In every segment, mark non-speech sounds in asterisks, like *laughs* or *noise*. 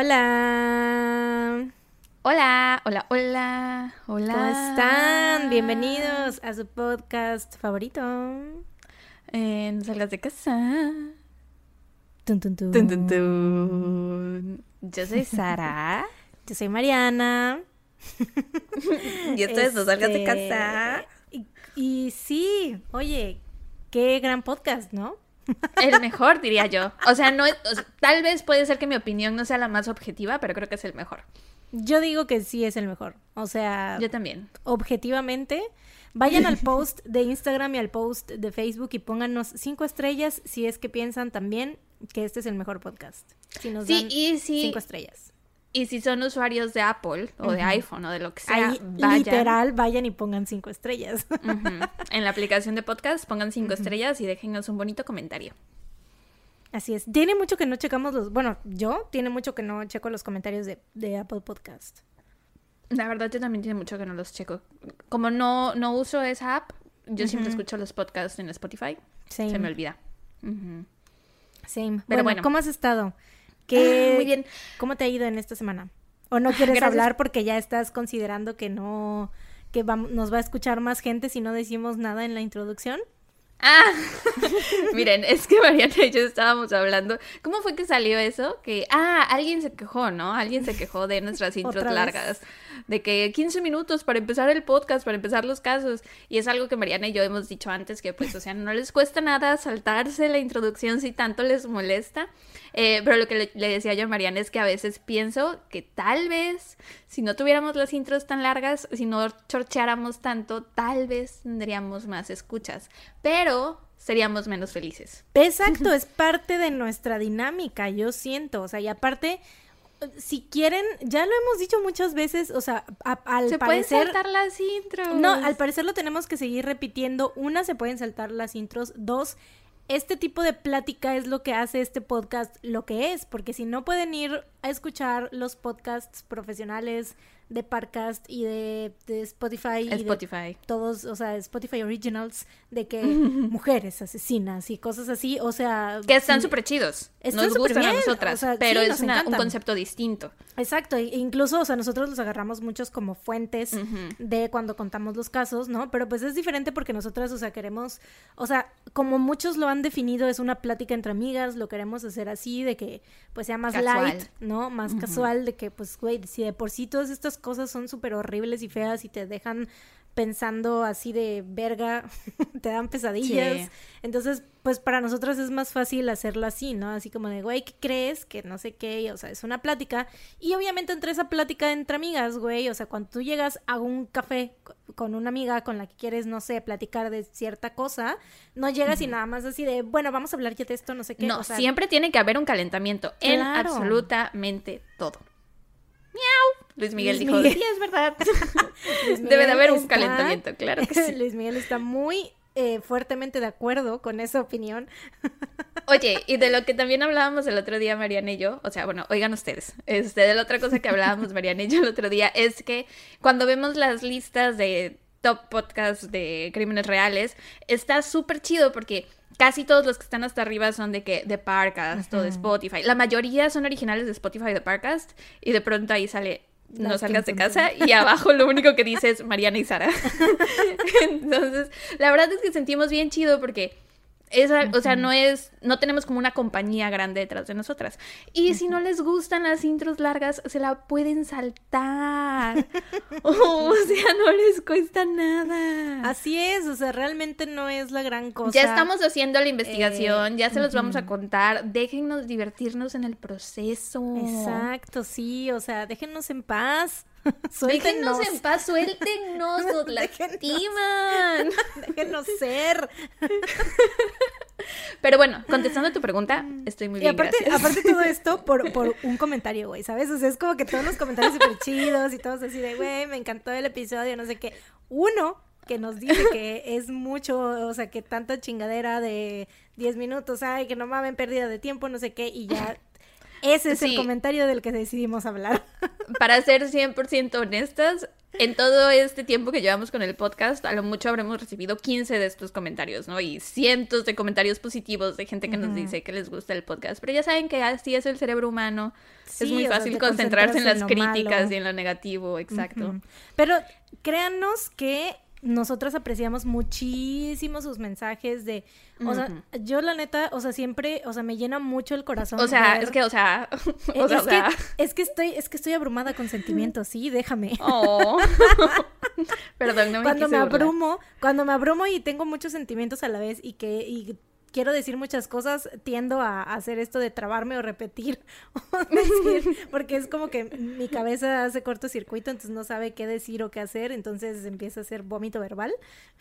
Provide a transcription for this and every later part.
Hola. Hola, hola, hola, hola. ¿Cómo están? Bienvenidos a su podcast favorito. Eh, no salgas de casa. Tun, tun, tun. Tun, tun, tun. Yo soy *laughs* Sara. Yo soy Mariana. *laughs* y esto es No salgas de Este, casa. Y, y sí, oye, qué gran podcast, ¿no? El mejor, diría yo. O sea, no es, o sea, tal vez puede ser que mi opinión no sea la más objetiva, pero creo que es el mejor. Yo digo que sí es el mejor. O sea, Yo también. objetivamente, vayan al post de Instagram y al post de Facebook y pónganos cinco estrellas si es que piensan también que este es el mejor podcast. Si nos Sí, dan y si, cinco estrellas. Y si son usuarios de Apple o de iPhone o de lo que sea, Ahí, vayan. literal, vayan y pongan cinco estrellas. En la aplicación de podcast pongan cinco estrellas y déjenos un bonito comentario. Así es. Tiene mucho que no checamos los. Bueno, yo tiene mucho que no checo los comentarios de, de Apple Podcast. La verdad, yo también tiene mucho que no los checo. Como no, no uso esa app, yo siempre escucho los podcasts en Spotify. Same. Se me olvida. Same. Pero bueno, bueno. ¿cómo has estado? ¿Qué, Ah, muy bien. ¿Cómo te ha ido en esta semana? ¿O no quieres Gracias. hablar porque ya estás considerando que no. que vam- nos va a escuchar más gente si no decimos nada en la introducción? Ah, *laughs* miren, es que Mariana y yo estábamos hablando. ¿Cómo fue que salió eso? Que, ah, alguien se quejó, ¿no? Alguien se quejó de nuestras intros largas. De que 15 minutos para empezar el podcast, para empezar los casos. Y es algo que Mariana y yo hemos dicho antes, que pues, o sea, no les cuesta nada saltarse la introducción si tanto les molesta. Eh, pero lo que le, le decía yo a Mariana es que a veces pienso que tal vez, si no tuviéramos las intros tan largas, si no chorcheáramos tanto, tal vez tendríamos más escuchas. Pero seríamos menos felices. Exacto, *laughs* es parte de nuestra dinámica, yo siento. O sea, y aparte, si quieren, ya lo hemos dicho muchas veces, o sea, a- al Se pueden parecer. saltar las intros. No, al parecer lo tenemos que seguir repitiendo. Una, se pueden saltar las intros. Dos, este tipo de plática es lo que hace este podcast lo que es, porque si no pueden ir a escuchar los podcasts profesionales de Parcast y de, de Spotify y de Spotify. todos, o sea, Spotify Originals, de que *laughs* mujeres asesinas y cosas así, o sea... Que están súper chidos. Están Nos gustan a bien, nosotras. o sea, pero sí, es una- un concepto distinto. Exacto, e incluso, o sea, nosotros los agarramos muchos como fuentes de cuando contamos los casos, ¿no? Pero pues es diferente porque nosotras, o sea, queremos, o sea, como muchos lo han definido, es una plática entre amigas, lo queremos hacer así, de que pues sea más Casual. light, ¿no? Más casual, de que pues, güey, si de por sí todas estas cosas son súper horribles y feas y te dejan pensando así de verga, *laughs* te dan pesadillas. Sí. Entonces, pues para nosotros es más fácil hacerlo así, ¿no? Así como de, güey, ¿qué crees? Que no sé qué, y, o sea, es una plática. Y obviamente entre esa plática entre amigas, güey, o sea, cuando tú llegas a un café co- con una amiga con la que quieres, no sé, platicar de cierta cosa, no llegas y nada más así de, bueno, vamos a hablar ya de esto, no sé qué. No, o sea, siempre tiene que haber un calentamiento en Claro. absolutamente todo. Miau. Luis Miguel Luis dijo, Miguel. sí, es verdad. *laughs* Debe de haber un está- calentamiento, claro que sí. *laughs* Luis Miguel está muy eh, fuertemente de acuerdo con esa opinión. *laughs* Oye, y de lo que también hablábamos el otro día, Mariana y yo, o sea, bueno, oigan ustedes, este, de la otra cosa que hablábamos, Mariana y yo el otro día, es que cuando vemos las listas de top podcasts de crímenes reales, está súper chido porque casi todos los que están hasta arriba son de que de Parcast o de Spotify. La mayoría son originales de Spotify de Parcast y de pronto ahí sale no salgas de casa y abajo lo único que dice *laughs* es Mariana y Sara. *laughs* Entonces, la verdad es que sentimos bien chido porque esa, o sea, no es, no tenemos como una compañía grande detrás de nosotras. Y si no les gustan las intros largas, se la pueden saltar. *laughs* *laughs* o sea, no les cuesta nada. Así es, o sea, realmente no es la gran cosa. ya estamos haciendo la investigación, ya se los vamos a ujú. contar. Déjennos divertirnos en el proceso. Exacto, sí, o sea, déjenos en paz. Déjennos *laughs* Suéltenos. en paz, suéltenos, nos *laughs* lastiman. *laughs* Déjenos ser. Pero bueno, contestando a tu pregunta, estoy muy Y bien. aparte, gracias. aparte todo esto por, por un comentario, güey, ¿sabes? O sea, es como que todos los comentarios súper chidos y todos así de, güey, me encantó el episodio, no sé qué. Uno que nos dice que es mucho, o sea, que tanta chingadera de 10 minutos, ay, que no mamen pérdida de tiempo, no sé qué, y ya Ese es el comentario del que decidimos hablar. *laughs* Para ser 100% honestas, en todo este tiempo que llevamos con el podcast, a lo mucho habremos recibido 15 de estos comentarios, ¿no? Y cientos de comentarios positivos de gente que nos dice que les gusta el podcast. Pero ya saben que así es el cerebro humano. es Sí, muy o sea, fácil concentrarse en las en críticas malo. y en lo negativo, exacto. Pero créannos que nosotras apreciamos muchísimo sus mensajes de, o sea, yo la neta, o sea, siempre, o sea, me llena mucho el corazón. O sea, ver- es que, o sea, *laughs* Eh, sea, es, o sea, que, es que estoy, es que estoy abrumada con sentimientos, sí, déjame. oh. *laughs* Perdón, no me cuando me burlar. abrumo, cuando me abrumo y tengo muchos sentimientos a la vez y que y quiero decir muchas cosas, tiendo a hacer esto de trabarme o repetir *laughs* o decir, *laughs* porque es como que mi cabeza hace cortocircuito, entonces no sabe qué decir o qué hacer, entonces empieza a hacer vómito verbal.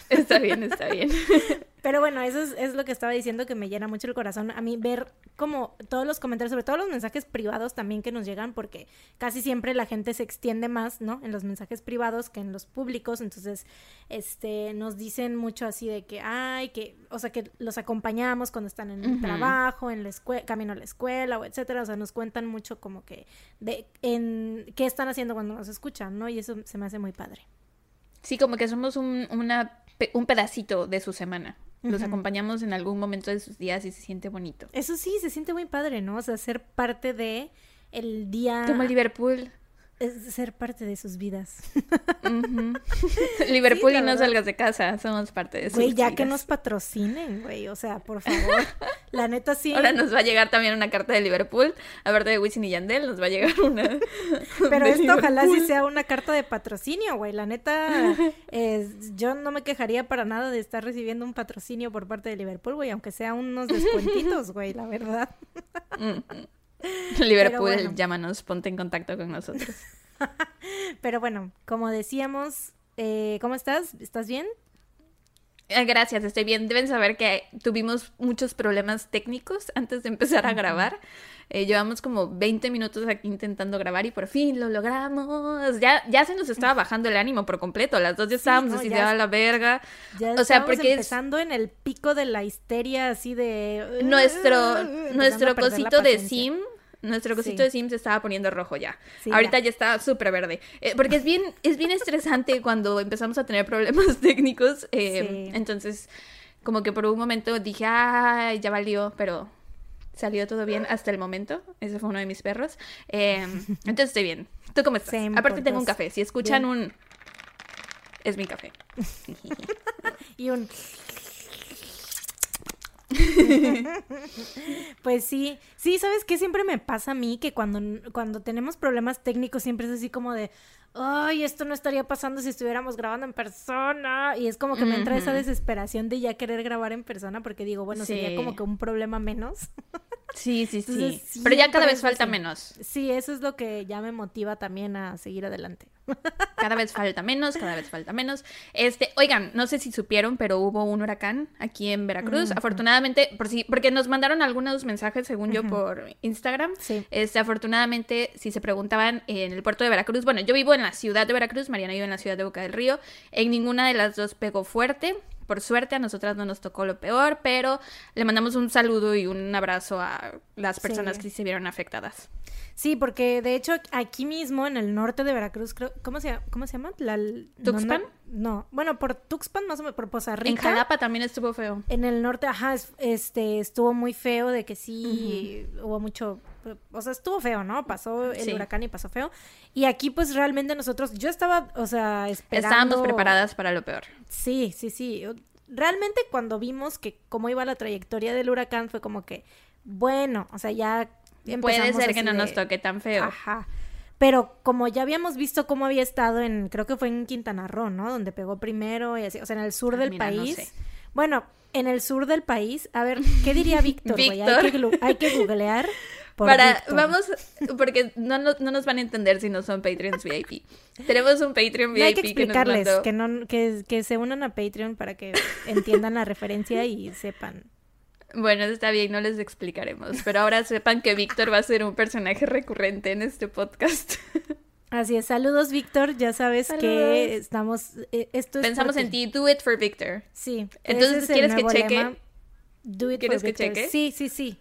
Está bien, está bien. *laughs* Pero bueno, eso es, es lo que estaba diciendo que me llena mucho el corazón a mí ver como todos los comentarios, sobre todo los mensajes privados también que nos llegan, porque casi siempre la gente se extiende más, ¿no? En los mensajes privados que en los públicos, entonces, este, nos dicen mucho así de que, ay, que, o sea, que los acompañamos cuando están en el trabajo, en la escuela, camino a la escuela, o etcétera, o sea, nos cuentan mucho como que de, en, qué están haciendo cuando nos escuchan, ¿no? Y eso se me hace muy padre. Sí, como que somos un, una, un pedacito de su semana. Los acompañamos en algún momento de sus días y se siente bonito. Eso sí, se siente muy padre, ¿no? O sea, ser parte de el día... Como Liverpool. Es ser parte de sus vidas. *laughs* Liverpool y no verdad. salgas de casa, somos parte de sus Güey, ya que vidas. nos patrocinen, güey. O sea, por favor. *laughs* La neta sí. Ahora nos va a llegar también una carta de Liverpool. Aparte de Wisin y Yandel, nos va a llegar una. *laughs* Pero esto ojalá sí sea una carta de patrocinio, güey. La neta, yo no me quejaría para nada de estar recibiendo un patrocinio por parte de Liverpool, güey. Aunque sea unos descuentitos, güey, la verdad. *laughs* Liverpool, bueno. llámanos, ponte en contacto con nosotros. *laughs* Pero bueno, como decíamos, eh, ¿cómo estás? ¿Estás bien? Eh, Gracias, estoy bien. Deben saber que tuvimos muchos problemas técnicos antes de empezar a grabar. Eh, llevamos como 20 minutos aquí intentando grabar y por fin lo logramos. Ya, ya se nos estaba bajando el ánimo por completo. Las dos ya estábamos no, así ya de a la verga. Ya O sea, porque es- empezando en el pico de la histeria, así de... *laughs* Nuestro, nuestro cosito de sim. Nuestro cosito Sí. de sim se estaba poniendo rojo ya. Sí, Ahorita ya. ya, está súper verde. Eh, porque es bien, es bien estresante cuando empezamos a tener problemas *laughs* técnicos. eh, Sí. Entonces, como que por un momento dije, ay, ya valió, pero salió todo bien hasta el momento. Ese fue uno de mis perros. Eh, *laughs* entonces estoy bien. ¿Tú cómo estás? Same Aparte tengo un café. Si escuchan un... Es mi café. *laughs* Y un... *laughs* pues sí, sí, ¿sabes qué? Siempre me pasa a mí que cuando, cuando tenemos problemas técnicos siempre es así como de, ay, esto no estaría pasando si estuviéramos grabando en persona. Y es como que me entra esa desesperación de ya querer grabar en persona porque digo, bueno, sería como que un problema menos. *laughs* Sí, sí, sí. Entonces, pero ya cada vez falta sí. menos. Sí, eso es lo que ya me motiva también a seguir adelante. *laughs* Cada vez falta menos, cada vez falta menos. Este, oigan, no sé si supieron, pero hubo un huracán aquí en Veracruz. Afortunadamente, por si, porque nos mandaron algunos mensajes, según yo, por Instagram. Sí. Este, afortunadamente, si se preguntaban en el puerto de Veracruz, bueno, yo vivo en la ciudad de Veracruz, Mariana vive en la ciudad de Boca del Río. En ninguna de las dos pegó fuerte. Por suerte, a nosotras no nos tocó lo peor, pero le mandamos un saludo y un abrazo a las personas Sí. que sí se vieron afectadas. Sí, porque de hecho aquí mismo en el norte de Veracruz, creo, ¿cómo se, llama- cómo se llama? La, ¿Tuxpan? No, no, bueno, por Tuxpan más o menos, por Poza Rica. En Jalapa también estuvo feo. En el norte, ajá, es- este, estuvo muy feo de que sí hubo mucho, o sea, estuvo feo, ¿no? Pasó el Sí. huracán y pasó feo. Y aquí pues realmente nosotros, yo estaba, o sea, esperando. Estábamos preparadas para lo peor. Sí, sí, sí. Realmente cuando vimos que cómo iba la trayectoria del huracán fue como que, bueno, o sea, ya Puede empezamos ser que no de- nos toque tan feo. Ajá. Pero como ya habíamos visto cómo había estado en, creo que fue en Quintana Roo, ¿no? Donde pegó primero y así, o sea, en el sur Ah, del mira, no país. sé. Bueno, en el sur del país, a ver, *laughs* ¿qué diría Víctor? güey? Hay, hay que googlear. *laughs* por Para, Víctor. vamos, porque no, no, no nos van a entender si no son Patreons VIP. Tenemos un Patreon No hay que VIP que, nos explicarles, mandó. que, no, que, que se unan a Patreon para que entiendan la referencia y sepan. Bueno, está bien, no les explicaremos. Pero ahora sepan que Víctor va a ser un personaje recurrente en este podcast. Así es, saludos Víctor, ya sabes que estamos, eh, esto Pensamos en ti, do it for Victor. Sí. Entonces, ¿quieres que cheque? Do it ¿Quieres for que cheque? Sí, sí, sí.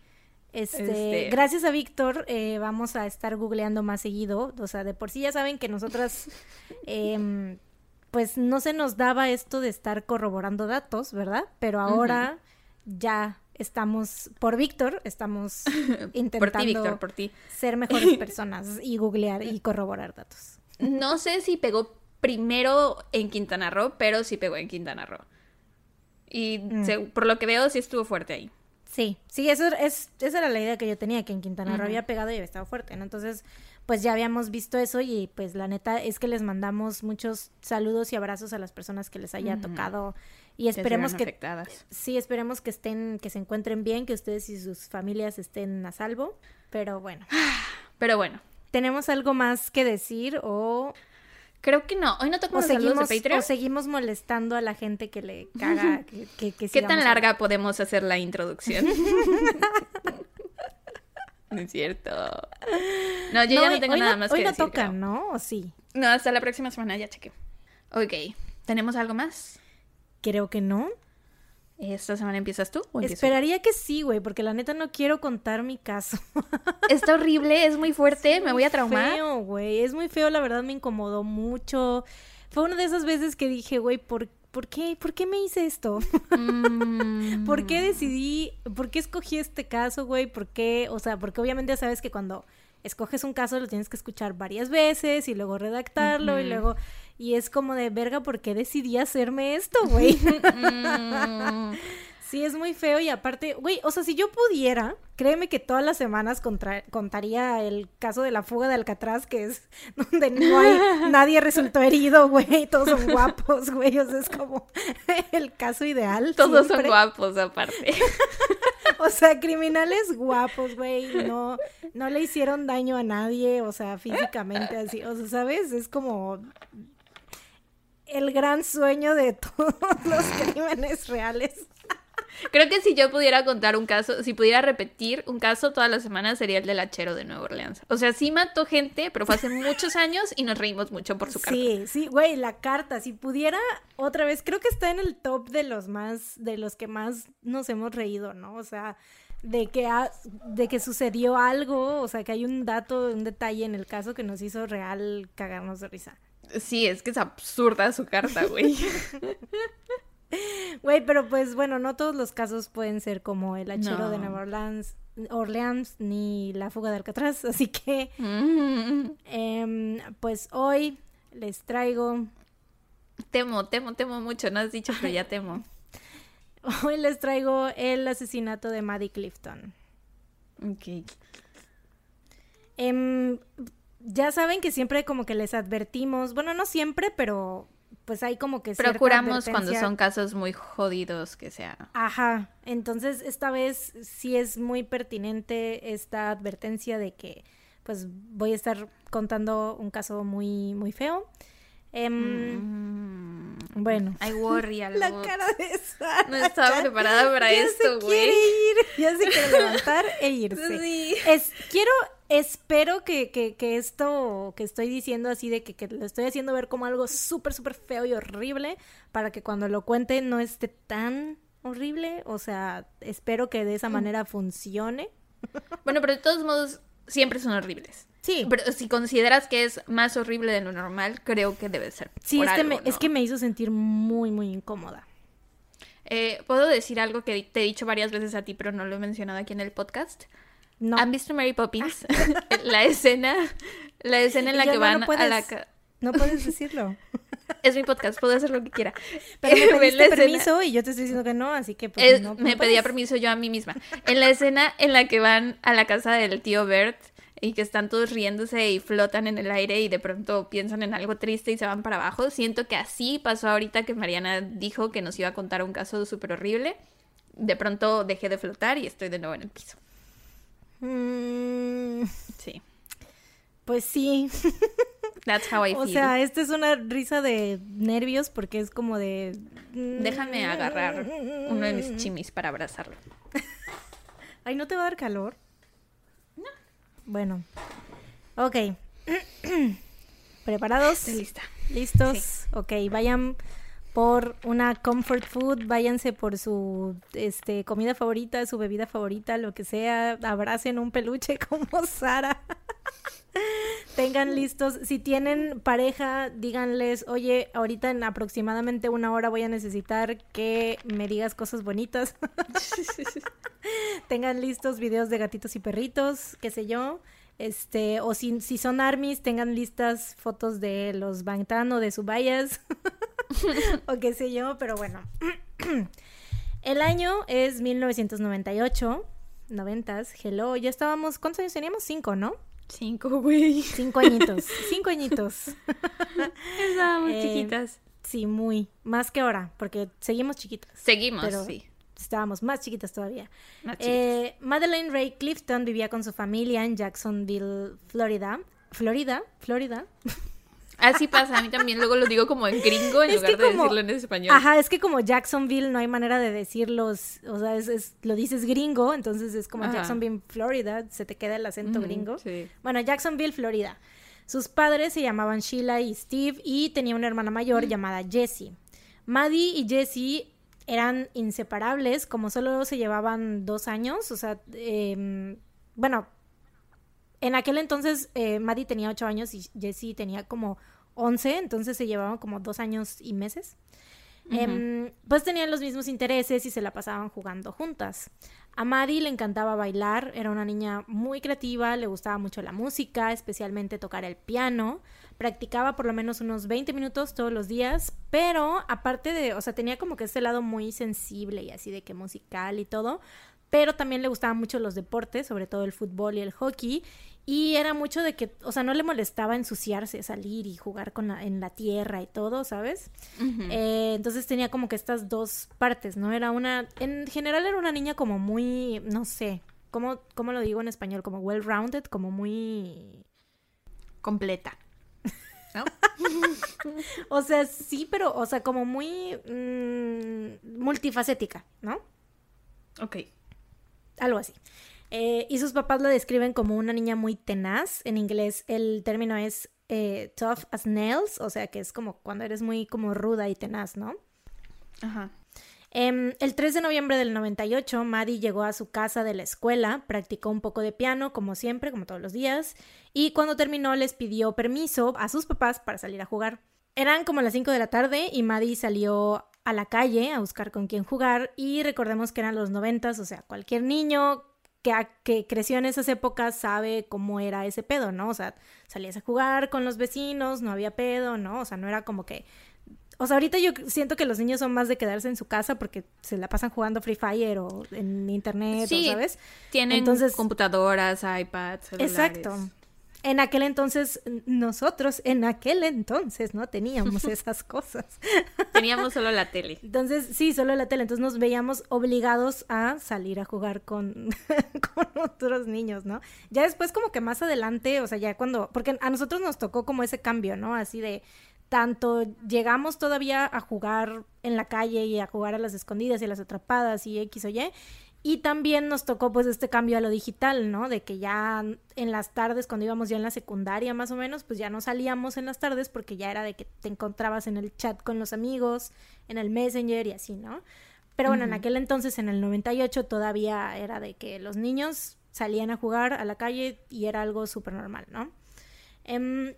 Este, Este- gracias a Víctor eh, vamos a estar googleando más seguido. O sea, de por sí ya saben que nosotras, *laughs* em, pues no se nos daba esto de estar corroborando datos, ¿verdad? Pero ahora ya estamos, por Víctor, estamos intentando *laughs* Por ti, Víctor, por ti. ser mejores *laughs* personas y googlear y corroborar datos. No sé si pegó primero en Quintana Roo, pero sí pegó en Quintana Roo. Y Mm. se- por lo que veo, sí estuvo fuerte ahí. Sí, sí, eso es, esa era la idea que yo tenía, que en Quintana Roo había pegado y había estado fuerte, ¿no? Entonces, pues ya habíamos visto eso y pues la neta es que les mandamos muchos saludos y abrazos a las personas que les haya tocado y esperemos que, afectadas. sí, esperemos que estén, que se encuentren bien, que ustedes y sus familias estén a salvo, pero bueno, *sighs* Pero bueno, ¿tenemos algo más que decir o, creo que no. Hoy no tocamos seguimos, de Patreon. o seguimos molestando a la gente que le caga, que, que, que ¿Qué tan a- larga podemos hacer la introducción? *laughs* no es cierto. No, yo ya no hoy- tengo hoy nada más Hoy que no decir. creo. ¿no? ¿O sí? No, hasta la próxima semana ya chequé. Ok, ¿tenemos algo más? Creo que no. ¿Esta semana empiezas tú o? Esperaría que sí, güey, porque la neta no quiero contar mi caso. *laughs* Está horrible, es muy fuerte, me voy a traumar. Feo, güey, es muy feo, la verdad me incomodó mucho. Fue una de esas veces que dije, güey, ¿por, ¿por qué? ¿Por qué me hice esto? Mm. *laughs* ¿Por qué decidí, por qué escogí este caso, güey? ¿Por qué? O sea, porque obviamente ya sabes que cuando escoges un caso lo tienes que escuchar varias veces y luego redactarlo y luego... Y es como de verga, ¿por qué decidí hacerme esto, güey? *laughs* Sí, es muy feo y aparte, güey, o sea, si yo pudiera, créeme que todas las semanas contra- contaría el caso de la fuga de Alcatraz, que es *laughs* donde no hay, *laughs* nadie resultó herido, güey, todos son guapos, güey, o sea, es como *laughs* el caso ideal. Todos son guapos aparte. O sea, criminales guapos, güey, no, no le hicieron daño a nadie, o sea, físicamente así, o sea, ¿sabes? Es como el gran sueño de todos los crímenes reales. Creo que si yo pudiera contar un caso, si pudiera repetir un caso todas las semanas sería el del hachero de Nueva Orleans. O sea, sí mató gente, pero fue hace muchos años y nos reímos mucho por su carta. Sí, sí, güey, la carta, si pudiera otra vez, creo que está en el top de los más, de los que más nos hemos reído, ¿no? O sea, de que, ha- de que sucedió algo, o sea, que hay un dato, un detalle en el caso que nos hizo real cagarnos de risa. Sí, es que es absurda su carta, güey. *laughs* Güey, pero pues bueno, no todos los casos pueden ser como el hachero de. Nueva Orleans, Orleans ni la fuga de Alcatraz, *laughs* así que Mm. em, pues hoy les traigo Temo, temo, temo mucho. No has dicho, pero ya *laughs* temo. hoy les traigo el asesinato de Maddie Clifton. Ok. Em, ya saben que siempre como que les advertimos, bueno, no siempre, pero pues hay como que Procuramos cuando son casos muy jodidos que sea. Ajá, entonces esta vez sí es muy pertinente esta advertencia de que pues voy a estar contando un caso muy, muy feo. Em, Mm. Bueno. I worry a *laughs* La cara de Sara. No estaba preparada para ya esto, se güey. quiere ir, ya se quiere levantar e *laughs* irse. Sí. Es, quiero, espero que, que, que esto que estoy diciendo así de que, que lo estoy haciendo ver como algo súper, súper feo y horrible para que cuando lo cuente no esté tan horrible. O sea, espero que de Mm. esa manera funcione. Bueno, pero de todos modos, siempre son horribles. Sí, Pero si consideras que es más horrible de lo normal, creo que debe ser. sí por es, que algo, me, es ¿no? que me hizo sentir muy, muy incómoda. Eh, Puedo decir algo que te he dicho varias veces a ti, pero no lo he mencionado aquí en el podcast. No, ¿Han visto Mary Poppins? *laughs* la escena, la escena en la que no, van no a la no puedes decirlo. *laughs* Es mi podcast, puedo hacer lo que quiera. Pero me *laughs* pediste permiso y yo te estoy diciendo que no, así que pues Es- no, me pedía permiso yo a mí misma. En la escena en la que van a la casa del tío Bert y que están todos riéndose y flotan en el aire y de pronto piensan en algo triste y se van para abajo, siento que así pasó ahorita que Mariana dijo que nos iba a contar un caso súper horrible. De pronto dejé de flotar y estoy de nuevo en el piso. Mm, Sí. pues sí. *laughs* That's how I O feel. sea, esta es una risa de nervios porque es como de... Déjame agarrar uno de mis chimis para abrazarlo. *laughs* Ay, ¿no te va a dar calor? No. Bueno. Ok. *clears throat* ¿Preparados? Estoy lista. ¿Listos? Ok, vayan por una comfort food, váyanse por su este, comida favorita, su bebida favorita, lo que sea, abracen un peluche *laughs* como Sara. Tengan listos, si tienen pareja, díganles, oye, ahorita en aproximadamente una hora voy a necesitar que me digas cosas bonitas. *laughs* *laughs* Tengan listos videos de gatitos y perritos, qué sé yo. Este, o si, si son armies, tengan listas fotos de los Bangtan o de Subayas. *laughs* o qué sé yo, pero bueno. *clears throat* El año es 1998, noventas, hello, ya estábamos, ¿cuántos años teníamos? Cinco, ¿no? Cinco, güey. Cinco añitos, cinco añitos. *laughs* Estábamos eh, chiquitas. Sí, muy, más que ahora, porque seguimos chiquitas. Seguimos, sí. Estábamos más chiquitas todavía. Eh, Madeleine Ray Clifton vivía con su familia en Jacksonville, Florida. Florida, Florida. Así pasa, a mí también luego lo digo como en gringo en lugar de decirlo en español. Ajá, es que como Jacksonville no hay manera de decirlos, o sea, es, lo dices gringo, entonces es como Jacksonville, Florida, se te queda el acento gringo. Bueno, Jacksonville, Florida. Sus padres se llamaban Sheila y Steve y tenía una hermana mayor llamada Jessie. Maddie y Jessie eran inseparables, como solo se llevaban dos años, o sea, em, bueno, en aquel entonces eh, Maddie tenía ocho años y Jessie tenía como once, entonces se llevaban como dos años y meses. Em, pues tenían los mismos intereses y se la pasaban jugando juntas. A Maddie le encantaba bailar, era una niña muy creativa, le gustaba mucho la música, especialmente tocar el piano. Practicaba por lo menos unos 20 minutos todos los días, pero aparte de, o sea, tenía como que este lado muy sensible y así de que musical y todo, pero también le gustaban mucho los deportes, sobre todo el fútbol y el hockey, y era mucho de que, o sea, no le molestaba ensuciarse, salir y jugar con en la tierra y todo, ¿sabes? Eh, entonces tenía como que estas dos partes, ¿no? Era una, en general era una niña como muy, no sé, ¿cómo, cómo lo digo en español? Como well-rounded, como muy... Completa. ¿No? *laughs* o sea, sí, pero, o sea, como muy mm, multifacética, ¿no? Ok. Algo así. Eh, y sus papás la describen como una niña muy tenaz. En inglés el término es eh, tough as nails, o sea que es como cuando eres muy como ruda y tenaz, ¿no? Ajá. Em, el 3 de noviembre del 98, Maddie llegó a su casa de la escuela, practicó un poco de piano, como siempre, como todos los días, y cuando terminó les pidió permiso a sus papás para salir a jugar. Eran como las 5 de la tarde y Maddie salió a la calle a buscar con quién jugar y recordemos que eran los 90, o sea, cualquier niño que, creció en esas épocas sabe cómo era ese pedo, ¿no? O sea, salías a jugar con los vecinos, no había pedo, ¿no? O sea, no era como que... O sea, ahorita yo siento que los niños son más de quedarse en su casa porque se la pasan jugando Free Fire o en internet, sí, ¿sabes? Tienen Entonces, computadoras, iPads, celulares. Exacto en aquel entonces, nosotros en aquel entonces no teníamos *laughs* esas cosas. Teníamos solo la tele. Entonces, sí, solo la tele. Entonces nos veíamos obligados a salir a jugar con, *laughs* con otros niños, ¿no? Ya después como que más adelante, o sea, ya cuando, porque a nosotros nos tocó como ese cambio, ¿no? Así de, tanto llegamos todavía a jugar en la calle y a jugar a las escondidas y a las atrapadas y X o Y, y también nos tocó pues este cambio a lo digital, ¿no? De que ya en las tardes, cuando íbamos ya en la secundaria más o menos, pues ya no salíamos en las tardes porque ya era de que te encontrabas en el chat con los amigos, en el messenger y así, ¿no? Pero bueno, en aquel entonces, en el 98, todavía era de que los niños salían a jugar a la calle y era algo súper normal, ¿no? Em,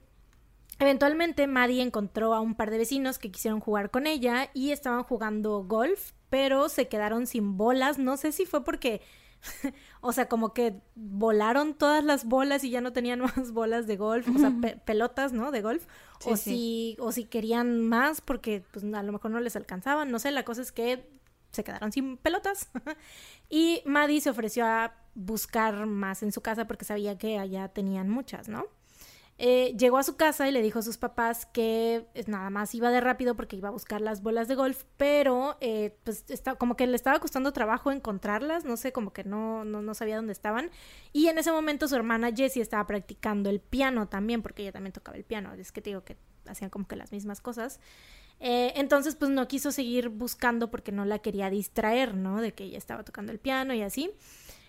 eventualmente Maddie encontró a un par de vecinos que quisieron jugar con ella y estaban jugando golf pero se quedaron sin bolas. No sé si fue porque, *laughs* o sea, como que volaron todas las bolas y ya no tenían *laughs* más bolas de golf, o sea, pelotas, ¿no? De golf. o, Si, o si querían más porque pues, a lo mejor no les alcanzaban. No sé, la cosa es que se quedaron sin pelotas. *laughs* y Maddie se ofreció a buscar más en su casa porque sabía que allá tenían muchas, ¿no? Eh, llegó a su casa y le dijo a sus papás que eh, nada más iba de rápido porque iba a buscar las bolas de golf, pero eh, pues está, como que le estaba costando trabajo encontrarlas, no sé, como que no, no, no, sabía dónde estaban. Y en ese momento su hermana Jessie estaba practicando el piano también, porque ella también tocaba el piano, es que te digo que hacían como que las mismas cosas. entonces pues no quiso seguir buscando porque no la quería distraer, ¿no? De que ella estaba tocando el piano y así.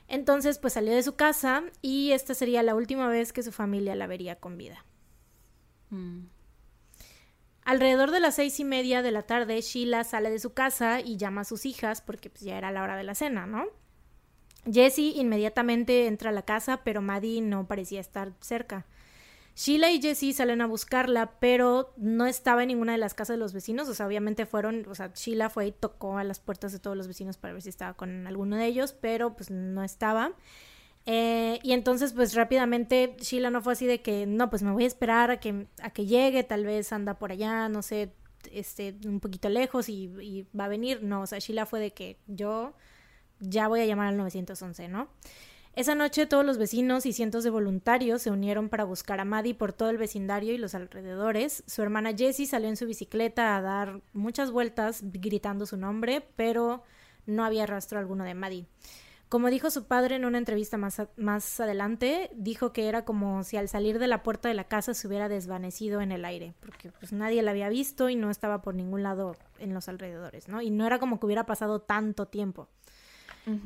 Entonces, pues salió de su casa y esta sería la última vez que su familia la vería con vida. Mm. Alrededor de las seis y media de la tarde, Sheila sale de su casa y llama a sus hijas porque pues, ya era la hora de la cena, ¿no? Jessie inmediatamente entra a la casa, pero Maddie no parecía estar cerca. Sheila y Jessie salen a buscarla, pero no estaba en ninguna de las casas de los vecinos. O sea, obviamente fueron, o sea, Sheila fue y tocó a las puertas de todos los vecinos para ver si estaba con alguno de ellos, pero pues no estaba. Eh, y entonces, pues rápidamente, Sheila no fue así de que, no, pues me voy a esperar a que, a que llegue, tal vez anda por allá, no sé, este, un poquito lejos y, y va a venir. No, o sea, Sheila fue de que yo ya voy a llamar al 911, ¿no? Esa noche todos los vecinos y cientos de voluntarios se unieron para buscar a Maddie por todo el vecindario y los alrededores. Su hermana Jessie salió en su bicicleta a dar muchas vueltas gritando su nombre, pero no había rastro alguno de Maddie. Como dijo su padre en una entrevista más, más adelante, dijo que era como si al salir de la puerta de la casa se hubiera desvanecido en el aire, porque pues nadie la había visto y no estaba por ningún lado en los alrededores, ¿no? Y no era como que hubiera pasado tanto tiempo.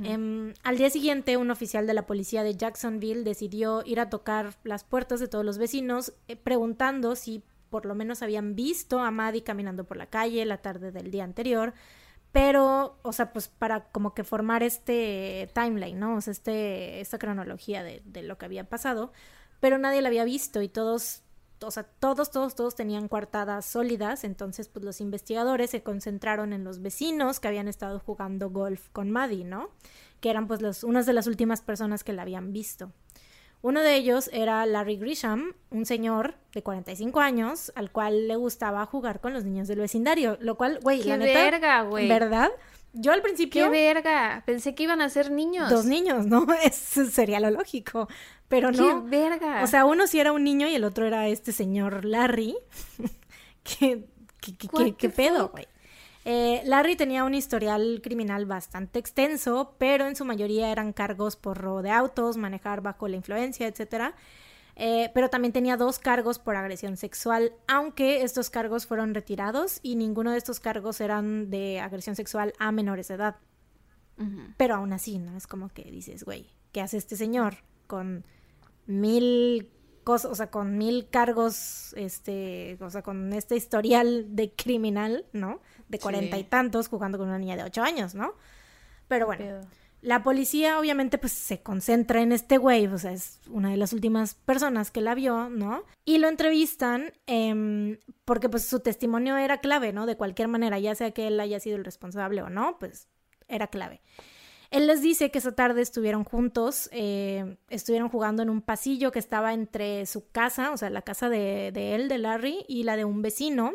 Em, al día siguiente, un oficial de la policía de Jacksonville decidió ir a tocar las puertas de todos los vecinos, eh, preguntando si por lo menos habían visto a Maddie caminando por la calle la tarde del día anterior, pero, o sea, pues para como que formar este timeline, ¿no? O sea, este, esta cronología de, de lo que había pasado, pero nadie la había visto y todos o sea, todos, todos, todos tenían coartadas sólidas, entonces pues los investigadores se concentraron en los vecinos que habían estado jugando golf con Maddie, ¿no? Que eran pues los, unas de las últimas personas que la habían visto. Uno de ellos era Larry Grisham, un señor de 45 años al cual le gustaba jugar con los niños del vecindario, lo cual, güey, la neta, verga, güey. ¿verdad? Yo al principio... ¡Qué verga! Pensé que iban a ser niños. Dos niños, ¿no? *laughs* Eso sería lo lógico. Pero no. ¡Qué verga! O sea, uno sí era un niño y el otro era este señor Larry. *laughs* ¿Qué, qué, qué, pedo, güey? Eh, Larry tenía un historial criminal bastante extenso, pero en su mayoría eran cargos por robo de autos, manejar bajo la influencia, etcétera. Eh, pero también tenía dos cargos por agresión sexual, aunque estos cargos fueron retirados y ninguno de estos cargos eran de agresión sexual a menores de edad. Pero aún así, ¿no? Es como que dices, güey, ¿qué hace este señor con mil cosas, o sea, con mil cargos, este, o sea, con este historial de criminal, ¿no? De cuarenta y tantos jugando con una niña de ocho años, ¿no? Pero bueno. La policía obviamente pues se concentra en este güey, o sea, es una de las últimas personas que la vio, ¿no? Y lo entrevistan eh, porque pues su testimonio era clave, ¿no? De cualquier manera, ya sea que él haya sido el responsable o no, pues era clave. Él les dice que esa tarde estuvieron juntos, eh, estuvieron jugando en un pasillo que estaba entre su casa, o sea, la casa de, de él, de Larry, y la de un vecino.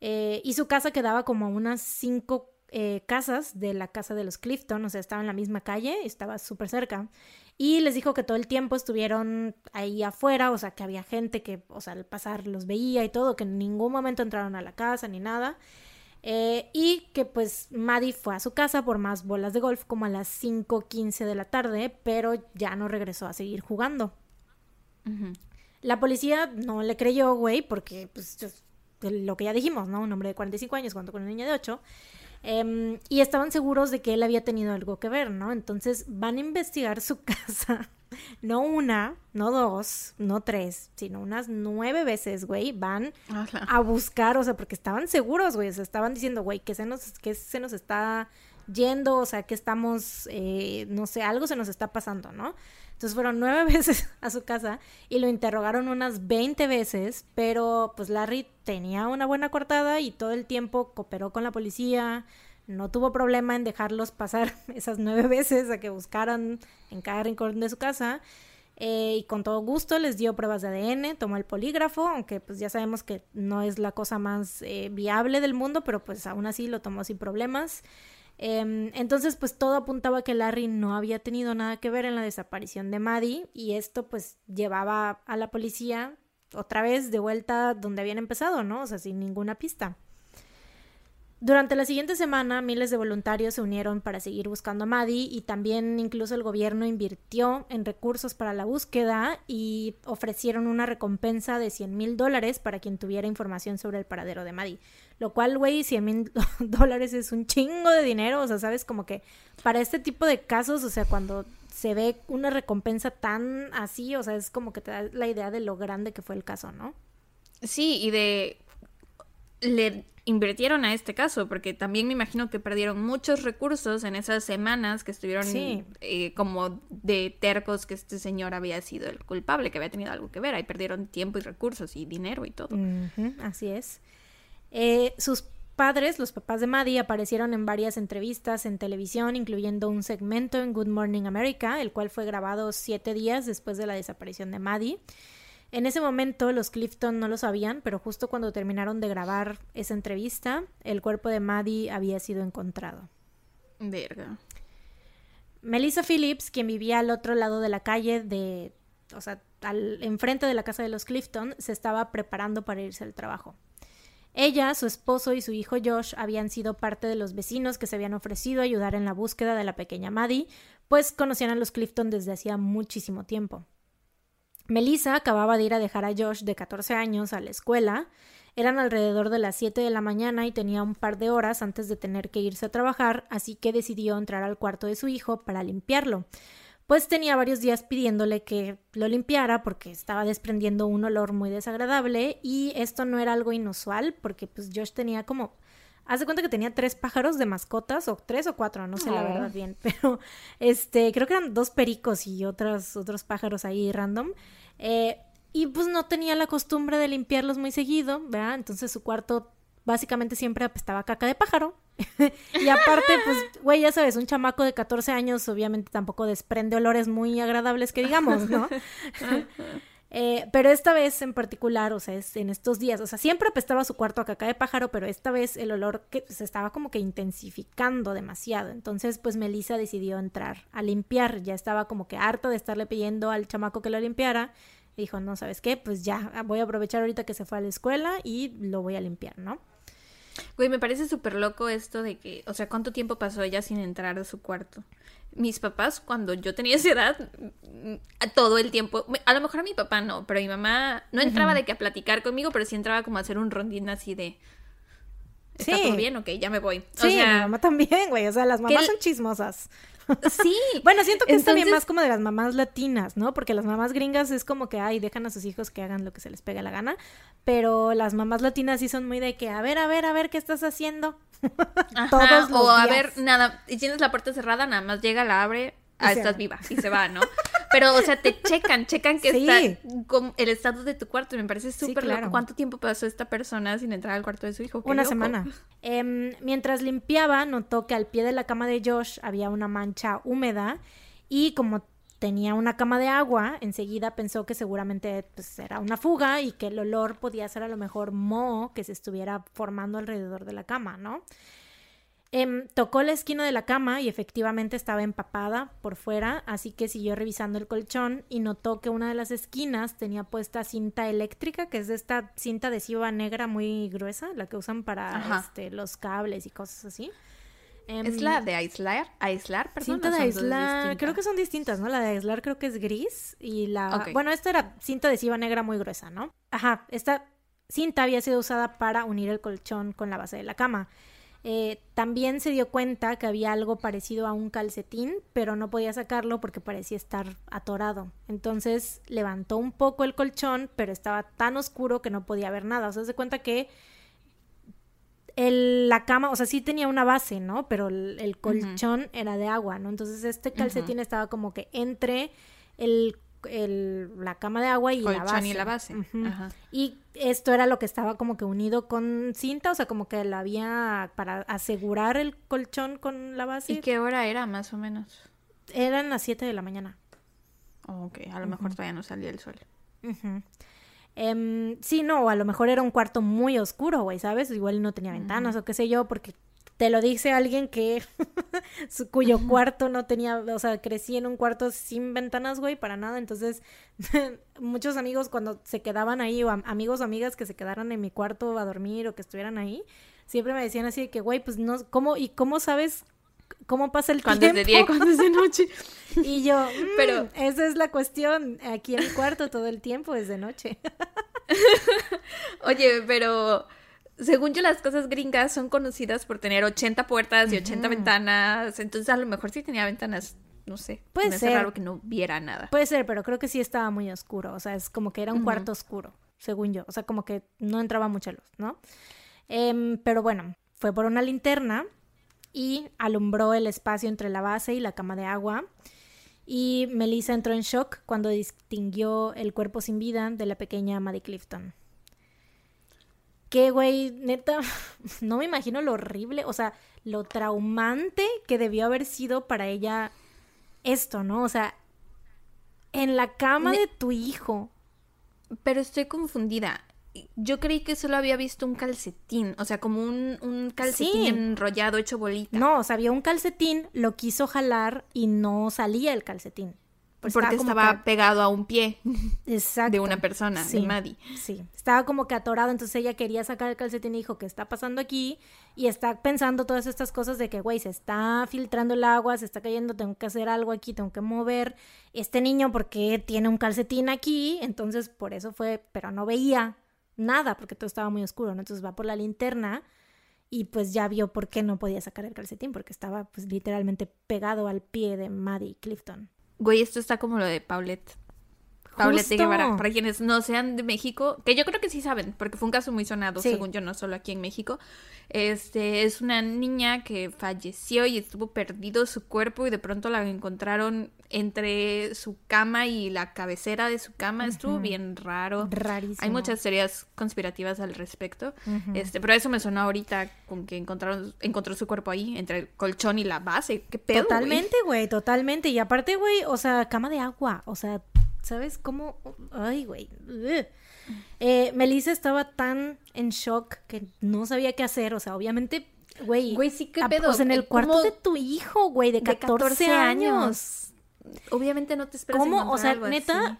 Eh, y su casa quedaba como a unas cinco eh, casas de la casa de los Clifton, o sea, estaba en la misma calle, estaba súper cerca. Y les dijo que todo el tiempo estuvieron ahí afuera, o sea, que había gente que, o sea, al pasar los veía y todo, que en ningún momento entraron a la casa ni nada. Eh, y que pues Maddie fue a su casa por más bolas de golf como a las 5.15 de la tarde, pero ya no regresó a seguir jugando. La policía no le creyó, güey, porque pues lo que ya dijimos, ¿no? Un hombre de 45 años junto con una niña de 8. Em, y estaban seguros de que él había tenido algo que ver, ¿no? Entonces van a investigar su *laughs* casa. No una, no dos, no tres, sino unas nueve veces, güey. Van a buscar, o sea, porque estaban seguros, güey. O sea, estaban diciendo, güey, que se nos, que se nos está yendo, o sea, que estamos, eh, no sé, algo se nos está pasando, ¿no? Entonces fueron nueve *laughs* veces a su casa y lo interrogaron unas veinte veces, pero pues Larry tenía una buena cortada y todo el tiempo cooperó con la policía, no tuvo problema en dejarlos pasar *laughs* esas nueve veces a que buscaran en cada rincón de su casa. Eh, y con todo gusto les dio pruebas de ADN, tomó el polígrafo, aunque pues ya sabemos que no es la cosa más eh, viable del mundo, pero pues aún así lo tomó sin problemas. Em, entonces, pues todo apuntaba que Larry no había tenido nada que ver en la desaparición de Maddie y esto pues llevaba a la policía otra vez de vuelta donde habían empezado, ¿no? O sea, sin ninguna pista. Durante la siguiente semana, miles de voluntarios se unieron para seguir buscando a Maddie y también incluso el gobierno invirtió en recursos para la búsqueda y ofrecieron una recompensa de 100 mil dólares para quien tuviera información sobre el paradero de Maddie. Lo cual, güey, 100 mil *laughs* dólares es un chingo de dinero, o sea, sabes, como que para este tipo de casos, o sea, cuando se ve una recompensa tan así, o sea, es como que te da la idea de lo grande que fue el caso, ¿no? Sí, y de le invirtieron a este caso, porque también me imagino que perdieron muchos recursos en esas semanas que estuvieron eh, como de tercos que este señor había sido el culpable, que había tenido algo que ver. Ahí perdieron tiempo y recursos y dinero y todo. así es. Eh, sus padres, los papás de Maddie, aparecieron en varias entrevistas en televisión, incluyendo un segmento en Good Morning America, el cual fue grabado siete días después de la desaparición de Maddie. En ese momento los Clifton no lo sabían, pero justo cuando terminaron de grabar esa entrevista, el cuerpo de Maddie había sido encontrado. Verga. Melissa Phillips, quien vivía al otro lado de la calle de, o sea, al, enfrente de la casa de los Clifton, se estaba preparando para irse al trabajo. Ella, su esposo y su hijo Josh habían sido parte de los vecinos que se habían ofrecido a ayudar en la búsqueda de la pequeña Maddie, pues conocían a los Clifton desde hacía muchísimo tiempo. Melissa acababa de ir a dejar a Josh de 14 años a la escuela. Eran alrededor de las 7 de la mañana y tenía un par de horas antes de tener que irse a trabajar, así que decidió entrar al cuarto de su hijo para limpiarlo. Pues tenía varios días pidiéndole que lo limpiara porque estaba desprendiendo un olor muy desagradable y esto no era algo inusual porque pues Josh tenía como Haz de cuenta que tenía tres pájaros de mascotas, o tres o cuatro, no sé la oh. verdad bien, *laughs* pero este, creo que eran dos pericos y otros, otros pájaros ahí random. Eh, y pues no tenía la costumbre de limpiarlos muy seguido, ¿verdad? Entonces su cuarto básicamente siempre apestaba caca de pájaro. *laughs* y aparte, pues, güey, ya sabes, un chamaco de 14 años obviamente tampoco desprende olores muy agradables que digamos, ¿no? *laughs* Eh, pero esta vez en particular, o sea, es en estos días, o sea, siempre apestaba su cuarto a caca de pájaro, pero esta vez el olor que se estaba como que intensificando demasiado. Entonces, pues Melissa decidió entrar a limpiar. Ya estaba como que harta de estarle pidiendo al chamaco que lo limpiara. Dijo, no, ¿sabes qué? Pues ya voy a aprovechar ahorita que se fue a la escuela y lo voy a limpiar, ¿no? Güey, me parece súper loco esto de que, o sea, ¿cuánto tiempo pasó ella sin entrar a su cuarto? Mis papás, cuando yo tenía esa edad, mm, todo el tiempo, a lo mejor a mi papá no, pero mi mamá no entraba de que a platicar conmigo, pero sí entraba como a hacer un rondín así de... ¿Está todo bien? Ok, ya me voy. Sí, mi mamá también, güey. O sea, las mamás son chismosas. Sí. *laughs* bueno, siento que es también más como de las mamás latinas, ¿no? Porque las mamás gringas es como que, ay, dejan a sus hijos que hagan lo que se les pegue la gana. Pero las mamás latinas sí son muy de que, a ver, a ver, a ver, ¿qué estás haciendo? *laughs* Todos los o a ver, nada, y tienes la puerta cerrada, nada más llega, la abre, ah, estás viva y se va, ¿no? *laughs* Pero, o sea, te checan, checan que está con el estado de tu cuarto. Y me parece súper loco. ¿Cuánto tiempo pasó esta persona sin entrar al cuarto de su hijo? una semana. Em, mientras limpiaba, notó que al pie de la cama de Josh había una mancha húmeda y como tenía una cama de agua, enseguida pensó que seguramente pues, era una fuga y que el olor podía ser a lo mejor moho que se estuviera formando alrededor de la cama, ¿no? Em, tocó la esquina de la cama y efectivamente estaba empapada por fuera, así que siguió revisando el colchón y notó que una de las esquinas tenía puesta cinta eléctrica, que es de esta cinta adhesiva negra muy gruesa, la que usan para este, los cables y cosas así. ¿Es em, la de aislar? ¿Aislar? Cinta de aislar, creo que son distintas, ¿no? La de aislar creo que es gris y la... Bueno, esta era cinta adhesiva negra muy gruesa, ¿no? Ajá, esta cinta había sido usada para unir el colchón con la base de la cama. Eh, también se dio cuenta que había algo parecido a un calcetín, pero no podía sacarlo porque parecía estar atorado. Entonces levantó un poco el colchón, pero estaba tan oscuro que no podía ver nada. O sea, se cuenta que el, la cama, o sea, sí tenía una base, ¿no? Pero el, colchón era de agua, ¿no? Entonces este calcetín estaba como que entre el el, la cama de agua y la base. y la base. Y esto era lo que estaba como que unido con cinta, o sea, como que la había para asegurar el colchón con la base. ¿Y qué hora era más o menos? Eran las 7 de la mañana. Oh, ok, a lo mejor todavía no salía el sol. Em, sí, no, a lo mejor era un cuarto muy oscuro, güey, ¿sabes? Igual no tenía ventanas o qué sé yo, porque te lo dice alguien que *laughs* su, cuyo cuarto no tenía, o sea, crecí en un cuarto sin ventanas, güey, para nada. Entonces, *laughs* muchos amigos cuando se quedaban ahí, o amigos o amigas que se quedaran en mi cuarto a dormir o que estuvieran ahí, siempre me decían así de que, güey, pues no, ¿cómo, y cómo sabes cómo pasa el tiempo? Cuando es de día y cuando es de noche. *laughs* y yo, pero mm, esa es la cuestión, aquí en mi cuarto todo el tiempo es de noche. Oye, pero según yo, las casas gringas son conocidas por tener 80 puertas y 80 ventanas. Entonces, a lo mejor sí tenía ventanas. No sé. Puede ser. raro que no viera nada. Puede ser, pero creo que sí estaba muy oscuro. O sea, es como que era un cuarto oscuro, según yo. O sea, como que no entraba mucha luz, ¿no? Em, pero bueno, fue por una linterna y alumbró el espacio entre la base y la cama de agua. Y Melissa entró en shock cuando distinguió el cuerpo sin vida de la pequeña Maddie Clifton. Que, güey, neta, *laughs* no me imagino lo horrible, o sea, lo traumante que debió haber sido para ella esto, ¿no? O sea, en la cama de tu hijo. Pero estoy confundida. Yo creí que solo había visto un calcetín, o sea, como un, calcetín enrollado, hecho bolita. No, o sea, había un calcetín, lo quiso jalar y no salía el calcetín. Pues Porque estaba, pegado a un pie Exacto. de una persona, de Maddie. Sí, estaba como que atorado, entonces ella quería sacar el calcetín y dijo, ¿qué está pasando aquí? Y está pensando todas estas cosas de que, güey, se está filtrando el agua, se está cayendo, tengo que hacer algo aquí, tengo que mover este niño porque tiene un calcetín aquí, entonces por eso fue, pero no veía nada porque todo estaba muy oscuro, ¿no? Entonces va por la linterna y pues ya vio por qué no podía sacar el calcetín porque estaba pues literalmente pegado al pie de Maddie Clifton. Güey, esto está como lo de Paulette. Paulette Guevara. Para quienes no sean de México, que yo creo que sí saben, porque fue un caso muy sonado, según yo, no solo aquí en México. Este es una niña que falleció y estuvo perdido su cuerpo y de pronto la encontraron entre su cama y la cabecera de su cama. Estuvo bien raro. Rarísimo. Hay muchas teorías conspirativas al respecto. Este, pero eso me sonó ahorita con que encontraron, encontró su cuerpo ahí, entre el colchón y la base. ¿Qué pedo? Totalmente, güey, totalmente. Y aparte, güey, o sea, cama de agua. O sea, ¿sabes cómo? Ay, güey. Eh, Melissa estaba tan en shock que no sabía qué hacer. O sea, obviamente, güey. Güey, sí, qué pedo. O sea, en el cuarto de tu hijo, güey, de 14, años. Obviamente no te esperas ¿Cómo? O sea, neta,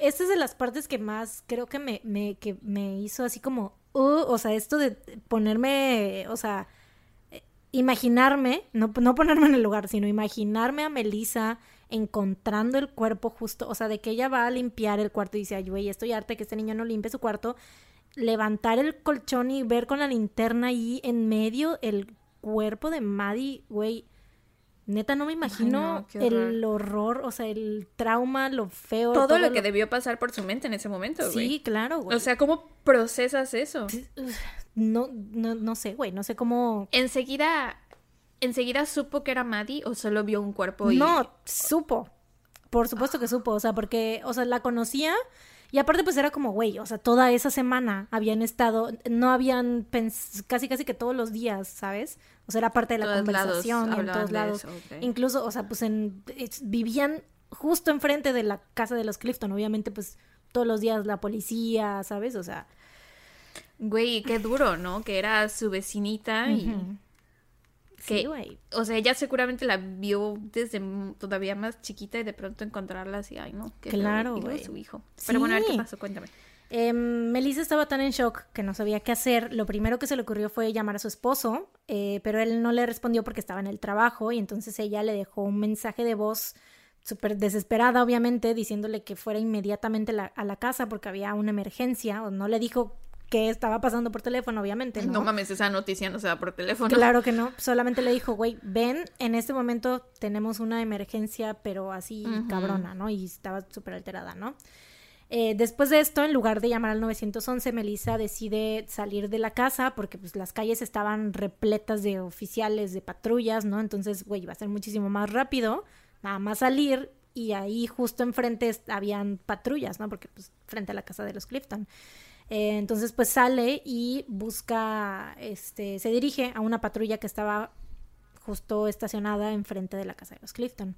esta es de las partes que más creo que me, me, que me hizo así como. Uh, o sea, esto de ponerme. O sea, imaginarme, no, no ponerme en el lugar, sino imaginarme a Melissa encontrando el cuerpo justo, o sea, de que ella va a limpiar el cuarto y dice, ay, güey, estoy harta que este niño no limpie su cuarto, levantar el colchón y ver con la linterna ahí en medio el cuerpo de Maddie, güey, neta no me imagino el horror, o sea, el trauma, lo feo. Todo, lo que debió pasar por su mente en ese momento, güey. Sí, claro, güey. O sea, ¿cómo procesas eso? No, no, no sé, güey, no sé cómo... Enseguida ¿Enseguida supo que era Maddie o solo vio un cuerpo y... No, supo. Por supuesto que supo, o sea, porque, o sea, la conocía y aparte pues era como, güey, o sea, toda esa semana habían estado, no habían casi casi que todos los días, ¿sabes? O sea, era parte de la conversación y en todos lados. Incluso, o sea, pues en, vivían justo enfrente de la casa de los Clifton, obviamente pues todos los días la policía, ¿sabes? O sea... Güey, qué duro, ¿no? Que era su vecinita y sí, güey. O sea, ella seguramente la vio desde todavía más chiquita y de pronto encontrarla así, ay, no. claro, güey. su hijo. Pero bueno, a ver qué pasó, cuéntame. Eh, Melissa estaba tan en shock que no sabía qué hacer. Lo primero que se le ocurrió fue llamar a su esposo, eh, pero él no le respondió porque estaba en el trabajo y entonces ella le dejó un mensaje de voz súper desesperada, obviamente, diciéndole que fuera inmediatamente a la casa porque había una emergencia, o no le dijo estaba pasando por teléfono, obviamente. ¿no? mames, esa noticia no se da por teléfono. Claro que no, solamente le dijo, güey, ven, en este momento tenemos una emergencia, pero así cabrona, ¿no? Y estaba súper alterada, ¿no? Eh, después de esto, en lugar de llamar al 911, Melissa decide salir de la casa porque pues las calles estaban repletas de oficiales, de patrullas, ¿no? Entonces, güey, iba a ser muchísimo más rápido, nada más salir y ahí justo enfrente habían patrullas, ¿no? Porque pues frente a la casa de los Clifton. Eh, entonces pues sale y busca, este, se dirige a una patrulla que estaba justo estacionada enfrente de la casa de los Clifton.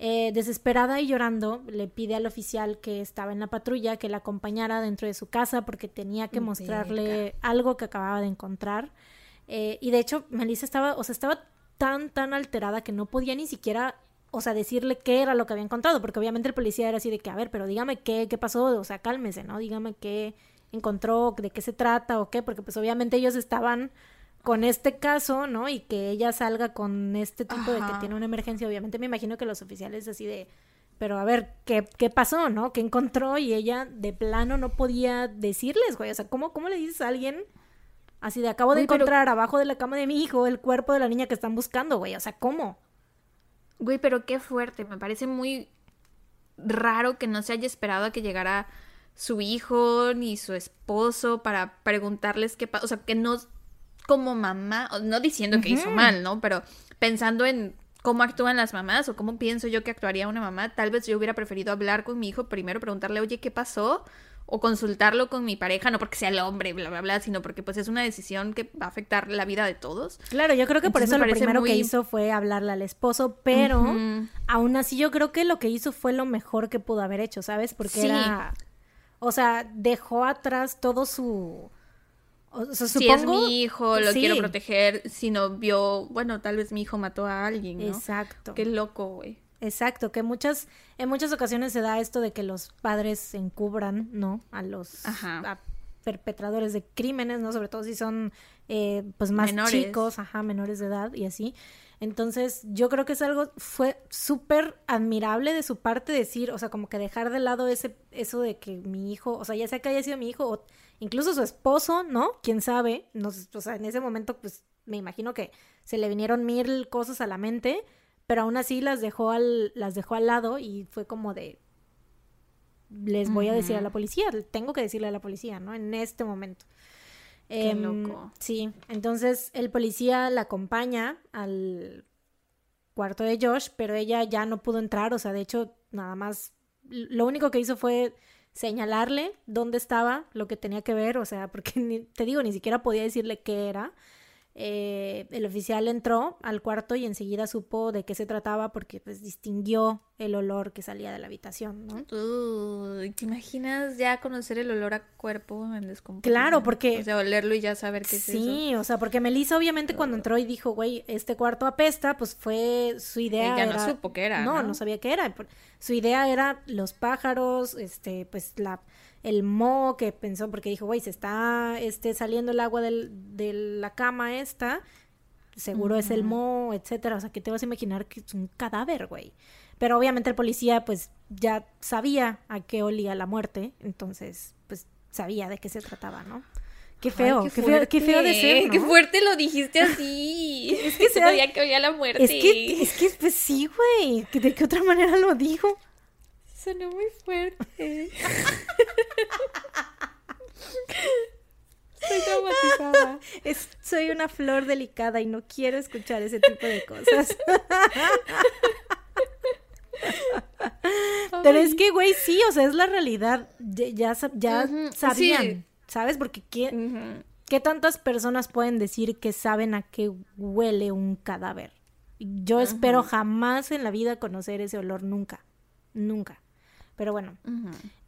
Eh, desesperada y llorando, le pide al oficial que estaba en la patrulla que la acompañara dentro de su casa porque tenía que mostrarle algo que acababa de encontrar. Eh, y de hecho, Melissa estaba, o sea, estaba tan, tan alterada que no podía ni siquiera, o sea, decirle qué era lo que había encontrado, porque obviamente el policía era así de que, a ver, pero dígame qué, qué pasó, o sea, cálmese, ¿no? Dígame qué, encontró, de qué se trata o qué, porque pues obviamente ellos estaban con este caso, ¿no? Y que ella salga con este tipo de que tiene una emergencia, obviamente me imagino que los oficiales así de, pero a ver, ¿qué, qué pasó, no? ¿Qué encontró? Y ella de plano no podía decirles, güey, o sea, ¿cómo, cómo le dices a alguien así de acabo de encontrar abajo de la cama de mi hijo el cuerpo de la niña que están buscando, güey? O sea, ¿cómo? Güey, pero qué fuerte, me parece muy raro que no se haya esperado a que llegara su hijo ni su esposo para preguntarles qué pasa, o sea, que no como mamá, no diciendo que hizo mal, ¿no? Pero pensando en cómo actúan las mamás o cómo pienso yo que actuaría una mamá, tal vez yo hubiera preferido hablar con mi hijo primero, preguntarle, oye, ¿qué pasó? O consultarlo con mi pareja, no porque sea el hombre, bla, bla, bla, sino porque pues es una decisión que va a afectar la vida de todos. Claro, yo creo que por eso lo primero que hizo fue hablarle al esposo, pero aún así yo creo que lo que hizo fue lo mejor que pudo haber hecho, ¿sabes? Porque era... O sea, dejó atrás todo su si es mi hijo, lo quiero proteger. Si no vio, bueno, tal vez mi hijo mató a alguien, ¿no? Exacto. Qué loco, güey. Exacto, que muchas, en muchas ocasiones se da esto de que los padres encubran, ¿no? A los perpetradores de crímenes, ¿no? Sobre todo si son, eh, pues, más chicos, ajá, menores de edad y así. Entonces, yo creo que es algo, fue súper admirable de su parte decir, o sea, como que dejar de lado ese, eso de que mi hijo, o sea, ya sea que haya sido mi hijo o incluso su esposo, ¿no? Quién sabe, no, o sea, en ese momento, pues, me imagino que se le vinieron mil cosas a la mente, pero aún así las dejó al, las dejó al lado y fue como de, les voy a decir a la policía, tengo que decirle a la policía, ¿no? En este momento. Qué em, loco. Sí, entonces el policía la acompaña al cuarto de Josh, pero ella ya no pudo entrar, o sea, de hecho, nada más, lo único que hizo fue señalarle dónde estaba, lo que tenía que ver, o sea, porque te digo, ni siquiera podía decirle qué era. Eh, el oficial entró al cuarto y enseguida supo de qué se trataba porque pues distinguió el olor que salía de la habitación, ¿no? ¿Te imaginas ya conocer el olor a cuerpo en descomposición? Claro, porque... O sea, olerlo y ya saber qué es eso. Sí, o sea, porque Melissa obviamente cuando entró y dijo, güey, este cuarto apesta, pues fue su idea Ella no supo qué era, no, no, no sabía qué era. Su idea era los pájaros, este, pues la el mo que pensó, porque dijo, güey, se está este, saliendo el agua del, de la cama esta, seguro es el mo, etcétera. O sea, que te vas a imaginar que es un cadáver, güey. Pero obviamente el policía, pues, ya sabía a qué olía la muerte, entonces, pues, sabía de qué se trataba, ¿no? Qué feo, qué, feo, qué feo de ser. Qué fuerte lo dijiste así. *laughs* es que *laughs* se sabía que olía la muerte. Es que, es que, pues sí, güey. ¿De qué otra manera lo dijo? Sonó muy fuerte. Estoy traumatizada. soy una flor delicada y no quiero escuchar ese tipo de cosas. Pero es que, güey, sí, o sea, es la realidad. Ya, ya, sabían, ¿sabes? Porque ¿qué, ¿qué tantas personas pueden decir que saben a qué huele un cadáver? Yo espero jamás en la vida conocer ese olor, nunca, nunca. Pero bueno.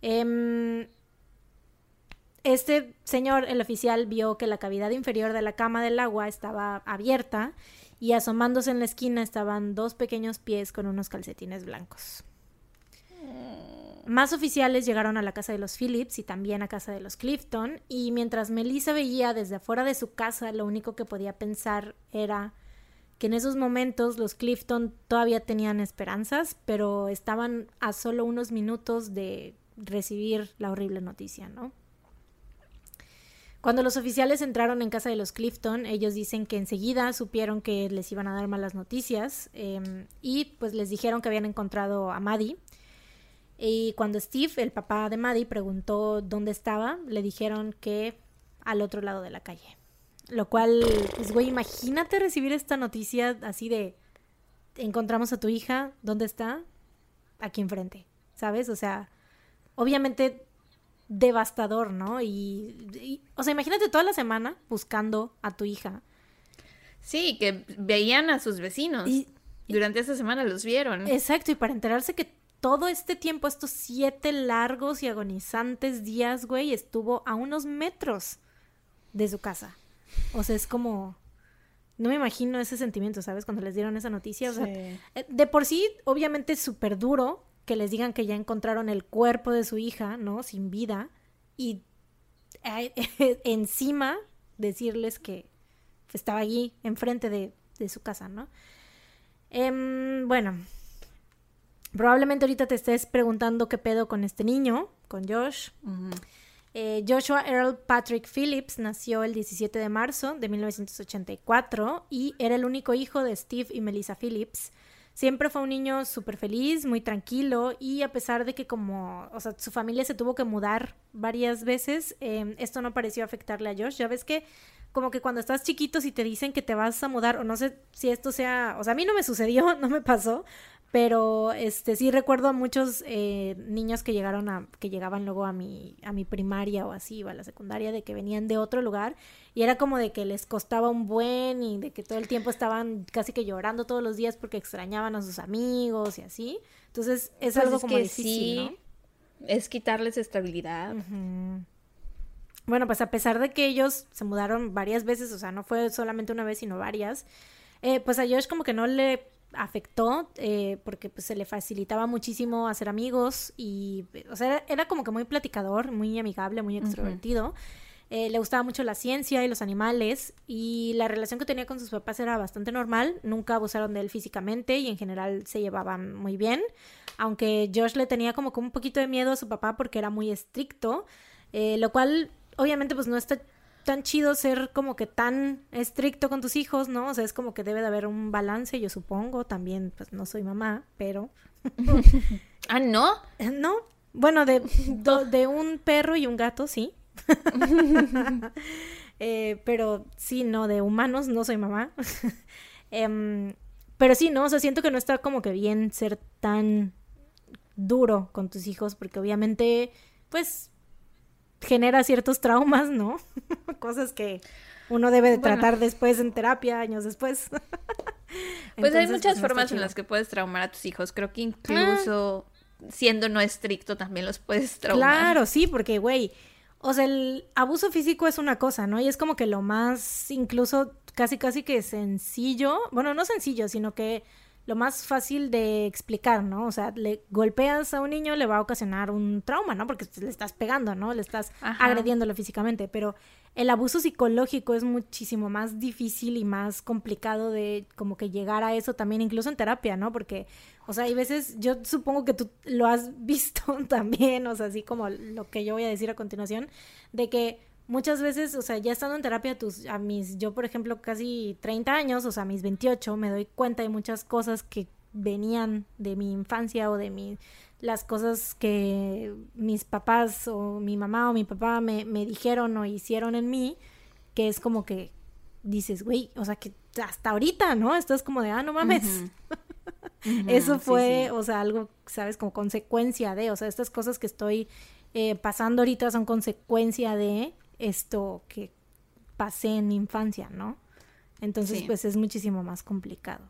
Em, este señor, el oficial, vio que la cavidad inferior de la cama del agua estaba abierta y asomándose en la esquina estaban dos pequeños pies con unos calcetines blancos. Mm. Más oficiales llegaron a la casa de los Phillips y también a casa de los Clifton, y mientras Melissa veía desde afuera de su casa, lo único que podía pensar era que en esos momentos los Clifton todavía tenían esperanzas, pero estaban a solo unos minutos de recibir la horrible noticia, ¿no? Cuando los oficiales entraron en casa de los Clifton, ellos dicen que enseguida supieron que les iban a dar malas noticias em, y pues les dijeron que habían encontrado a Maddie. Y cuando Steve, el papá de Maddie, preguntó dónde estaba, le dijeron que al otro lado de la calle. Lo cual, pues, güey, imagínate recibir esta noticia así de, encontramos a tu hija, ¿dónde está? Aquí enfrente, ¿sabes? O sea, obviamente devastador, ¿no? Y, o sea, imagínate toda la semana buscando a tu hija. Sí, que veían a sus vecinos. Y, Durante esa semana los vieron. Exacto, y para enterarse que todo este tiempo, estos siete largos y agonizantes días, güey, estuvo a unos metros de su casa. O sea, es como... No me imagino ese sentimiento, ¿sabes? Cuando les dieron esa noticia. O sea, eh, de por sí, obviamente es súper duro que les digan que ya encontraron el cuerpo de su hija, ¿no? Sin vida. Y *laughs* encima decirles que estaba allí, enfrente de, de su casa, ¿no? Em, bueno, probablemente ahorita te estés preguntando qué pedo con este niño, con Josh. Eh, Joshua Earl Patrick Phillips nació el 17 de marzo de 1984 y era el único hijo de Steve y Melissa Phillips. Siempre fue un niño súper feliz, muy tranquilo y a pesar de que como, o sea, su familia se tuvo que mudar varias veces, em, esto no pareció afectarle a Josh. Ya ves que como que cuando estás chiquito si te dicen que te vas a mudar o no sé si esto sea, o sea, a mí no me sucedió, *laughs* no me pasó, pero este sí recuerdo a muchos eh, niños que llegaron a que llegaban luego a mi a mi primaria o así o a la secundaria de que venían de otro lugar y era como de que les costaba un buen y de que todo el tiempo estaban casi que llorando todos los días porque extrañaban a sus amigos y así. Entonces es pues algo como difícil es quitarles estabilidad. Bueno pues a pesar de que ellos se mudaron varias veces o sea no fue solamente una vez sino varias eh, pues a Josh como que no le afectó eh, porque pues se le facilitaba muchísimo hacer amigos y o sea era, como que muy platicador muy amigable muy extrovertido. Eh, le gustaba mucho la ciencia y los animales y la relación que tenía con sus papás era bastante normal nunca abusaron de él físicamente y en general se llevaban muy bien. Aunque Josh le tenía como que un poquito de miedo a su papá porque era muy estricto eh, lo cual obviamente pues no está tan chido ser como que tan estricto con tus hijos, ¿no? O sea, es como que debe de haber un balance, yo supongo. También, pues no soy mamá, pero. *laughs* ah, ¿no? *laughs* No. Bueno, de, *laughs* de un perro y un gato, sí. Eh, pero sí, no, de humanos no soy mamá. Em, pero sí, ¿no? O sea, siento que no está como que bien ser tan duro con tus hijos, porque obviamente, pues genera ciertos traumas, ¿no? *laughs* Cosas que uno debe de tratar después en terapia, años después. *laughs* pues hay muchas pues, formas en las que puedes traumar a tus hijos. Creo que incluso siendo no estricto también los puedes traumar. Claro, sí, porque, güey, o sea, el abuso físico es una cosa, ¿no? Y es como que lo más, incluso casi, casi que sencillo, bueno, no sencillo, sino que lo más fácil de explicar, ¿no? O sea, le golpeas a un niño, le va a ocasionar un trauma, ¿no? Porque le estás pegando, ¿no? Le estás agrediéndolo físicamente, pero el abuso psicológico es muchísimo más difícil y más complicado de como que llegar a eso también, incluso en terapia, ¿no? Porque, o sea, hay veces, yo supongo que tú lo has *laughs* visto también, o sea, así como lo que yo voy a decir a continuación, de que muchas veces, o sea, ya estando en terapia, tus, a mis, yo por ejemplo, casi 30 años, o sea, a mis 28, me doy cuenta de muchas cosas que venían de mi infancia o de mi, las cosas que mis papás o mi mamá o mi papá me, me dijeron o hicieron en mí, que es como que dices, güey, o sea, que hasta ahorita, ¿no? Estás como de, ah, no mames. *laughs* Eso fue, o sea, algo, ¿sabes? Como consecuencia de, o sea, estas cosas que estoy eh, pasando ahorita son consecuencia de esto que pasé en mi infancia, ¿no? Entonces, pues es muchísimo más complicado.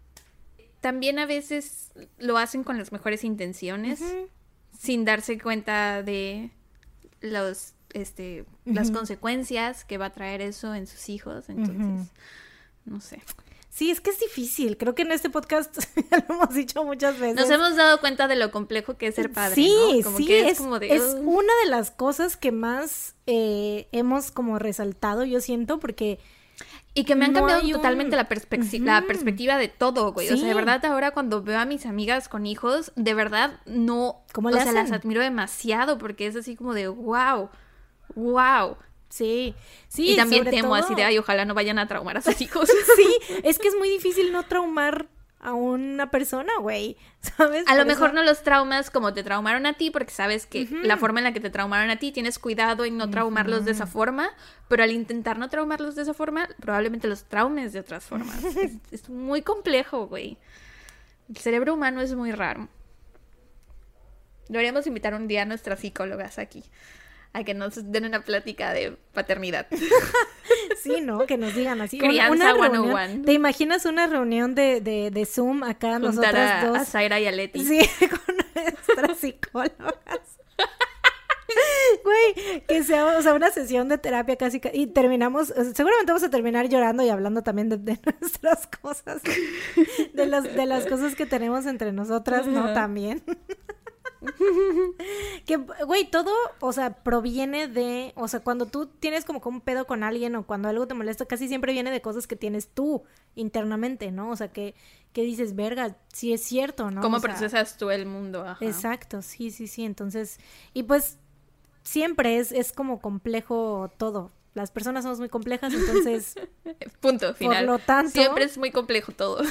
También a veces lo hacen con las mejores intenciones, sin darse cuenta de los, este, las consecuencias que va a traer eso en sus hijos. Entonces, no sé. Sí, es que es difícil. Creo que en este podcast *laughs* ya lo hemos dicho muchas veces. Nos hemos dado cuenta de lo complejo que es ser padre. Sí, sí, es, como de, es una de las cosas que más eh, hemos como resaltado, yo siento, porque... Y que me han cambiado totalmente la, la perspectiva de todo, güey. O sea, de verdad, ahora cuando veo a mis amigas con hijos, de verdad no. ¿Cómo o sea, las admiro demasiado porque es así como de wow, wow. Sí, sí. Y también temo así de, ay, ojalá no vayan a traumar a sus *laughs* hijos. sí, es que es muy difícil no traumar a una persona, güey, *laughs* ¿sabes? A lo mejor no los traumas como te traumaron a ti, porque sabes que la forma en la que te traumaron a ti, tienes cuidado en no traumarlos de esa forma, pero al intentar no traumarlos de esa forma, probablemente los traumes de otras formas. *laughs* es, es muy complejo, güey. El cerebro humano es muy raro. Deberíamos invitar un día a nuestras psicólogas aquí a que nos den una plática de paternidad. *laughs* Sí, ¿no? Que nos digan así. Crianza una, reunión, ¿Te imaginas una reunión de, de, de Zoom acá Juntar nosotras a, dos? a Zaira y a Leti. Sí, *laughs* con nuestras psicólogas. *laughs* Güey, que sea, o sea, una sesión de terapia casi, y terminamos, seguramente vamos a terminar llorando y hablando también de, de nuestras cosas, de las, de las cosas que tenemos entre nosotras, ¿no? También. *laughs* que, güey, todo, o sea, proviene de, o sea, cuando tú tienes como un pedo con alguien o cuando algo te molesta, casi siempre viene de cosas que tienes tú internamente, ¿no? O sea, que, que dices, verga, sí es cierto, ¿no? ¿Cómo procesas tú el mundo? Exacto, sí, sí, sí. Entonces, y pues siempre es, es como complejo todo, las personas somos muy complejas, entonces... *laughs* Punto, final. Por lo tanto... Siempre es muy complejo todo.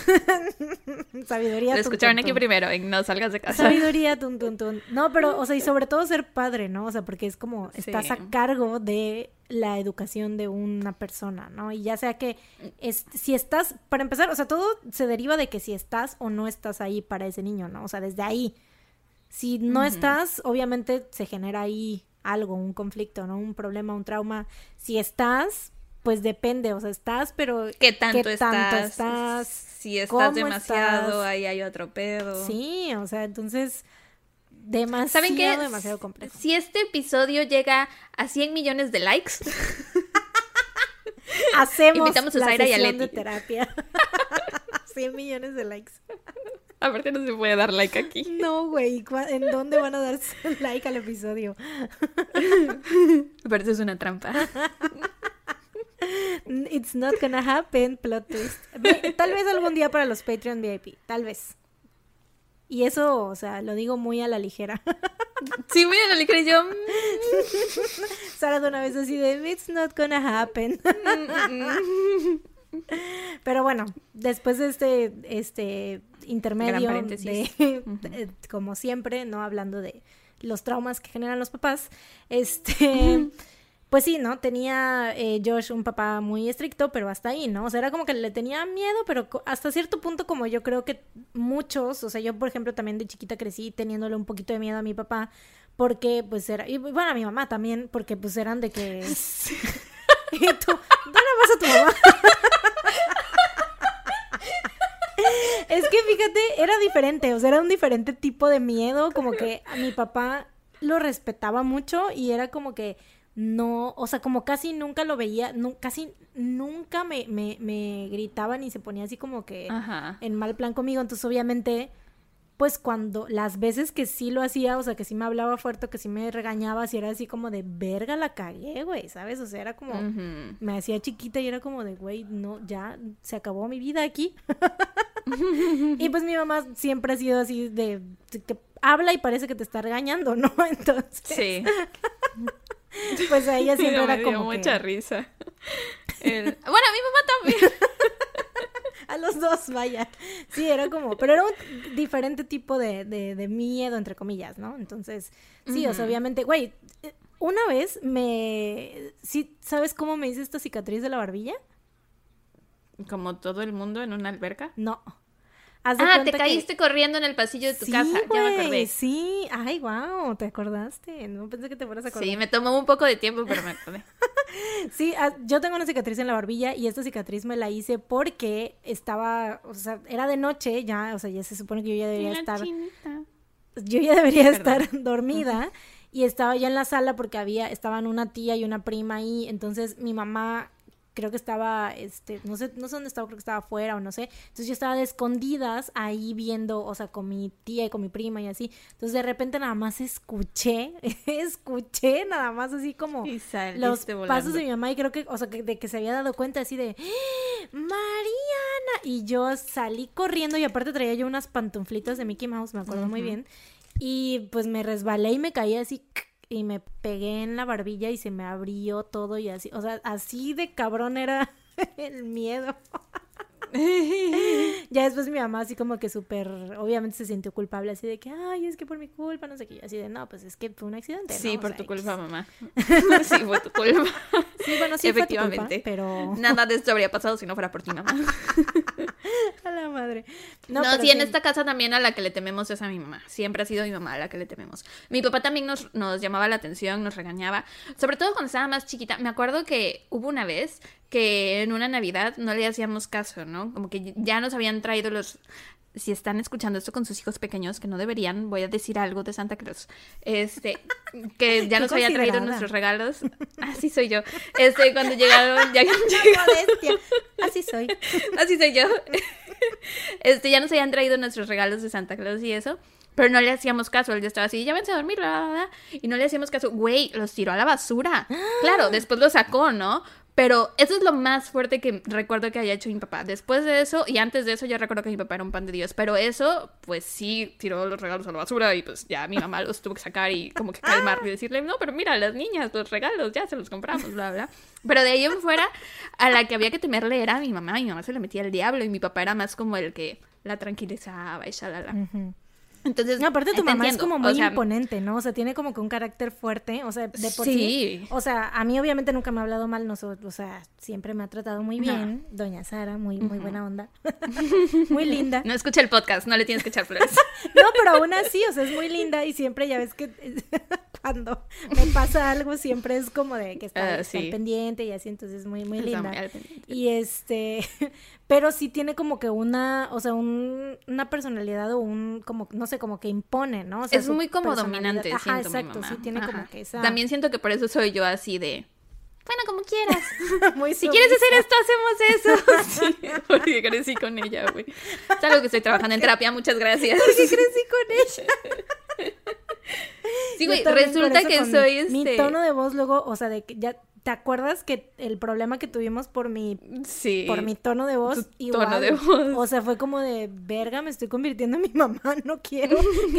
*laughs* sabiduría. Lo escucharon aquí primero, en No Salgas de Casa. Sabiduría, tun, tun. *laughs* No, pero, o sea, y sobre todo ser padre, ¿no? O sea, porque es como, estás a cargo de la educación de una persona, ¿no? Y ya sea que es, si estás, para empezar, o sea, todo se deriva de que si estás o no estás ahí para ese niño, ¿no? O sea, desde ahí. Si no estás, obviamente se genera ahí algo, un conflicto, ¿no? Un problema, un trauma. Si estás, pues depende, o sea, estás, pero ¿qué tanto, estás? Si estás demasiado, ahí hay otro pedo. Sí, o sea, entonces demasiado, ¿Saben qué? demasiado complejo. Si este episodio llega a 100 millones de likes, *laughs* hacemos Invitamos a Zaira y a Leti. de terapia. *laughs* 100 millones de likes. A ver no se puede dar like aquí. *laughs* No, güey. ¿En dónde van a dar *laughs* like al episodio? *laughs* Pero eso es una trampa. It's not gonna happen, plot twist. Tal vez algún día para los Patreon VIP. Tal vez. Y eso, o sea, lo digo muy a la ligera. Sí, muy a la ligera. yo. Mm. Sara de una vez así de, It's not gonna happen. *laughs* Pero bueno, después de este, este intermedio de, *laughs* como siempre, no hablando de los traumas que generan los papás, este, pues sí, ¿no? Tenía eh, Josh un papá muy estricto, pero hasta ahí, ¿no? O sea, era como que le tenía miedo, pero hasta cierto punto como yo creo que muchos, o sea, yo por ejemplo también de chiquita crecí teniéndole un poquito de miedo a mi papá, porque pues era, y bueno, a mi mamá también, porque pues eran de que... *laughs* ¿Y tú? ¿Dónde vas a tu mamá? Es que fíjate, era diferente, o sea, era un diferente tipo de miedo, como que a mi papá lo respetaba mucho y era como que no, o sea, como casi nunca lo veía, casi nunca me, me, me gritaba ni se ponía así como que en mal plan conmigo, entonces obviamente pues cuando las veces que sí lo hacía, o sea, que sí me hablaba fuerte, que sí me regañaba, si era así como de verga la cagué, güey, ¿sabes? O sea, era como, me hacía chiquita y era como de, güey, no, ya se acabó mi vida aquí. *laughs* y pues mi mamá siempre ha sido así de, que habla y parece que te está regañando, ¿no? *laughs* Entonces. Sí. pues a ella siempre era como. mucha risa. Bueno, a mi mamá también *laughs* a los dos, vaya. Sí, era como, pero era un diferente tipo de, de, miedo, entre comillas, ¿no? Entonces, sí, o sea, obviamente, güey, una vez me... ¿Sí, ¿Sabes cómo me hice esta cicatriz de la barbilla? ¿Como todo el mundo en una alberca? No. Ah, te caíste corriendo en el pasillo de tu casa. Ya me acordé. Sí, ay, wow, te acordaste. No pensé que te fueras a acordar. Sí, me tomó un poco de tiempo, pero me acordé. *laughs* sí, ah, yo tengo una cicatriz en la barbilla y esta cicatriz me la hice porque estaba, o sea, era de noche ya, o sea, ya se supone que yo ya debería estar. Yo ya debería estar *laughs* dormida. Y estaba ya en la sala porque había, estaban una tía y una prima ahí. Entonces mi mamá creo que estaba, este, no sé, no sé dónde estaba, creo que estaba afuera o no sé. Entonces yo estaba de escondidas ahí viendo, o sea, con mi tía y con mi prima y así. Entonces de repente nada más escuché, *laughs* escuché nada más así como los pasos de mi mamá y creo que, o sea, que, de que se había dado cuenta así de, ¡Ah, Mariana. Y yo salí corriendo y aparte traía yo unas pantuflitas de Mickey Mouse, me acuerdo muy bien. Y pues me resbalé y me caí así y me pegué en la barbilla y se me abrió todo y así, o sea, así de cabrón era *laughs* el miedo. *laughs* ya después mi mamá así como que súper, obviamente se sintió culpable, así de que, ay, es que por mi culpa, no sé qué, así de, no, pues es que fue un accidente. Sí, por tu culpa, mamá. *laughs* sí, fue tu culpa. Sí, bueno, sí Efectivamente. pero... Nada de esto habría pasado si no fuera por ti, mamá. *laughs* a la madre. No, sí, en esta casa también a la que le tememos es a mi mamá. Siempre ha sido mi mamá a la que le tememos. Mi papá también nos, nos llamaba la atención, nos regañaba. Sobre todo cuando estaba más chiquita. Me acuerdo que hubo una vez que en una Navidad no le hacíamos caso, ¿no? Como que ya nos habían traído los... Si están escuchando esto con sus hijos pequeños, que no deberían, voy a decir algo de Santa Cruz. Este, que ya nos habían traído nuestros regalos. Así soy yo. Este, cuando llegaron, ya *laughs* Así soy. Así soy yo. Este, ya nos habían traído nuestros regalos de Santa Claus y eso. Pero no le hacíamos caso, él ya estaba así, ya vence a dormir, bla, bla, bla, y no le hacíamos caso. Güey, los tiró a la basura. Claro, después lo sacó, ¿no? Pero eso es lo más fuerte que recuerdo que haya hecho mi papá. Después de eso, y antes de eso, yo recuerdo que mi papá era un pan de Dios. Pero eso, pues sí, tiró los regalos a la basura y pues ya mi mamá los tuvo que sacar y como que calmar y decirle, no, pero mira, las niñas, los regalos, ya se los compramos, bla, bla. Pero de ahí en fuera, a la que había que temerle era mi mamá. Mi mamá se le metía el diablo y mi papá era más como el que la tranquilizaba y shalala. Entonces, No, aparte tu mamá es como o muy sea, imponente, ¿no? O sea, tiene como que un carácter fuerte, o sea, de por sí. Sí. O sea, a mí obviamente nunca me ha hablado mal, nosotros, o sea, siempre me ha tratado muy No. bien. Doña Sara, muy, muy buena onda. *laughs* muy linda. No escucha el podcast, no le tienes que echar flores. *laughs* No, pero aún así, o sea, es muy linda y siempre ya ves que cuando me pasa algo siempre es como de que está, Ah, sí. pendiente y así, entonces es muy, muy Está linda. muy. Y este, *laughs* pero sí tiene como que una, o sea, un, una personalidad o un, como, no sé, como que impone, ¿no? O sea, es muy como dominante, Ajá, exacto, sí tiene Ajá. como que esa... También siento que por eso soy yo así de... Bueno, como quieras. *laughs* muy Si quieres hacer esto, hacemos eso. *laughs* Sí, porque crecí con ella, güey. Es algo que estoy trabajando en terapia, muchas gracias. Porque crecí con ella. *laughs* Sí, güey, resulta que soy mi, este... Mi tono de voz luego, o sea, de que ya... ¿Te acuerdas que el problema que tuvimos por mi Sí. por mi tono de voz. Tu igual. tono de voz. O sea, fue como de, verga, me estoy convirtiendo en mi mamá, no quiero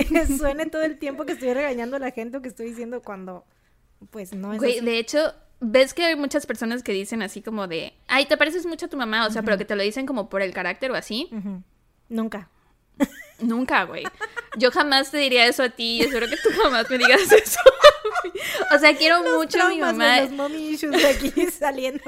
que *laughs* suene todo el tiempo que estoy regañando a la gente o que estoy diciendo cuando, pues no es Güey, así. de hecho, ves que hay muchas personas que dicen así como de... Ay, te pareces mucho a tu mamá, o sea, pero que te lo dicen como por el carácter o así. Ujú. Nunca. Nunca, güey. Yo jamás te diría eso a ti y espero que tú jamás me digas *laughs* eso. o sea, quiero mucho a mi mamá. los mommy issues de aquí *laughs* saliendo.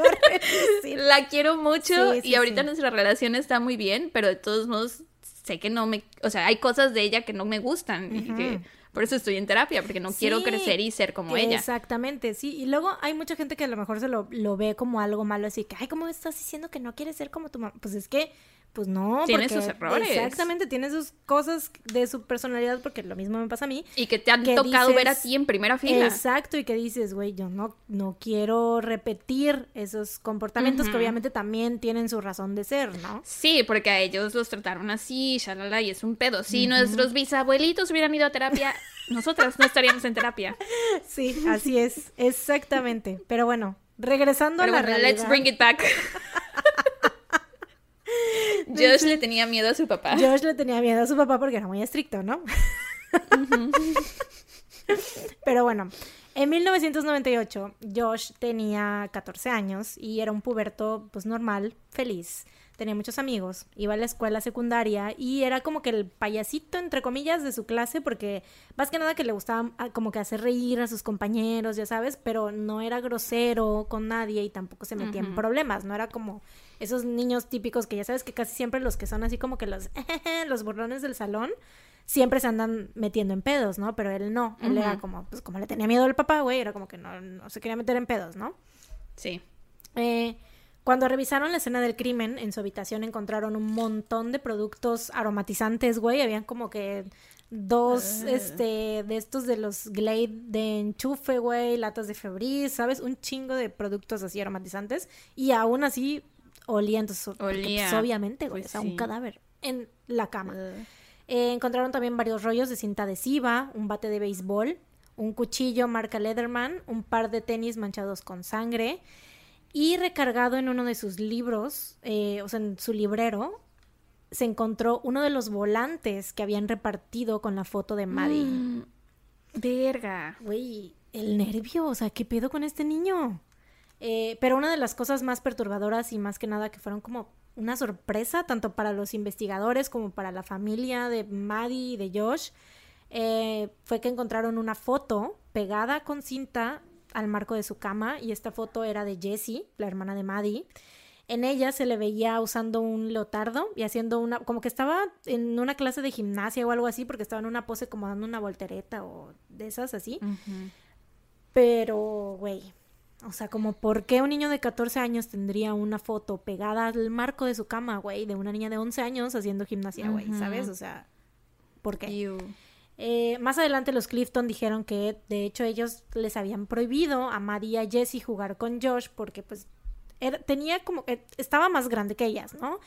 La quiero mucho Sí, sí, y ahorita sí. nuestra relación está muy bien, pero de todos modos sé que no me... O sea, hay cosas de ella que no me gustan y que por eso estoy en terapia, porque no quiero crecer y ser como ella. Exactamente, sí. Y luego hay mucha gente que a lo mejor se lo, lo ve como algo malo, así que, ay, ¿cómo estás diciendo que no quieres ser como tu mamá? Pues es que, pues no. Tiene sus errores. Exactamente, tiene sus cosas de su personalidad, porque lo mismo me pasa a mí. Y que te han que tocado ver a ti en primera fila. Exacto, y que dices, güey, yo no, no quiero repetir esos comportamientos que obviamente también tienen su razón de ser, ¿no? Sí, porque a ellos los trataron así, shalala, y es un pedo. Si nuestros bisabuelitos hubieran ido a terapia, *laughs* nosotras no estaríamos en terapia. Sí, así es, exactamente. Pero bueno, regresando Pero a la bueno, realidad. let's bring it back. *laughs* *laughs* Josh le tenía miedo a su papá. Josh le tenía miedo a su papá porque era muy estricto, ¿no? *laughs* Pero bueno, en 1998 Josh tenía 14 años y era un puberto pues normal, feliz. Tenía muchos amigos, iba a la escuela secundaria y era como que el payasito, entre comillas, de su clase porque más que nada que le gustaba ah, como que hacer reír a sus compañeros, ya sabes, pero no era grosero con nadie y tampoco se metía en problemas, no era como esos niños típicos que ya sabes que casi siempre los que son así como que los, *laughs* los burlones del salón siempre se andan metiendo en pedos, ¿no? Pero él no, él era como, pues como le tenía miedo al papá, güey, era como que no, no se quería meter en pedos, ¿no? Sí. Eh, cuando revisaron la escena del crimen, en su habitación encontraron un montón de productos aromatizantes, güey. Habían como que dos, Ah. este, de estos de los Glade de enchufe, güey, latas de Febreze, ¿sabes? Un chingo de productos así aromatizantes. Y aún así olía, entonces, Olía. pues, obviamente, güey, Pues o sea, un cadáver en la cama. Uh, Eh, encontraron también varios rollos de cinta adhesiva, un bate de béisbol, un cuchillo marca Leatherman, un par de tenis manchados con sangre y recargado en uno de sus libros, eh, o sea, en su librero, se encontró uno de los volantes que habían repartido con la foto de Maddie. mm, verga. Güey, el nervio, o sea, ¿qué pedo con este niño? Eh, pero una de las cosas más perturbadoras y más que nada que fueron como una sorpresa, tanto para los investigadores como para la familia de Maddie y de Josh, eh, fue que encontraron una foto pegada con cinta al marco de su cama y esta foto era de Jessie, la hermana de Maddie. En ella se le veía usando un leotardo y haciendo una, como que estaba en una clase de gimnasia o algo así, porque estaba en una pose como dando una voltereta o de esas así. Pero, güey, o sea, como por qué un niño de 14 años tendría una foto pegada al marco de su cama, güey, de una niña de 11 años haciendo gimnasia, güey. ¿sabes? O sea, ¿por qué? Eh, más adelante los Clifton dijeron que de hecho ellos les habían prohibido a Maddie y a Jessie jugar con Josh porque pues era- tenía como eh, estaba más grande que ellas, ¿no?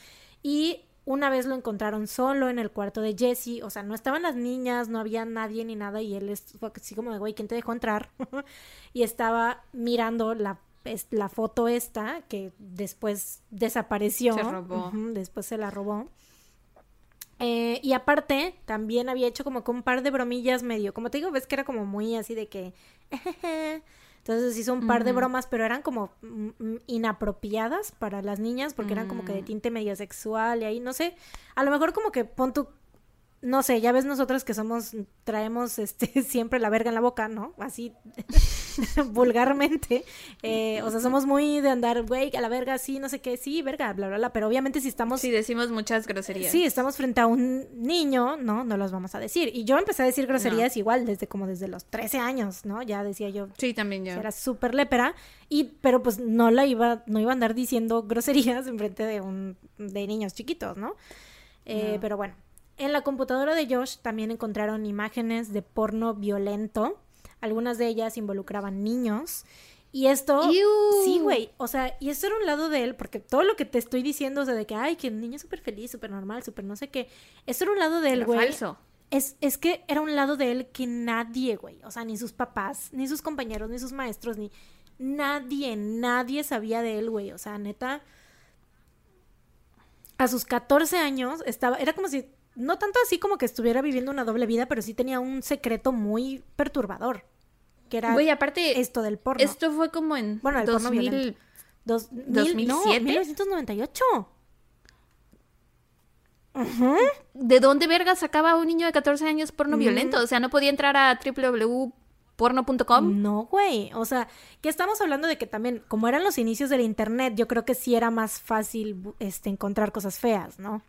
Y una vez lo encontraron solo en el cuarto de Jessie, o sea, no estaban las niñas, no había nadie ni nada y él fue así como de, güey, ¿quién te dejó entrar? *laughs* y estaba mirando la la foto esta que después desapareció. Se robó. Después se la robó. Eh, y aparte, también había hecho como que un par de bromillas medio, como te digo, ves que era como muy así de que... Entonces hizo un par de bromas, pero eran como mm, mm, inapropiadas para las niñas, porque eran como que de Mm. tinte medio sexual y ahí, no sé, a lo mejor como que pon tu, no sé, ya ves nosotros que somos, traemos este *laughs* siempre la verga en la boca, ¿no? Así *laughs* vulgarmente. Eh, o sea, somos muy de andar, güey, a la verga, sí, no sé qué, sí, verga, bla, bla, bla. Pero obviamente si estamos Sí, decimos muchas groserías. Sí, estamos frente a un niño, ¿no? No los vamos a decir. Y yo empecé a decir groserías igual desde como desde los 13 años, ¿no? Ya decía yo, Sí, también yo. era súper lépera. Y, pero pues no la iba, no iba a andar diciendo groserías en frente de un, de niños chiquitos, ¿no? Eh, No. Pero bueno. En la computadora de Josh también encontraron imágenes de porno violento. Algunas de ellas involucraban niños. Y esto, ¡Iu! sí, güey, o sea, y esto era un lado de él, porque todo lo que te estoy diciendo, o sea, de que, ay, que el niño es súper feliz, súper normal, súper no sé qué, esto era un lado de él, güey. falso. Es, es que era un lado de él que nadie, güey, o sea, ni sus papás, ni sus compañeros, ni sus maestros, ni nadie, nadie sabía de él, güey, o sea, neta, a sus 14 años estaba, era como si, no tanto así como que estuviera viviendo una doble vida, pero sí tenía un secreto muy perturbador, que era Güey, aparte, esto del porno. esto fue como en Bueno, el porno 2000. violento. Dos, mil- 2007. No, 1998. Ujú. ¿De dónde verga sacaba un niño de 14 años porno Mm. violento? O sea, no podía entrar a www.porno.com. No, güey. O sea, que estamos hablando de que también, como eran los inicios del internet, yo creo que sí era más fácil este, encontrar cosas feas, ¿no?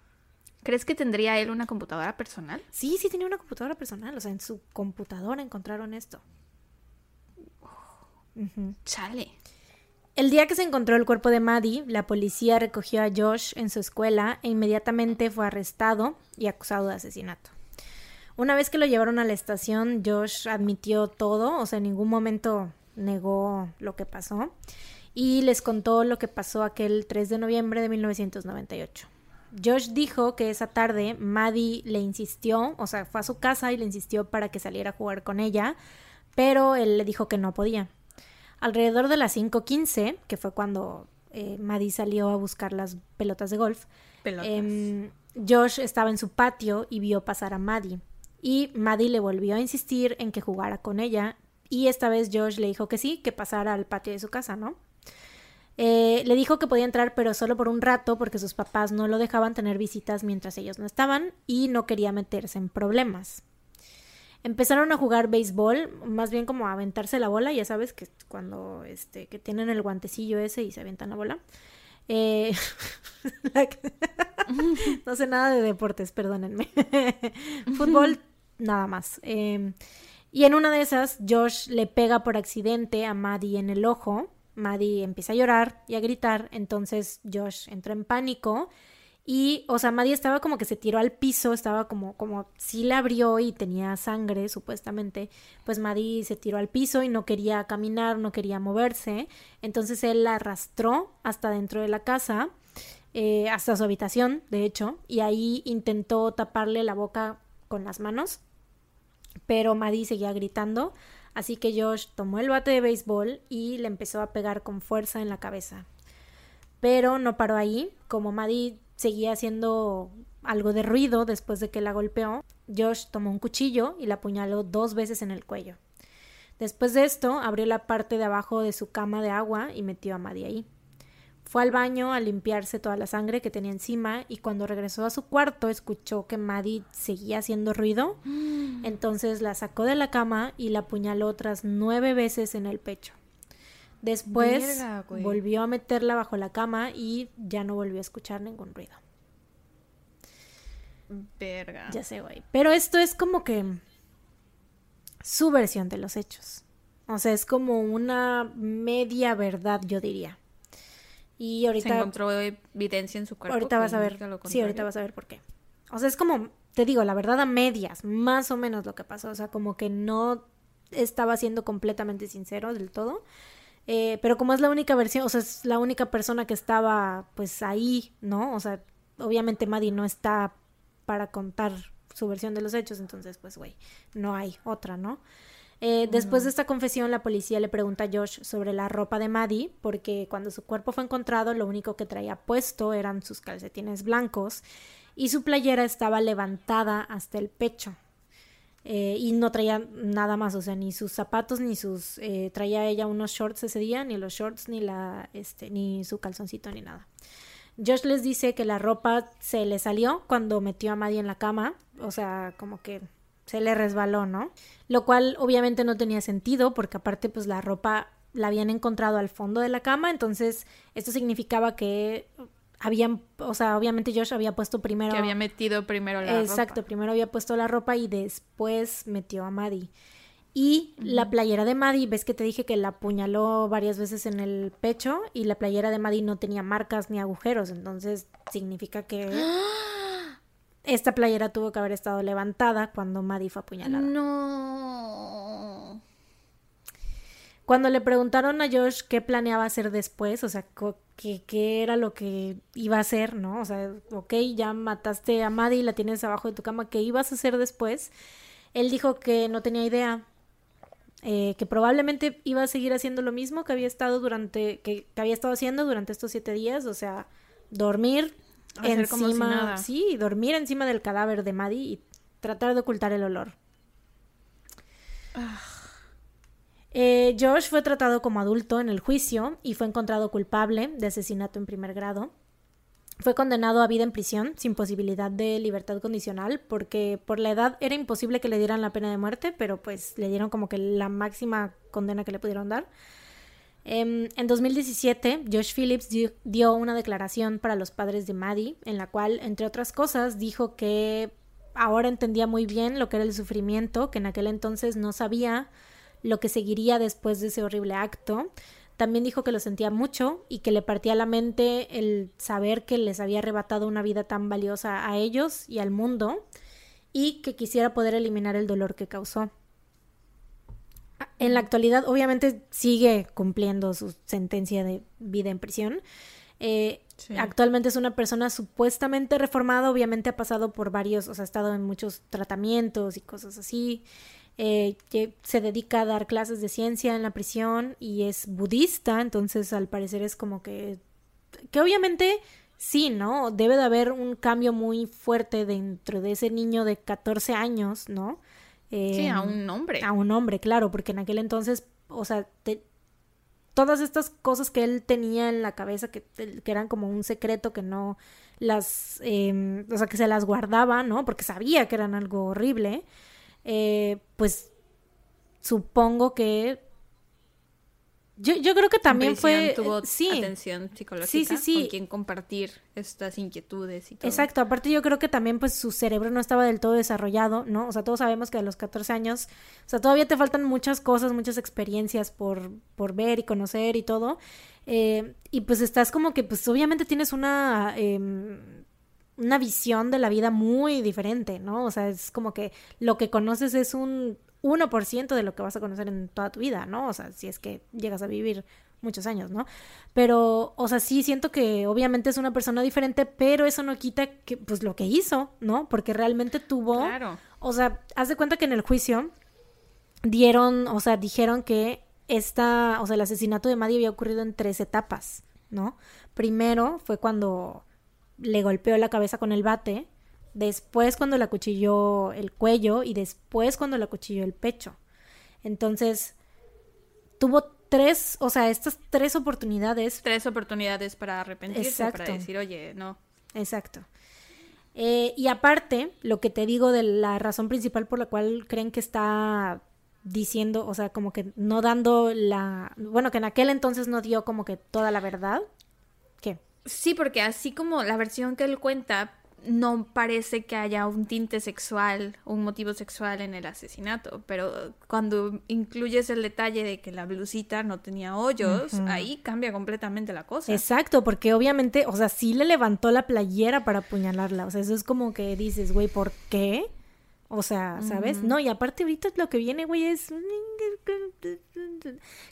¿Crees que tendría él una computadora personal? Sí, sí tenía una computadora personal. O sea, en su computadora encontraron esto. Chale. El día que se encontró el cuerpo de Maddie, la policía recogió a Josh en su escuela e inmediatamente fue arrestado y acusado de asesinato. Una vez que lo llevaron a la estación, Josh admitió todo, o sea, en ningún momento negó lo que pasó y les contó lo que pasó aquel 3 de noviembre de 1998. Josh dijo que esa tarde Maddie le insistió, o sea, fue a su casa y le insistió para que saliera a jugar con ella, pero él le dijo que no podía. Alrededor de las 5.15, que fue cuando eh, Maddie salió a buscar las pelotas de golf, Pelotas. em, Josh estaba en su patio y vio pasar a Maddie. Y Maddie le volvió a insistir en que jugara con ella. Y esta vez Josh le dijo que sí, que pasara al patio de su casa, ¿no? Eh, le dijo que podía entrar, pero solo por un rato, porque sus papás no lo dejaban tener visitas mientras ellos no estaban y no quería meterse en problemas. Empezaron a jugar béisbol, más bien como a aventarse la bola, ya sabes que cuando este que tienen el guantecillo ese y se aventan la bola. Eh, *laughs* *laughs* no sé nada de deportes, perdónenme. *laughs* Fútbol, nada más. Eh, y en una de esas, Josh le pega por accidente a Maddie en el ojo. Maddie empieza a llorar y a gritar, entonces Josh entra en pánico y, o sea, Maddie estaba como que se tiró al piso, estaba como, como, sí la abrió y tenía sangre, supuestamente. Pues Maddie se tiró al piso y no quería caminar, no quería moverse. Entonces él la arrastró hasta dentro de la casa, eh, hasta su habitación, de hecho, y ahí intentó taparle la boca con las manos. Pero Maddie seguía gritando, así que Josh tomó el bate de béisbol y le empezó a pegar con fuerza en la cabeza. Pero no paró ahí, como Maddie seguía haciendo algo de ruido después de que la golpeó, Josh tomó un cuchillo y la apuñaló dos veces en el cuello. Después de esto, abrió la parte de abajo de su cama de agua y metió a Maddie ahí. Fue al baño a limpiarse toda la sangre que tenía encima y cuando regresó a su cuarto escuchó que Maddie seguía haciendo ruido. *gasps* Entonces la sacó de la cama y la apuñaló otras nueve veces en el pecho. Después Verga, volvió a meterla bajo la cama y ya no volvió a escuchar ningún ruido. Verga. Ya sé, güey. Pero esto es como que su versión de los hechos. O sea, es como una media verdad, yo diría. Y Se ahorita, encontró evidencia en su cuerpo. ahorita vas a ver. Sí, ahorita vas a ver por qué. O sea, es como, te digo, la verdad a medias, más o menos lo que pasó. O sea, como que no estaba siendo completamente sincero del todo. Eh, pero como es la única versión, o sea, es la única persona que estaba pues ahí, ¿no? O sea, obviamente Maddie no está para contar su versión de los hechos, entonces pues, güey, no hay otra, ¿no? Eh, después de esta confesión, la policía le pregunta a Josh sobre la ropa de Maddie, porque cuando su cuerpo fue encontrado, lo único que traía puesto eran sus calcetines blancos y su playera estaba levantada hasta el pecho. Eh, y no traía nada más, o sea, ni sus zapatos, ni sus... Eh, traía ella unos shorts ese día, ni los shorts, ni, la, este, ni su calzoncito, ni nada. Josh les dice que la ropa se le salió cuando metió a Maddie en la cama, o sea, como que se le resbaló, ¿no? Lo cual obviamente no tenía sentido porque aparte pues la ropa la habían encontrado al fondo de la cama, entonces esto significaba que habían, o sea, obviamente Josh había puesto primero... Que había metido primero la Exacto, primero había puesto la ropa y después metió a Maddie. Y la playera de Maddie, ves que te dije que la apuñaló varias veces en el pecho y la playera de Maddie no tenía marcas ni agujeros, entonces significa que *gasps* esta playera tuvo que haber estado levantada cuando Maddie fue apuñalada. No. Cuando le preguntaron a Josh qué planeaba hacer después, o sea, qué, era lo que iba a hacer, ¿no? O sea, ok, ya mataste a Maddie y la tienes abajo de tu cama, ¿qué ibas a hacer después? Él dijo que no tenía idea, eh, que probablemente iba a seguir haciendo lo mismo que había estado durante, que, había estado haciendo durante estos siete días, o sea, dormir encima, sí, dormir encima del cadáver de Maddie y tratar de ocultar el olor. Ah. Eh, Josh fue tratado como adulto en el juicio y fue encontrado culpable de asesinato en primer grado. Fue condenado a vida en prisión sin posibilidad de libertad condicional porque por la edad era imposible que le dieran la pena de muerte, pero pues le dieron como que la máxima condena que le pudieron dar. Em, en 2017, Josh Phillips dio, una declaración para los padres de Maddie, en la cual, entre otras cosas, dijo que ahora entendía muy bien lo que era el sufrimiento, que en aquel entonces no sabía lo que seguiría después de ese horrible acto. También dijo que lo sentía mucho y que le partía la mente el saber que les había arrebatado una vida tan valiosa a ellos y al mundo y que quisiera poder eliminar el dolor que causó. En la actualidad, obviamente, sigue cumpliendo su sentencia de vida en prisión. Eh, actualmente es una persona supuestamente reformada, obviamente ha pasado por varios, o sea, ha estado en muchos tratamientos y cosas así eh, que se dedica a dar clases de ciencia en la prisión y es budista, entonces al parecer es como que, que obviamente sí, ¿no? Debe de haber un cambio muy fuerte dentro de ese niño de 14 años, ¿no? Sí, a em, un hombre. A un hombre, claro, porque en aquel entonces, o sea, todas estas cosas que él tenía en la cabeza, que, que eran como un secreto que no las, eh, o sea, que se las guardaba, ¿no? Porque sabía que eran algo horrible eh, pues supongo que yo, yo creo que también fue tuvo sí, atención psicológica sí, con quien compartir estas inquietudes y todo. Exacto, aparte yo creo que también pues su cerebro no estaba del todo desarrollado, ¿no? O sea, todos sabemos que a los 14 años, o sea, todavía te faltan muchas cosas, muchas experiencias por, por ver y conocer y todo. Eh, y pues estás como que pues obviamente tienes una em, una visión de la vida muy diferente, ¿no? O sea, es como que lo que conoces es un 1% de lo que vas a conocer en toda tu vida, ¿no? O sea, si es que llegas a vivir muchos años, ¿no? Pero, o sea, sí siento que obviamente es una persona diferente, pero eso no quita que, pues, lo que hizo, ¿no? Porque realmente tuvo... Claro. O sea, haz de cuenta que en el juicio dieron, o sea, dijeron que esta, o sea, el asesinato de Maddie había ocurrido en tres etapas, ¿no? Primero fue cuando le golpeó la cabeza con el bate, después cuando le acuchilló el cuello y después cuando le acuchilló el pecho. Entonces, tuvo tres, o sea, estas tres oportunidades. Tres oportunidades para arrepentirse, para decir, oye, no. Exacto. Eh, y aparte, lo que te digo de la razón principal por la cual creen que está diciendo, o sea, como que no dando la, bueno, que en aquel entonces no dio como que toda la verdad. ¿Qué? Sí, porque así como la versión que él cuenta, no parece que haya un tinte sexual, un motivo sexual en el asesinato, pero cuando incluyes el detalle de que la blusita no tenía hoyos, ahí cambia completamente la cosa. Exacto, porque obviamente, o sea, sí le levantó la playera para apuñalarla, o sea, eso es como que dices, güey, ¿por qué? O sea, ¿sabes? No, y aparte ahorita lo que viene, güey, es...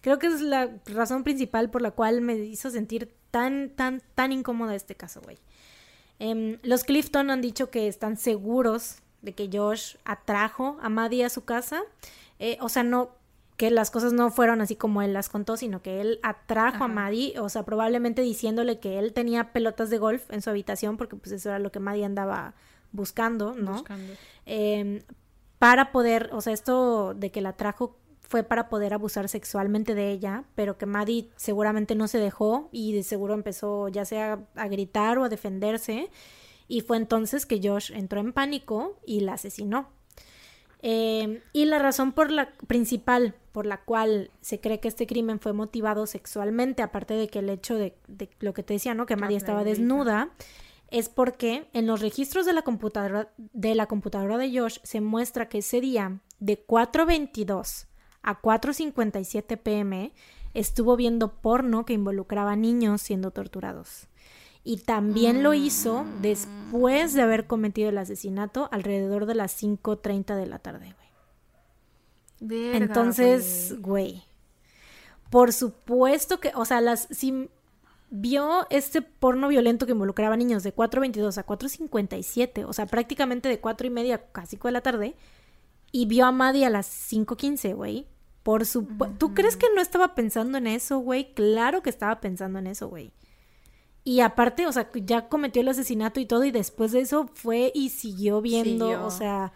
Creo que es la razón principal por la cual me hizo sentir tan, tan, tan incómoda este caso, güey. Em, los Clifton han dicho que están seguros de que Josh atrajo a Maddie a su casa. eh, o sea, no, que las cosas no fueron así como él las contó, sino que él atrajo a Maddie, o sea, probablemente diciéndole que él tenía pelotas de golf en su habitación, porque pues eso era lo que Maddie andaba buscando, ¿no? Buscando. Em, para poder, o sea, esto de que la atrajo fue para poder abusar sexualmente de ella, pero que Maddie seguramente no se dejó y de seguro empezó ya sea a gritar o a defenderse. Y fue entonces que Josh entró en pánico y la asesinó. Em, y la razón por la principal por la cual se cree que este crimen fue motivado sexualmente, aparte de que el hecho de, lo que te decía, ¿no? Que Maddie estaba desnuda, es porque en los registros de la computadora de la computadora de Josh se muestra que ese día de 4:22 a 4:57 pm estuvo viendo porno que involucraba niños siendo torturados y también lo hizo después de haber cometido el asesinato alrededor de las 5.30 de la tarde, güey. Entonces, güey. Por supuesto que, o sea, las si vio este porno violento que involucraba niños de 4.22 a 4.57, o sea, prácticamente de 4 y media a 5 de la tarde, y vio a Maddie a las 5.15, güey. Por supuesto. ¿Tú crees que no estaba pensando en eso, güey? Claro que estaba pensando en eso, güey. Y aparte, o sea, ya cometió el asesinato y todo, y después de eso fue y siguió viendo, o sea,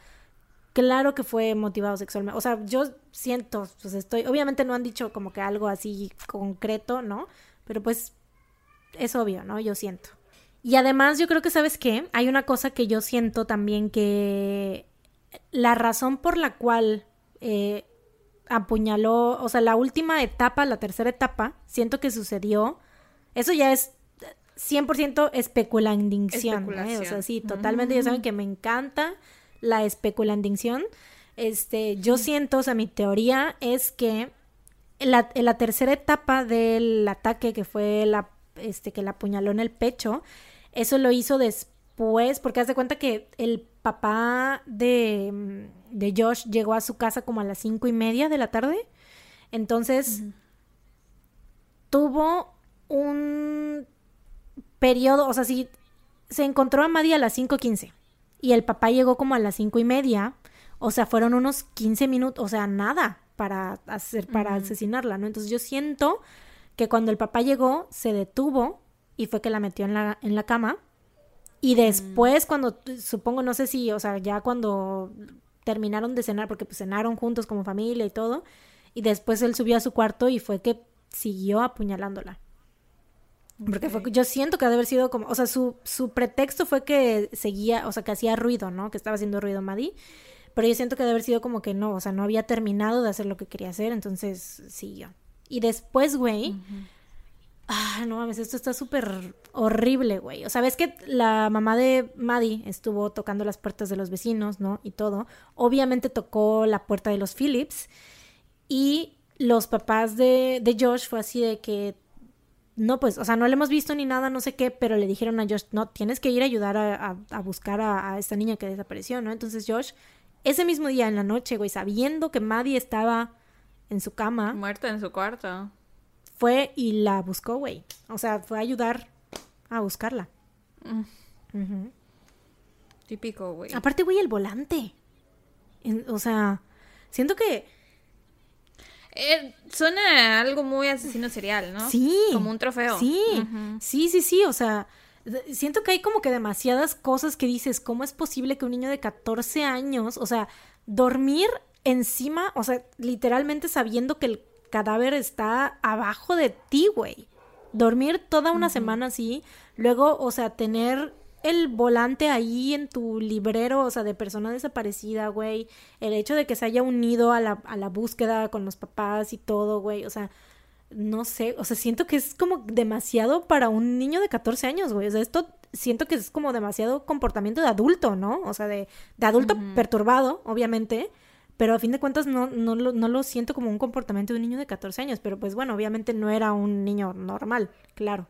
claro que fue motivado sexualmente. O sea, yo siento, pues estoy, obviamente no han dicho como que algo así concreto, ¿no? Pero pues es obvio, ¿no? Yo siento. Y además yo creo que, ¿sabes qué? Hay una cosa que yo siento también que la razón por la cual eh, apuñaló, o sea, la última etapa, la tercera etapa, siento que sucedió, eso ya es 100% especulandinción, ¿eh? o sea, sí, totalmente, ya saben que me encanta la especulandinción. Este, yo siento, o sea, mi teoría es que en la, la, tercera etapa del ataque, que fue la, este, que la apuñaló en el pecho, eso lo hizo después, porque haz de cuenta que el papá de, de Josh llegó a su casa como a las cinco y media de la tarde, entonces tuvo un periodo, o sea, si se encontró a Maddie a las 5.15 y el papá llegó como a las cinco y media, o sea, fueron unos 15 minutos, o sea, nada para hacer, para asesinarla, ¿no? Entonces yo siento que cuando el papá llegó, se detuvo y fue que la metió en la, en la cama. Y después, cuando, supongo, no sé si, o sea, ya cuando terminaron de cenar, porque pues cenaron juntos como familia y todo, y después él subió a su cuarto y fue que siguió apuñalándola. Porque fue, yo siento que ha de haber sido como, o sea, su, su pretexto fue que seguía, o sea, que hacía ruido, ¿no? Que estaba haciendo ruido Maddie. Pero yo siento que ha de haber sido como que no, o sea, no había terminado de hacer lo que quería hacer, entonces siguió. Y después, güey, ah, no mames, esto está súper horrible, güey. O sea, ves que la mamá de Maddie estuvo tocando las puertas de los vecinos, ¿no? Y todo. Obviamente tocó la puerta de los Phillips. Y los papás de, de Josh fue así de que no, pues, o sea, no le hemos visto ni nada, no sé qué, pero le dijeron a Josh, no, tienes que ir a ayudar a, buscar a, esta niña que desapareció, ¿no? Entonces Josh, ese mismo día en la noche, güey, sabiendo que Maddie estaba en su cama. Muerta en su cuarto. Fue y la buscó, güey. O sea, fue a ayudar a buscarla. Mm. Típico, güey. Aparte, güey, el volante. o sea, siento que eh, suena algo muy asesino serial, ¿no? Sí. Como un trofeo. Sí, sí, sí, sí, o sea, siento que hay como que demasiadas cosas que dices, ¿cómo es posible que un niño de 14 años, o sea, dormir encima, o sea, literalmente sabiendo que el cadáver está abajo de ti, güey? Dormir toda una semana así, luego, o sea, tener el volante ahí en tu librero, o sea, de persona desaparecida, güey. El hecho de que se haya unido a la, a la búsqueda con los papás y todo, güey. O sea, no sé, o sea, siento que es como demasiado para un niño de 14 años, güey. O sea, esto siento que es como demasiado comportamiento de adulto, ¿no? O sea, de, de adulto perturbado, obviamente. Pero a fin de cuentas no, no, lo, no lo siento como un comportamiento de un niño de 14 años. Pero pues bueno, obviamente no era un niño normal, claro.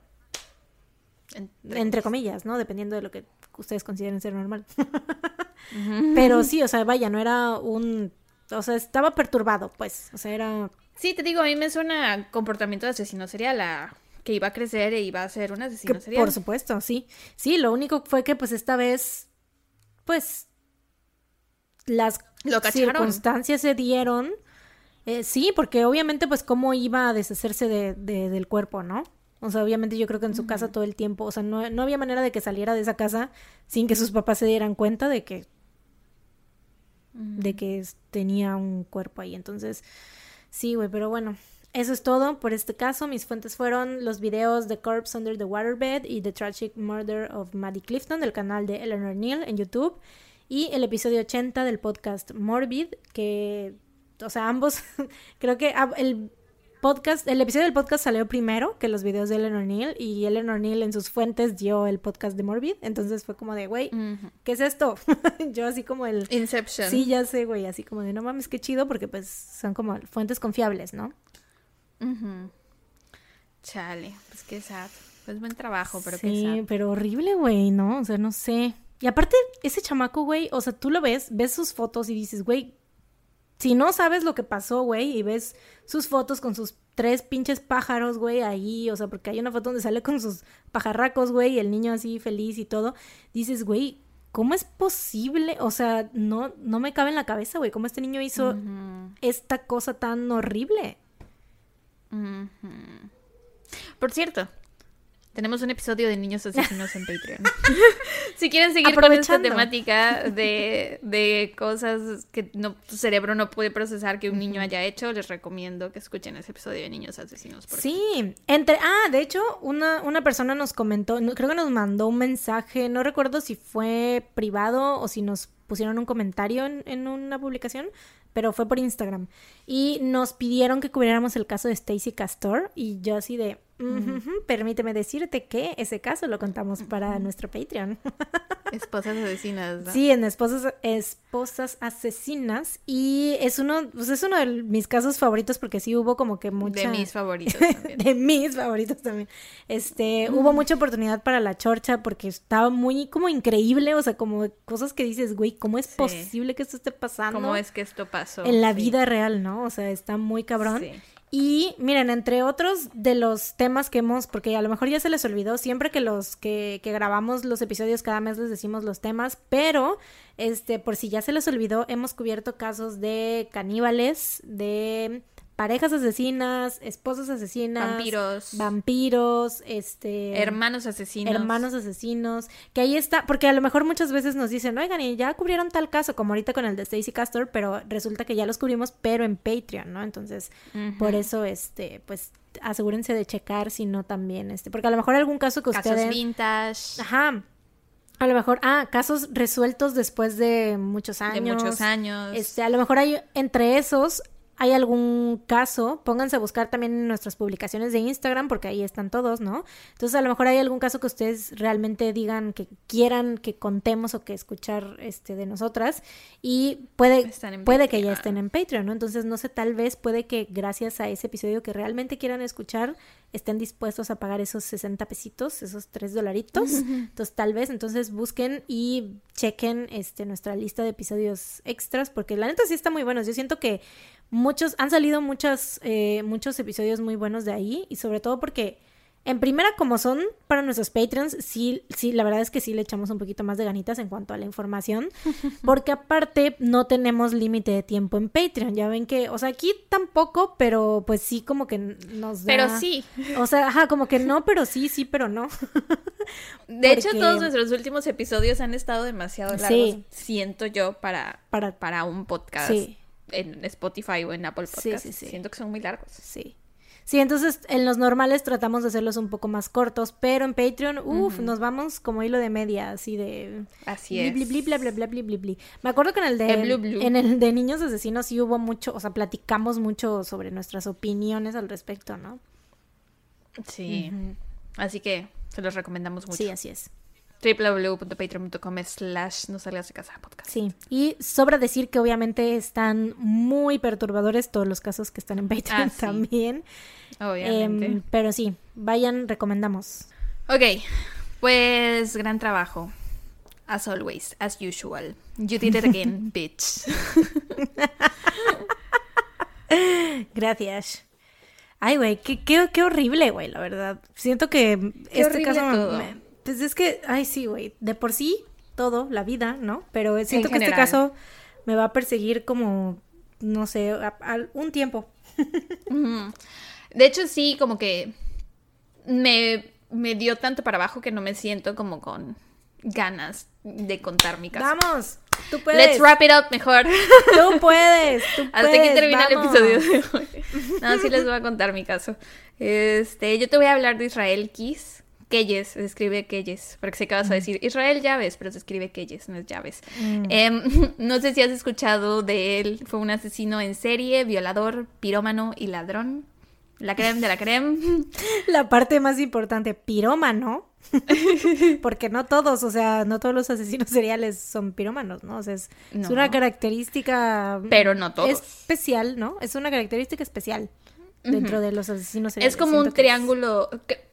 Entre, comillas, ¿no? Dependiendo de lo que ustedes consideren ser normal. Pero sí, o sea, vaya, no era un... O sea, estaba perturbado, pues. O sea, era... Sí, te digo, a mí me suena comportamiento de asesino serial a que iba a crecer e iba a ser un asesino serial. Por supuesto, sí. Sí, lo único fue que pues esta vez, pues, las Lo circunstancias se dieron. eh, sí, porque obviamente, pues, cómo iba a deshacerse de, de- del cuerpo, ¿no? O sea, obviamente yo creo que en su casa todo el tiempo, o sea, no, no había manera de que saliera de esa casa sin que sus papás se dieran cuenta de que, de que tenía un cuerpo ahí. Entonces, sí, güey, pero bueno, eso es todo por este caso. Mis fuentes fueron los videos de Corpse Under the Waterbed y The Tragic Murder of Maddie Clifton del canal de Eleanor Neal en YouTube y el episodio 80 del podcast Morbid, que, o sea, ambos, *laughs* creo que ah, el podcast, el episodio del podcast salió primero que los videos de Eleanor Neal y Eleanor Neal en sus fuentes dio el podcast de Morbid, entonces fue como de, güey. ¿qué es esto? *laughs* Yo así como el... Inception. Sí, ya sé, güey, así como de, no mames, qué chido, porque pues son como fuentes confiables, ¿no? Chale, pues qué sad. Pues buen trabajo, pero sí, qué sad. pero horrible, güey, ¿no? O sea, no sé. Y aparte, ese chamaco, güey, o sea, tú lo ves, ves sus fotos y dices, güey, si no sabes lo que pasó, güey, y ves sus fotos con sus tres pinches pájaros, güey, ahí, o sea, porque hay una foto donde sale con sus pajarracos, güey, y el niño así feliz y todo, dices, güey, ¿cómo es posible? O sea, no, no me cabe en la cabeza, güey, cómo este niño hizo esta cosa tan horrible. Por cierto, tenemos un episodio de niños asesinos en Patreon. *laughs* si quieren seguir con esta temática de, de cosas que no, tu cerebro no puede procesar que un niño haya hecho, les recomiendo que escuchen ese episodio de niños asesinos. por Sí, entre, ah, de hecho, una, una persona nos comentó, no- creo que nos mandó un mensaje, no recuerdo si fue privado o si nos pusieron un comentario en, en una publicación, pero fue por Instagram. Y nos pidieron que cubriéramos el caso de Stacy Castor y yo así de, "Ujú, ujú, permíteme decirte que ese caso lo contamos para nuestro Patreon. *laughs* Esposas asesinas. ¿no? Sí, en Esposas, Esposas Asesinas y es uno, pues es uno de mis casos favoritos porque sí hubo como que mucha... De mis favoritos *laughs* también. de mis favoritos también. Este, hubo mucha oportunidad para la chorcha porque estaba muy como increíble, o sea, como cosas que dices, güey, ¿cómo es Sí. posible que esto esté pasando ¿Cómo es que esto pasó? en la Sí. vida real, no? O sea, está muy cabrón. Sí. Y miren, entre otros de los temas que hemos, porque a lo mejor ya se les olvidó, siempre que los que, que grabamos los episodios cada mes les decimos los temas, pero este, por si ya se les olvidó, hemos cubierto casos de caníbales, de parejas asesinas, esposas asesinas, Vampiros. vampiros, este Hermanos asesinos. hermanos asesinos, que ahí está, porque a lo mejor muchas veces nos dicen, oigan, y ya cubrieron tal caso, como ahorita con el de Stacy Castor, pero resulta que ya los cubrimos, pero en Patreon, ¿no? Entonces, por eso, este, pues, asegúrense de checar, si no también, este, porque a lo mejor algún caso que Casos ustedes... vintage. Ajá. A lo mejor, ah, casos resueltos después de muchos años. De muchos años. Este, a lo mejor hay entre esos hay algún caso, pónganse a buscar también en nuestras publicaciones de Instagram porque ahí están todos, ¿no? Entonces a lo mejor hay algún caso que ustedes realmente digan que quieran que contemos o que escuchar este de nosotras y puede puede que ya estén en Patreon, ¿no? Entonces no sé, tal vez puede que gracias a ese episodio que realmente quieran escuchar estén dispuestos a pagar esos 60 pesitos, esos 3 dolaritos. Entonces tal vez entonces busquen y chequen este nuestra lista de episodios extras porque la neta sí está muy buenos. Yo siento que muchos han salido muchas eh, muchos episodios muy buenos de ahí y sobre todo porque en primera como son para nuestros Patreons sí sí la verdad es que sí le echamos un poquito más de ganitas en cuanto a la información *laughs* porque aparte no tenemos límite de tiempo en Patreon ya ven que o sea aquí tampoco pero pues sí como que nos da Pero sí. o sea ajá como que no pero sí sí pero no *laughs* De hecho, todos nuestros últimos episodios han estado demasiado largos, Sí. siento yo, para, para para un podcast Sí. En Spotify o en Apple Sí, Podcast. sí, sí. Siento que son muy largos. Sí. Sí, entonces en los normales tratamos de hacerlos un poco más cortos, pero en Patreon, uff, nos vamos como hilo de media, así de... Así es. bli, bli, bla, bla, bla. Me acuerdo que en el de El blu, blu. en el de niños asesinos sí hubo mucho, o sea, platicamos mucho sobre nuestras opiniones al respecto, ¿no? Sí. Así que se los recomendamos mucho. Sí, así es. www.patreon.com slash no salgas de casa podcast. Sí. Y sobra decir que obviamente están muy perturbadores todos los casos que están en Patreon Ah, sí. también. Obviamente. Em, pero sí, vayan, recomendamos. Ok, pues gran trabajo. As always, as usual. You did it again, *laughs* bitch. Gracias. Ay, güey, qué, qué, qué horrible, güey, la verdad. Siento que este caso... me- pues es que, ay, sí, güey, de por sí, todo, la vida, ¿no? Pero siento En que este caso me va a perseguir como, no sé, un tiempo. *laughs* De hecho, sí, como que me, me dio tanto para abajo que no me siento como con ganas de contar mi caso. ¡Vamos! Tú puedes. Let's wrap it up mejor. Tú puedes. Tú *laughs* Hasta puedes, aquí termina el episodio de hoy. *laughs* No, sí les voy a contar mi caso. Este, yo te voy a hablar de Israel Kiss. Keyes, se escribe Keyes, porque sé que vas a decir Israel Llaves, pero se escribe Keyes, no es Llaves. Mm. Em, *laughs* no sé si has escuchado de él, fue un asesino en serie, violador, pirómano y ladrón. La creme de la creme. *laughs* La parte más importante, pirómano. *laughs* Porque no todos, o sea, no todos los asesinos seriales son pirómanos, ¿no? O sea, es, es No. una característica Pero no todos. especial, ¿no? Es una característica especial dentro de los asesinos. Es como un es- triángulo.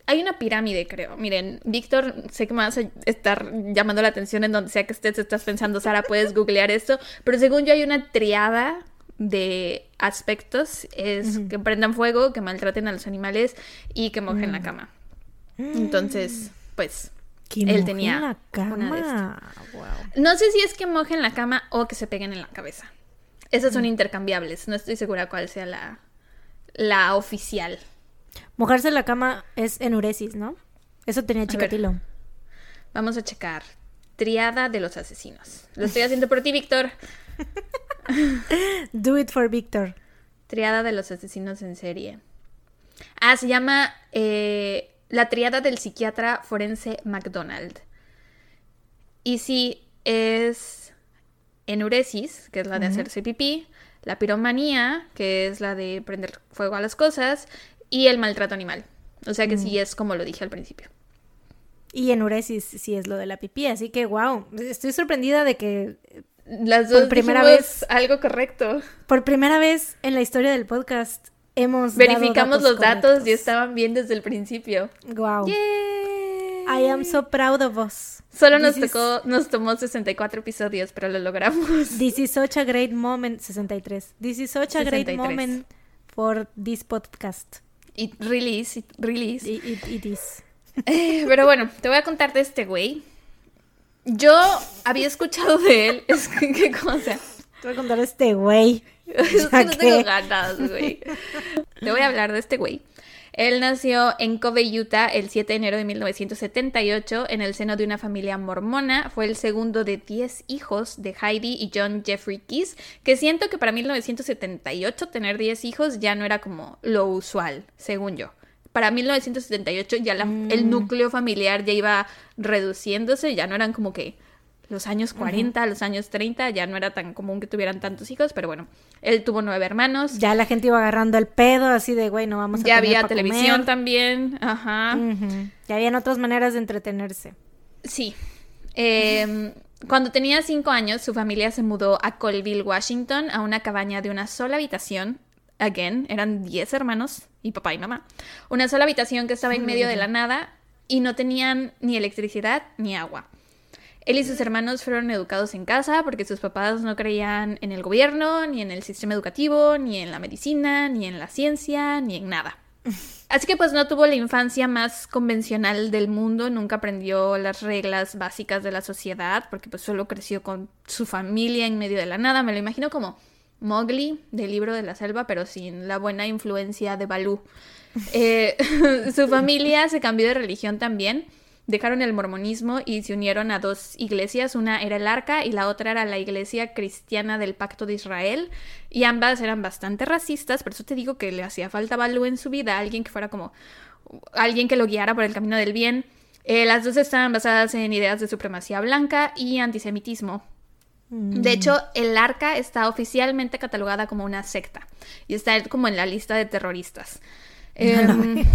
Hay una pirámide, creo. Miren, Víctor, sé que me vas a estar llamando la atención en donde sea que estés, estás pensando, Sara, puedes googlear esto. Pero según yo, hay una triada de aspectos: es que prendan fuego, que maltraten a los animales y que mojen la cama. Entonces, pues. Que él tenía la una de cama. Wow. No sé si es que mojen la cama o que se peguen en la cabeza. Esas son intercambiables. No estoy segura cuál sea la, la oficial. Mojarse la cama es enuresis, ¿no? Eso tenía ver. Chikatilo. Vamos a checar. Triada de los asesinos. Lo estoy haciendo por ti, Víctor. *laughs* Do it for Victor. Triada de los asesinos en serie. Ah, se llama eh, la triada del psiquiatra forense McDonald. Y sí, es enuresis, que es la de hacerse pipí, la piromanía, que es la de prender fuego a las cosas, y el maltrato animal. O sea que sí es como lo dije al principio. Y enuresis sí es lo de la pipí, así que wow, estoy sorprendida de que Las Por dos primera dijimos vez. algo correcto. por primera vez en la historia del podcast hemos Verificamos dado los datos y estaban bien desde el principio. Wow. Yay. I am so proud of us. Solo nos is- tocó, nos tomó 64 episodios, pero lo logramos. *laughs* This is such a great moment 63. This is such a great 63. moment for this podcast. Y release, y release. It, it- it is. Eh, pero bueno, te voy a contar de este güey. Yo había escuchado de él. *laughs* Es que, ¿qué cosa? Te voy a contar este güey. *laughs* Es que no tengo ganas, güey. Te voy a hablar de este güey. Él nació en Kobe, Utah, el 7 de enero de 1978, en el seno de una familia mormona. Fue el segundo de 10 hijos de Heidi y John Jeffrey Keys, que siento que para 1978 tener 10 hijos ya no era como lo usual, según yo. Para 1978 ya la- el núcleo familiar ya iba reduciéndose, ya no eran como que los años 40, los años 30, ya no era tan común que tuvieran tantos hijos, pero bueno, él tuvo nueve hermanos. Ya la gente iba agarrando el pedo así de, güey, no vamos a Ya había televisión comer. también, ajá. Ujú. Ya habían otras maneras de entretenerse. Sí. Eh, cuando tenía cinco años, su familia se mudó a Colville, Washington, a una cabaña de una sola habitación. Again, eran 10 hermanos y papá y mamá. Una sola habitación que estaba en medio de la nada y no tenían ni electricidad ni agua. Él y sus hermanos fueron educados en casa porque sus papás no creían en el gobierno, ni en el sistema educativo, ni en la medicina, ni en la ciencia, ni en nada. *laughs* Así que pues no tuvo la infancia más convencional del mundo, nunca aprendió las reglas básicas de la sociedad, porque pues solo creció con su familia en medio de la nada. Me lo imagino como Mowgli del libro de la selva, pero sin la buena influencia de Balú. *laughs* Eh, *laughs* su familia se cambió de religión también. Dejaron el mormonismo y se unieron a dos iglesias. Una era el Arca y la otra era la Iglesia Cristiana del Pacto de Israel. Y ambas eran bastante racistas, por eso te digo que le hacía falta Balú en su vida, alguien que fuera como alguien que lo guiara por el camino del bien. Eh, las dos estaban basadas en ideas de supremacía blanca y antisemitismo. De hecho, el Arca está oficialmente catalogada como una secta y está como en la lista de terroristas. *laughs* Em,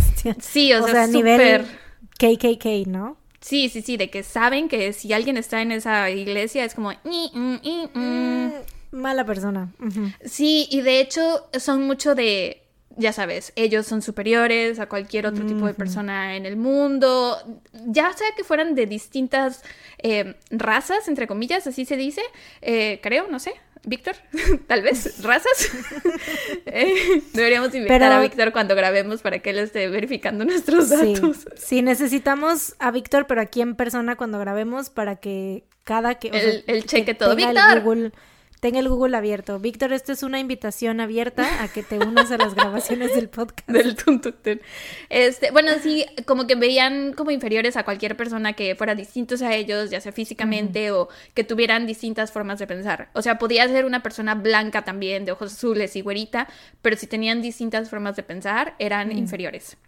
sí, o, sea, nivel súper- KKK, ¿no? Sí, sí, sí, de que saben que si alguien está en esa iglesia es como... "Ni, mm, mm, mm". Mala persona. Sí, y de hecho son mucho de, ya sabes, ellos son superiores a cualquier otro tipo de persona en el mundo, ya sea que fueran de distintas eh, razas, entre comillas, así se dice, eh, creo, no sé. Víctor, *laughs* tal vez, razas. *laughs* Eh, deberíamos invitar Pero- a Víctor cuando grabemos para que él esté verificando nuestros datos. sí, necesitamos a Víctor, pero aquí en persona cuando grabemos para que cada que... o Él- él que cheque todo. tenga el ¡Víctor! Google Tenga el Google abierto. Víctor, esto es una invitación abierta a que te unas a las grabaciones del podcast. *laughs* Del tuntutun. Este, bueno, sí, como que veían como inferiores a cualquier persona que fuera distintos a ellos, ya sea físicamente o que tuvieran distintas formas de pensar. O sea, podía ser una persona blanca también, de ojos azules y güerita, pero si tenían distintas formas de pensar, eran inferiores.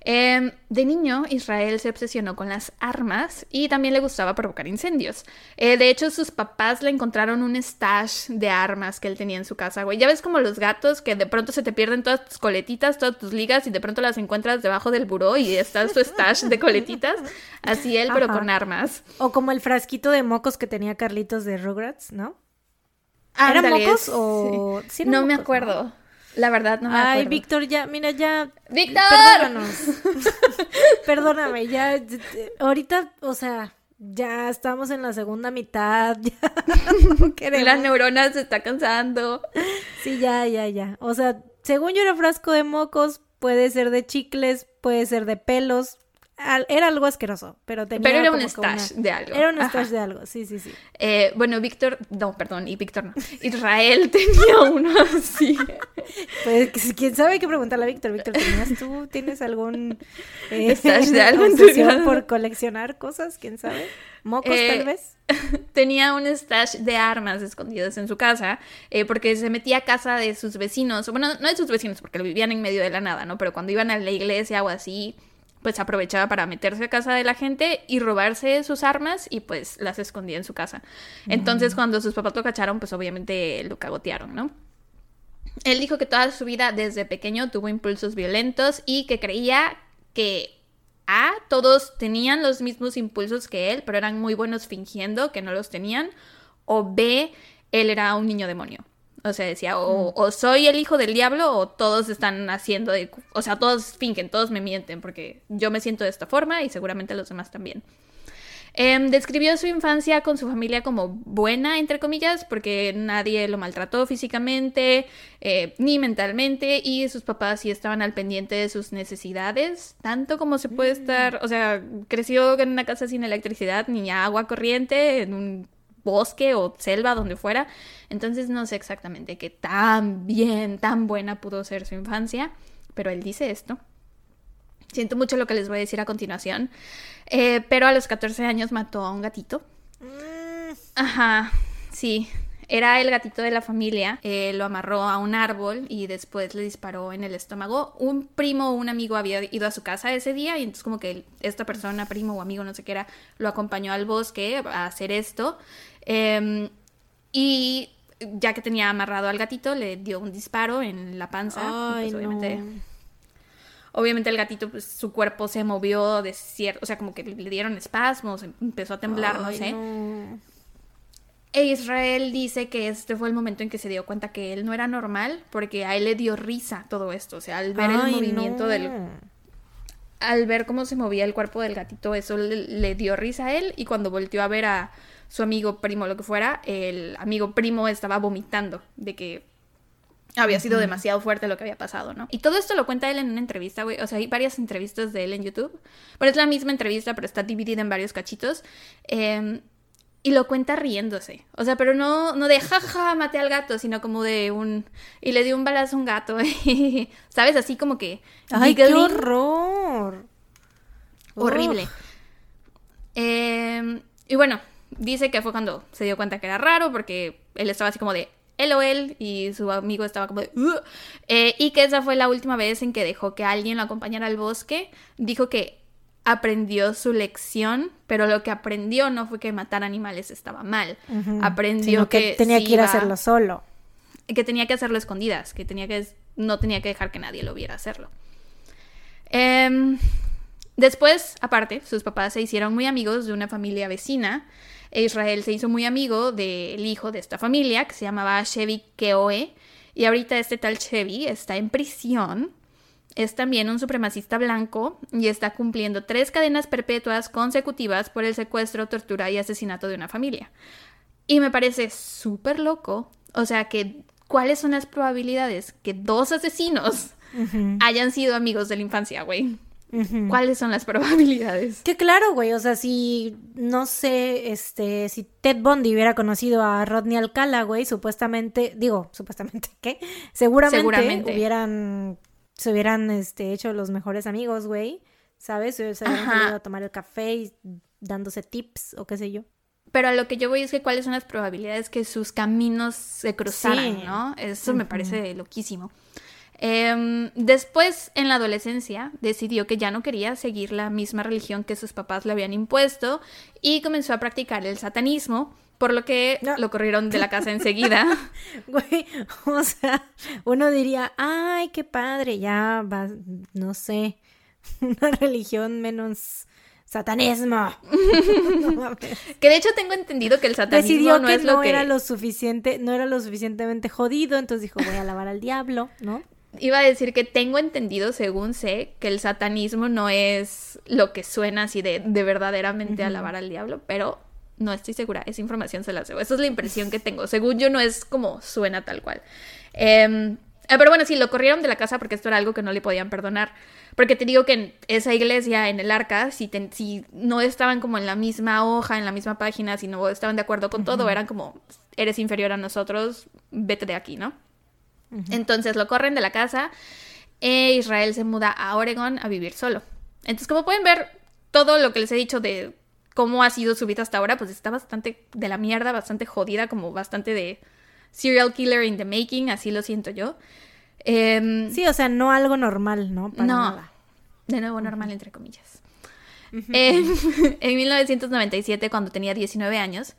Em, de niño, Israel se obsesionó con las armas y también le gustaba provocar incendios. Eh, de hecho, sus papás le encontraron un stash de armas que él tenía en su casa, güey. Ya ves como los gatos que de pronto se te pierden todas tus coletitas, todas tus ligas y de pronto las encuentras debajo del buró y está su stash de coletitas. Así él, pero con armas. O como el frasquito de mocos que tenía Carlitos de Rugrats, ¿no? ¿Eran mocos o...? no me acuerdo. La verdad, no me Ay, Víctor, ya, mira, ya. ¡Víctor! Perdónanos. *laughs* Perdóname, ya. Ahorita, o sea, ya estamos en la segunda mitad. *laughs* Ya La neurona se está cansando. Sí, ya, ya, ya. O sea, según yo era frasco de mocos, puede ser de chicles, puede ser de pelos, era algo asqueroso, pero tenía Pero era un stash de algo. Era un stash de algo, sí, sí, sí. Eh, bueno, Víctor, no, perdón, y Víctor no. Israel *laughs* tenía uno así. Pues quién sabe qué preguntarle a Víctor. Víctor, ¿tenías tú? ¿Tienes algún *laughs* eh, stash de algo en por coleccionar cosas? ¿Quién sabe? ¿Mocos tal eh, vez? *laughs* Tenía un stash de armas escondidas en su casa, porque se metía a casa de sus vecinos, bueno, no de sus vecinos, porque vivían en medio de la nada, ¿no? Pero cuando iban a la iglesia o así, pues aprovechaba para meterse a casa de la gente y robarse sus armas y pues las escondía en su casa. Entonces cuando sus papás lo cacharon, pues obviamente lo cagotearon, ¿no? Él dijo que toda su vida desde pequeño tuvo impulsos violentos y que creía que A, todos tenían los mismos impulsos que él, pero eran muy buenos fingiendo que no los tenían, o B, él era un niño demonio. O sea, decía, o, soy el hijo del diablo o todos están haciendo, de, o sea, todos fingen, todos me mienten porque yo me siento de esta forma y seguramente los demás también. Em, describió su infancia con su familia como buena, entre comillas, porque nadie lo maltrató físicamente eh, ni mentalmente y sus papás sí estaban al pendiente de sus necesidades, tanto como se puede mm. estar, o sea, creció en una casa sin electricidad ni agua corriente, en un bosque o selva, donde fuera. Entonces no sé exactamente qué tan bien, tan buena pudo ser su infancia, pero él dice esto. Siento mucho lo que les voy a decir a continuación, eh, pero a los 14 años mató a un gatito. Mm. Ajá, sí, era el gatito de la familia, eh, lo amarró a un árbol y después le disparó en el estómago. Un primo o un amigo había ido a su casa ese día y entonces como que esta persona, primo o amigo, no sé qué era, lo acompañó al bosque a hacer esto. Em, y ya que tenía amarrado al gatito, le dio un disparo en la panza. Pues, obviamente, obviamente el gatito, pues su cuerpo se movió de cierto, o sea, como que le dieron espasmos, empezó a temblar, no sé. E Israel dice que este fue el momento en que se dio cuenta que él no era normal, porque a él le dio risa todo esto, o sea, al ver el movimiento del... Al ver cómo se movía el cuerpo del gatito, eso le, dio risa a él y cuando volteó a ver a su amigo primo, lo que fuera, el amigo primo estaba vomitando de que había sido demasiado fuerte lo que había pasado, ¿no? Y todo esto lo cuenta él en una entrevista, güey. O sea, hay varias entrevistas de él en YouTube. Pero es la misma entrevista, pero está dividida en varios cachitos. Eh, y lo cuenta riéndose. O sea, pero no, no de jaja, maté al gato, sino como de un. Y le dio un balazo a un gato. *laughs* ¿Sabes? Así como que. ¡Ay, qué horror! Horrible. Em, y bueno, dice que fue cuando se dio cuenta que era raro, porque él estaba así como de. Él o él, y su amigo estaba como de. Eh, y que esa fue la última vez en que dejó que alguien lo acompañara al bosque. Dijo que aprendió su lección, pero lo que aprendió no fue que matar animales estaba mal. Aprendió que, tenía que ir a hacerlo solo. Que tenía que hacerlo escondidas, que tenía que no tenía que dejar que nadie lo viera hacerlo. Em, después, aparte, sus papás se hicieron muy amigos de una familia vecina. E Israel se hizo muy amigo del hijo de esta familia, que se llamaba Chevy Keoe. Y ahorita este tal Chevy está en prisión es también un supremacista blanco y está cumpliendo tres cadenas perpetuas consecutivas por el secuestro, tortura y asesinato de una familia. Y me parece súper loco, o sea, que cuáles son las probabilidades que dos asesinos hayan sido amigos de la infancia, güey. ¿Cuáles son las probabilidades? Que claro, güey, o sea, si, no sé, este, si Ted Bundy hubiera conocido a Rodney Alcala, güey, supuestamente, digo, supuestamente, *laughs* ¿qué? Seguramente, hubieran, se hubieran, este, hecho los mejores amigos, güey, ¿sabes? Se hubieran ido a tomar el café y dándose tips o qué sé yo. Pero a lo que yo voy es que cuáles son las probabilidades que sus caminos se cruzaran, ¿no? Eso me parece loquísimo. Em, después, en la adolescencia, decidió que ya no quería seguir la misma religión que sus papás le habían impuesto y comenzó a practicar el satanismo, por lo que lo corrieron de la casa enseguida. *laughs* Güey, o sea, uno diría, ay, qué padre, ya va, no sé, *laughs* una religión menos satanismo. *laughs* que de hecho tengo entendido que el satanismo no es lo que era lo suficiente, no era lo suficientemente jodido, entonces dijo, voy a alabar al diablo, ¿no? Iba a decir que tengo entendido, según sé, que el satanismo no es lo que suena así de, de verdaderamente alabar al diablo, pero no estoy segura, esa información se la debo. Esa es la impresión que tengo. Según yo, no es como suena tal cual. Em, eh, pero bueno, sí, lo corrieron de la casa porque esto era algo que no le podían perdonar. Porque te digo que en esa iglesia, en el arca, si, si no estaban como en la misma hoja, en la misma página, si no estaban de acuerdo con todo, eran como, eres inferior a nosotros, vete de aquí, ¿no? Entonces lo corren de la casa e Israel se muda a Oregon a vivir solo. Entonces, como pueden ver, todo lo que les he dicho de cómo ha sido su vida hasta ahora, pues está bastante de la mierda, bastante jodida, como bastante de serial killer in the making, así lo siento yo. Em, sí, o sea, no algo normal, ¿no? no, de nuevo normal, entre comillas. *laughs* en 1997, cuando tenía 19 años,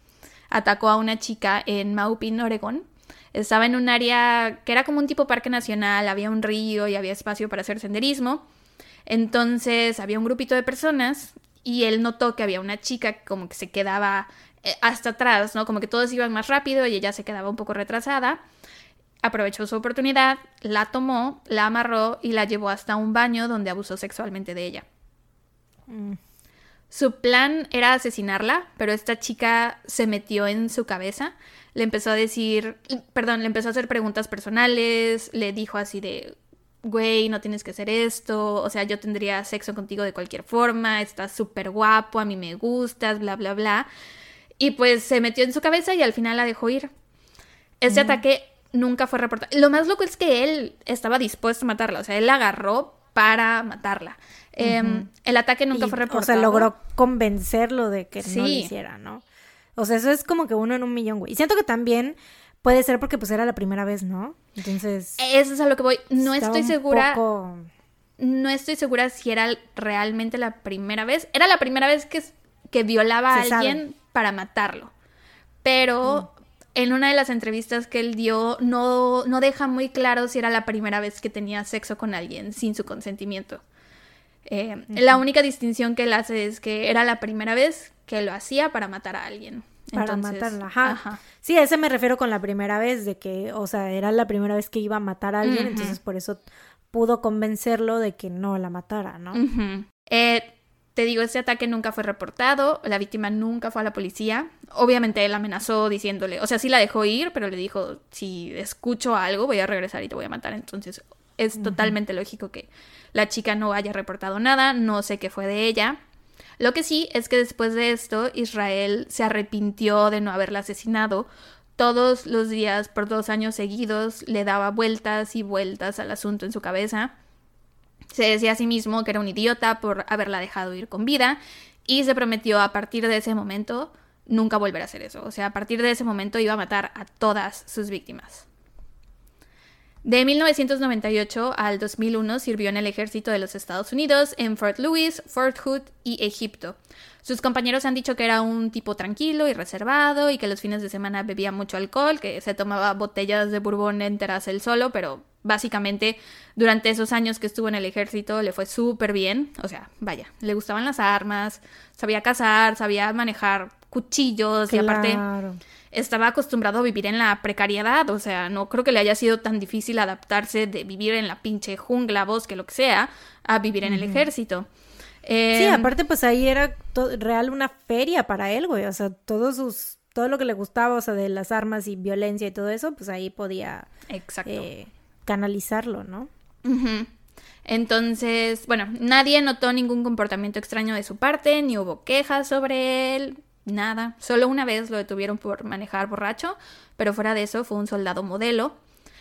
atacó a una chica en Maupin, Oregon, estaba en un área que era como un tipo parque nacional, había un río y había espacio para hacer senderismo. Entonces había un grupito de personas y él notó que había una chica como que se quedaba eh, hasta atrás, ¿no? Como que todos iban más rápido y ella se quedaba un poco retrasada. Aprovechó su oportunidad, la tomó, la amarró y la llevó hasta un baño donde abusó sexualmente de ella. Mm. Su plan era asesinarla, pero esta chica se metió en su cabeza le empezó a decir, perdón, le empezó a hacer preguntas personales, le dijo así de, güey, no tienes que hacer esto, o sea, yo tendría sexo contigo de cualquier forma, estás súper guapo, a mí me gustas, bla, bla, bla. Y pues se metió en su cabeza y al final la dejó ir. Este ataque nunca fue reportado. Lo más loco es que él estaba dispuesto a matarla, o sea, él la agarró para matarla. Em, el ataque nunca fue reportado. O sea, logró convencerlo de que no lo hiciera, ¿no? O sea, eso es como que uno en un millón, güey. Y siento que también puede ser porque pues era la primera vez, ¿no? Entonces... Eso es a lo que voy. No estoy segura... No estoy segura si era realmente la primera vez. Era la primera vez que, que violaba a alguien para matarlo. Pero mm. en una de las entrevistas que él dio no, no deja muy claro si era la primera vez que tenía sexo con alguien sin su consentimiento. Eh, la única distinción que él hace es que era la primera vez que lo hacía para matar a alguien. Para matarla, ajá. Sí, a ese me refiero con la primera vez, de que, o sea, era la primera vez que iba a matar a alguien, entonces por eso pudo convencerlo de que no la matara, ¿no? eh, te digo, ese ataque nunca fue reportado, la víctima nunca fue a la policía. Obviamente él amenazó diciéndole, o sea, sí la dejó ir, pero le dijo, si escucho algo voy a regresar y te voy a matar. Entonces es totalmente lógico que la chica no haya reportado nada, no sé qué fue de ella. Lo que sí es que después de esto Israel se arrepintió de no haberla asesinado. Todos los días por dos años seguidos le daba vueltas y vueltas al asunto en su cabeza. Se decía a sí mismo que era un idiota por haberla dejado ir con vida y se prometió a partir de ese momento nunca volver a hacer eso. O sea, a partir de ese momento iba a matar a todas sus víctimas. De 1998 al 2001 sirvió en el ejército de los Estados Unidos en Fort Lewis, Fort Hood y Egipto. Sus compañeros han dicho que era un tipo tranquilo y reservado y que los fines de semana bebía mucho alcohol, que se tomaba botellas de bourbon enteras él solo, pero básicamente durante esos años que estuvo en el ejército le fue súper bien. O sea, vaya, le gustaban las armas, sabía cazar, sabía manejar cuchillos y aparte estaba acostumbrado a vivir en la precariedad, o sea, no creo que le haya sido tan difícil adaptarse de vivir en la pinche jungla, bosque, lo que sea, a vivir en el ejército. sí, em, aparte pues ahí era real una feria para él, güey, o sea, todos sus todo lo que le gustaba, o sea, de las armas y violencia y todo eso, pues ahí podía Exacto. Eh, canalizarlo, ¿no? Entonces, bueno, nadie notó ningún comportamiento extraño de su parte, ni hubo quejas sobre él, nada. Solo una vez lo detuvieron por manejar borracho, pero fuera de eso fue un soldado modelo.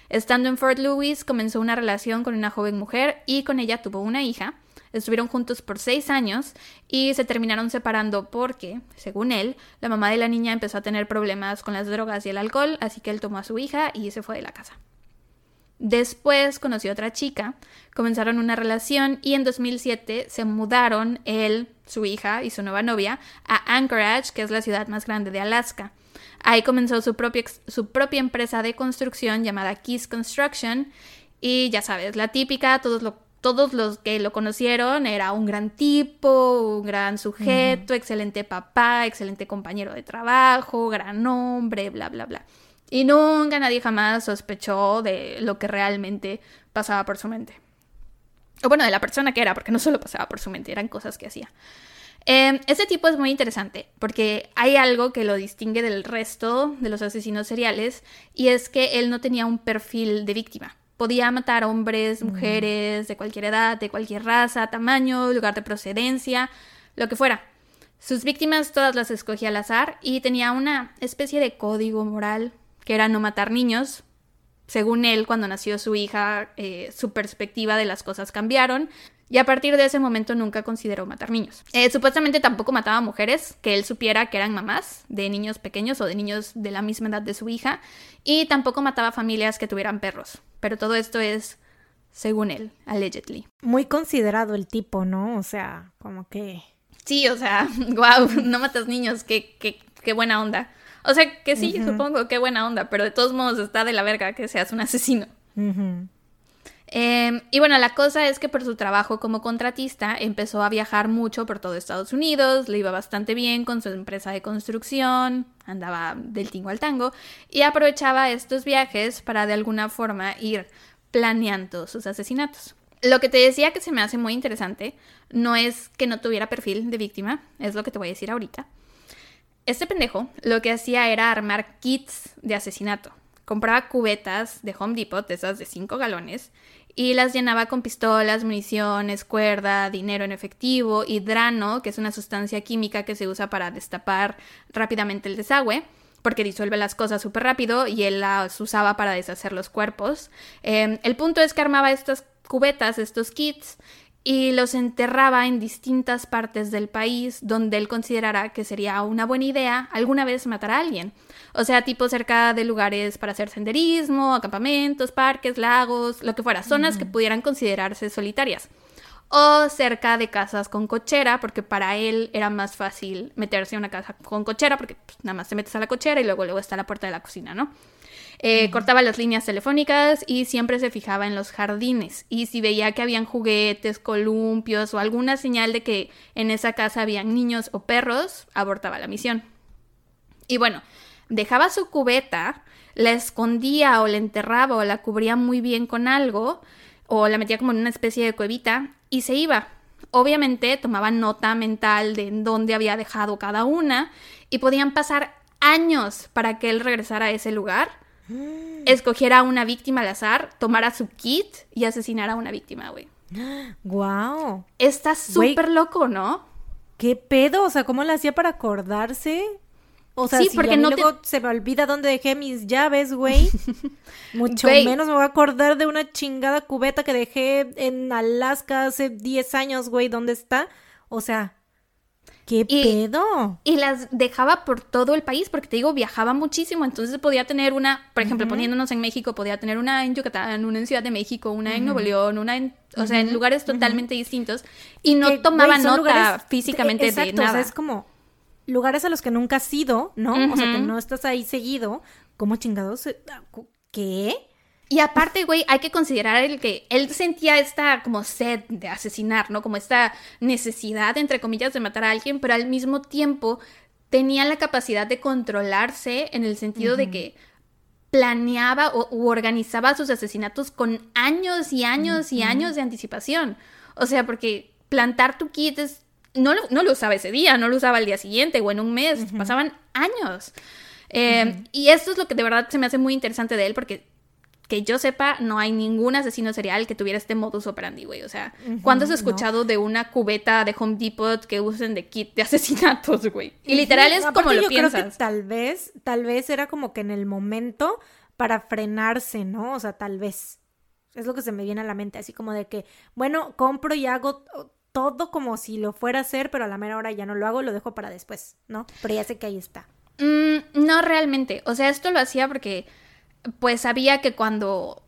Estando en Fort Lewis, comenzó una relación con una joven mujer y con ella tuvo una hija. Estuvieron juntos por seis años y se terminaron separando porque, según él, la mamá de la niña empezó a tener problemas con las drogas y el alcohol, así que él tomó a su hija y se fue de la casa. Después conoció a otra chica, comenzaron una relación y en 2007 se mudaron él, su hija y su nueva novia a Anchorage, que es la ciudad más grande de Alaska. Ahí comenzó su propia, su propia empresa de construcción llamada Kiss Construction y ya sabes, la típica, todos, todos los que lo conocieron era un gran tipo, un gran sujeto, excelente papá, excelente compañero de trabajo, gran hombre, bla, bla, bla. Y nunca nadie jamás sospechó de lo que realmente pasaba por su mente. O bueno, de la persona que era, porque no solo pasaba por su mente, eran cosas que hacía. Eh, este tipo es muy interesante porque hay algo que lo distingue del resto de los asesinos seriales y es que él no tenía un perfil de víctima. Podía matar hombres, mujeres, de cualquier edad, de cualquier raza, tamaño, lugar de procedencia, lo que fuera. Sus víctimas todas las escogía al azar y tenía una especie de código moral que era no matar niños. Según él, cuando nació su hija, eh, su perspectiva de las cosas cambiaron y a partir de ese momento nunca consideró matar niños. Eh, supuestamente tampoco mataba mujeres, que él supiera que eran mamás de niños pequeños o de niños de la misma edad de su hija, y tampoco mataba familias que tuvieran perros. Pero todo esto es según él, allegedly. Muy considerado el tipo, ¿no? O sea, como que... Sí, o sea, *laughs* wow, no matas niños, qué, qué, qué buena onda. O sea, que sí, supongo, qué buena onda, pero de todos modos está de la verga que seas un asesino. Em, y bueno, la cosa es que por su trabajo como contratista empezó a viajar mucho por todo Estados Unidos, le iba bastante bien con su empresa de construcción, andaba del tingo al tango, y aprovechaba estos viajes para de alguna forma ir planeando sus asesinatos. Lo que te decía que se me hace muy interesante no es que no tuviera perfil de víctima, es lo que te voy a decir ahorita, este pendejo lo que hacía era armar kits de asesinato. Compraba cubetas de Home Depot, esas de 5 galones, y las llenaba con pistolas, municiones, cuerda, dinero en efectivo, hidrano, que es una sustancia química que se usa para destapar rápidamente el desagüe porque disuelve las cosas súper rápido y él las usaba para deshacer los cuerpos. Em, el punto es que armaba estas cubetas, estos kits, y los enterraba en distintas partes del país donde él considerara que sería una buena idea alguna vez matar a alguien. O sea, tipo cerca de lugares para hacer senderismo, acampamentos, parques, lagos, lo que fuera, zonas que pudieran considerarse solitarias. O cerca de casas con cochera, porque para él era más fácil meterse a una casa con cochera, porque pues, nada más te metes a la cochera y luego luego está la puerta de la cocina, ¿no? Eh, cortaba las líneas telefónicas y siempre se fijaba en los jardines. Y si veía que habían juguetes, columpios o alguna señal de que en esa casa habían niños o perros, abortaba la misión. Y bueno, dejaba su cubeta, la escondía o la enterraba o la cubría muy bien con algo o la metía como en una especie de cuevita y se iba. Obviamente tomaba nota mental de dónde había dejado cada una y podían pasar años para que él regresara a ese lugar escogiera a una víctima al azar, tomara su kit y asesinara a una víctima, güey. Wow. Está súper loco, ¿no? ¿Qué pedo? O sea, ¿cómo lo hacía para acordarse? O sea, sí, porque no luego se me olvida dónde dejé mis llaves, güey. *laughs* Mucho menos me voy a acordar de una chingada cubeta que dejé en Alaska hace 10 años, güey. ¿Dónde está? O sea, ¿Qué pedo? Y las dejaba por todo el país, porque te digo, viajaba muchísimo, entonces podía tener una, por ejemplo, poniéndonos en México, podía tener una en Yucatán, una en Ciudad de México, una en Nuevo León, una en, o sea, en lugares totalmente distintos, y no tomaba nota físicamente de, nada. O sea, es como lugares a los que nunca has ido, ¿no? O sea, que no estás ahí seguido, ¿cómo chingados? ¿Qué? Y aparte, güey, hay que considerar el que él sentía esta como sed de asesinar, ¿no? Como esta necesidad, entre comillas, de matar a alguien, pero al mismo tiempo tenía la capacidad de controlarse en el sentido de que planeaba o, u organizaba sus asesinatos con años y años y años de anticipación. O sea, porque plantar tu kit es... No lo, no lo usaba ese día, no lo usaba el día siguiente o en un mes, pasaban años. Eh, y esto es lo que de verdad se me hace muy interesante de él porque que yo sepa, no hay ningún asesino serial que tuviera este modus operandi, güey. O sea, ¿cuándo has escuchado de una cubeta de Home Depot que usen de kit de *laughs* asesinatos, güey? Y literal es como lo yo piensas. Creo que tal vez, tal vez era como que en el momento para frenarse, ¿no? O sea, tal vez. Es lo que se me viene a la mente, así como de que, bueno, compro y hago todo como si lo fuera a hacer, pero a la mera hora ya no lo hago, lo dejo para después, ¿no? Pero ya sé que ahí está. Mm, no realmente. O sea, esto lo hacía porque pues sabía que cuando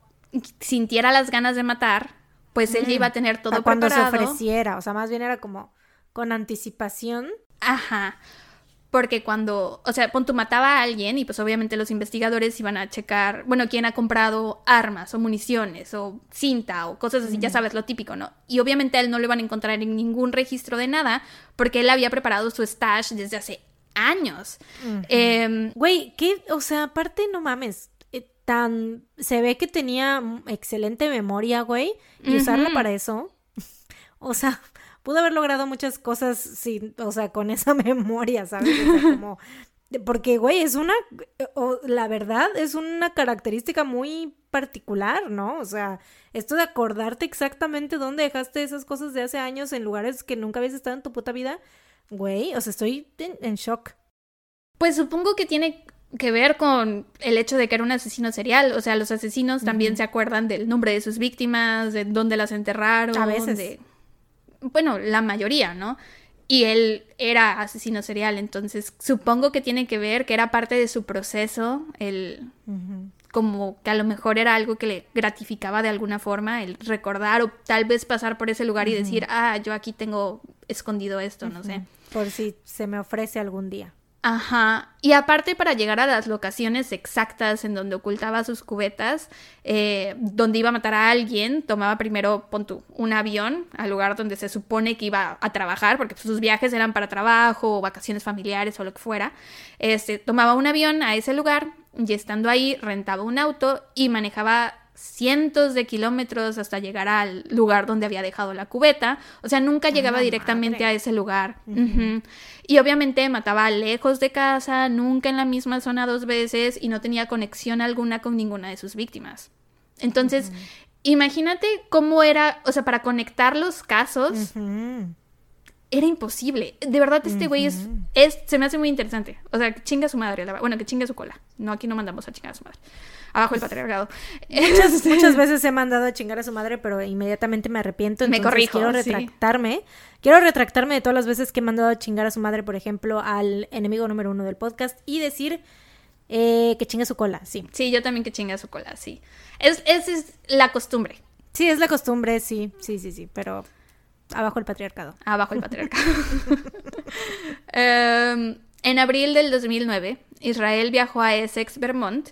sintiera las ganas de matar, pues él iba a tener todo cuando preparado. se ofreciera, o sea, más bien era como con anticipación. Ajá. Porque cuando, o sea, tú mataba a alguien y pues obviamente los investigadores iban a checar, bueno, quién ha comprado armas o municiones o cinta o cosas así, ya sabes, lo típico, ¿no? Y obviamente a él no lo iban a encontrar en ningún registro de nada porque él había preparado su stash desde hace años. Em, Güey, ¿qué? O sea, aparte, no mames, tan... Se ve que tenía excelente memoria, güey, y usarla para eso. *laughs* o sea, pudo haber logrado muchas cosas sin, o sea, con esa *laughs* memoria, ¿sabes? O sea, como... Porque, güey, es una, o, la verdad, es una característica muy particular, ¿no? O sea, esto de acordarte exactamente dónde dejaste esas cosas de hace años en lugares que nunca habías estado en tu puta vida, güey, o sea, estoy en, en shock. Pues supongo que tiene que ver con el hecho de que era un asesino serial. O sea, los asesinos también se acuerdan del nombre de sus víctimas, de dónde las enterraron. A veces. De... Bueno, la mayoría, ¿no? Y él era asesino serial, entonces supongo que tiene que ver que era parte de su proceso, el... como que a lo mejor era algo que le gratificaba de alguna forma, el recordar o tal vez pasar por ese lugar y decir, ah, yo aquí tengo escondido esto, no sé. Por si se me ofrece algún día. Ajá. Y aparte para llegar a las locaciones exactas en donde ocultaba sus cubetas, eh, donde iba a matar a alguien, tomaba primero, pon tú, un avión al lugar donde se supone que iba a trabajar, porque sus viajes eran para trabajo o vacaciones familiares o lo que fuera. Este, tomaba un avión a ese lugar y estando ahí rentaba un auto y manejaba cientos de kilómetros hasta llegar al lugar donde había dejado la cubeta. O sea, nunca llegaba directamente a ese lugar. Y obviamente mataba lejos de casa, nunca en la misma zona dos veces y no tenía conexión alguna con ninguna de sus víctimas. Entonces, imagínate cómo era, o sea, para conectar los casos. Era imposible. De verdad, este güey es, es, se me hace muy interesante. O sea, que chinga su madre, la Bueno, que chinga su cola. No, aquí no mandamos a chingar a su madre abajo el patriarcado. *laughs* Muchas, muchas veces he mandado a chingar a su madre, pero inmediatamente me arrepiento. me corrijo. Quiero retractarme. Quiero retractarme de todas las veces que he mandado a chingar a su madre, por ejemplo, al enemigo número uno del podcast y decir eh, que chinga su cola, sí. Sí, yo también que chinga su cola, sí. Es, es, la costumbre. Sí, es la costumbre, sí, sí, sí, sí, pero abajo el patriarcado. Abajo el *laughs* patriarcado. *laughs* Em, en abril del 2009, Israel viajó a Essex, Vermont,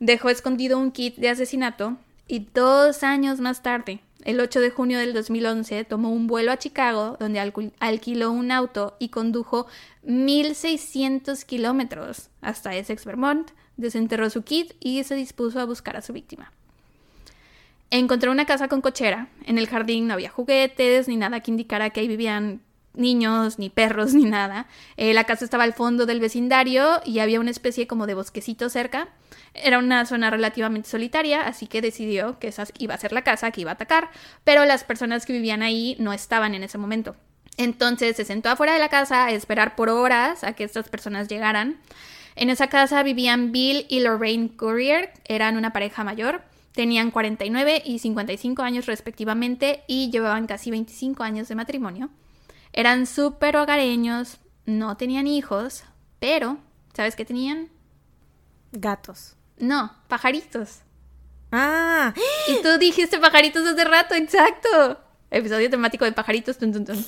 dejó escondido un kit de asesinato y dos años más tarde, el 8 de junio del 2011, tomó un vuelo a Chicago donde alquiló un auto y condujo 1.600 kilómetros hasta Essex, Vermont, desenterró su kit y se dispuso a buscar a su víctima. Encontró una casa con cochera. En el jardín no había juguetes ni nada que indicara que ahí vivían niños, ni perros, *laughs* ni nada. Eh, la casa estaba al fondo del vecindario y había una especie como de bosquecito cerca. Era una zona relativamente solitaria, así que decidió que esa iba a ser la casa que iba a atacar, pero las personas que vivían ahí no estaban en ese momento. Entonces se sentó afuera de la casa a esperar por horas a que estas personas llegaran. En esa casa vivían Bill y Lorraine Courier, eran una pareja mayor. Tenían 49 y 55 años respectivamente y llevaban casi 25 años de matrimonio. Eran súper hogareños, no tenían hijos, pero ¿sabes qué tenían? Gatos. No, pajaritos. Ah. Y tú dijiste pajaritos hace rato, exacto. Episodio temático de pajaritos.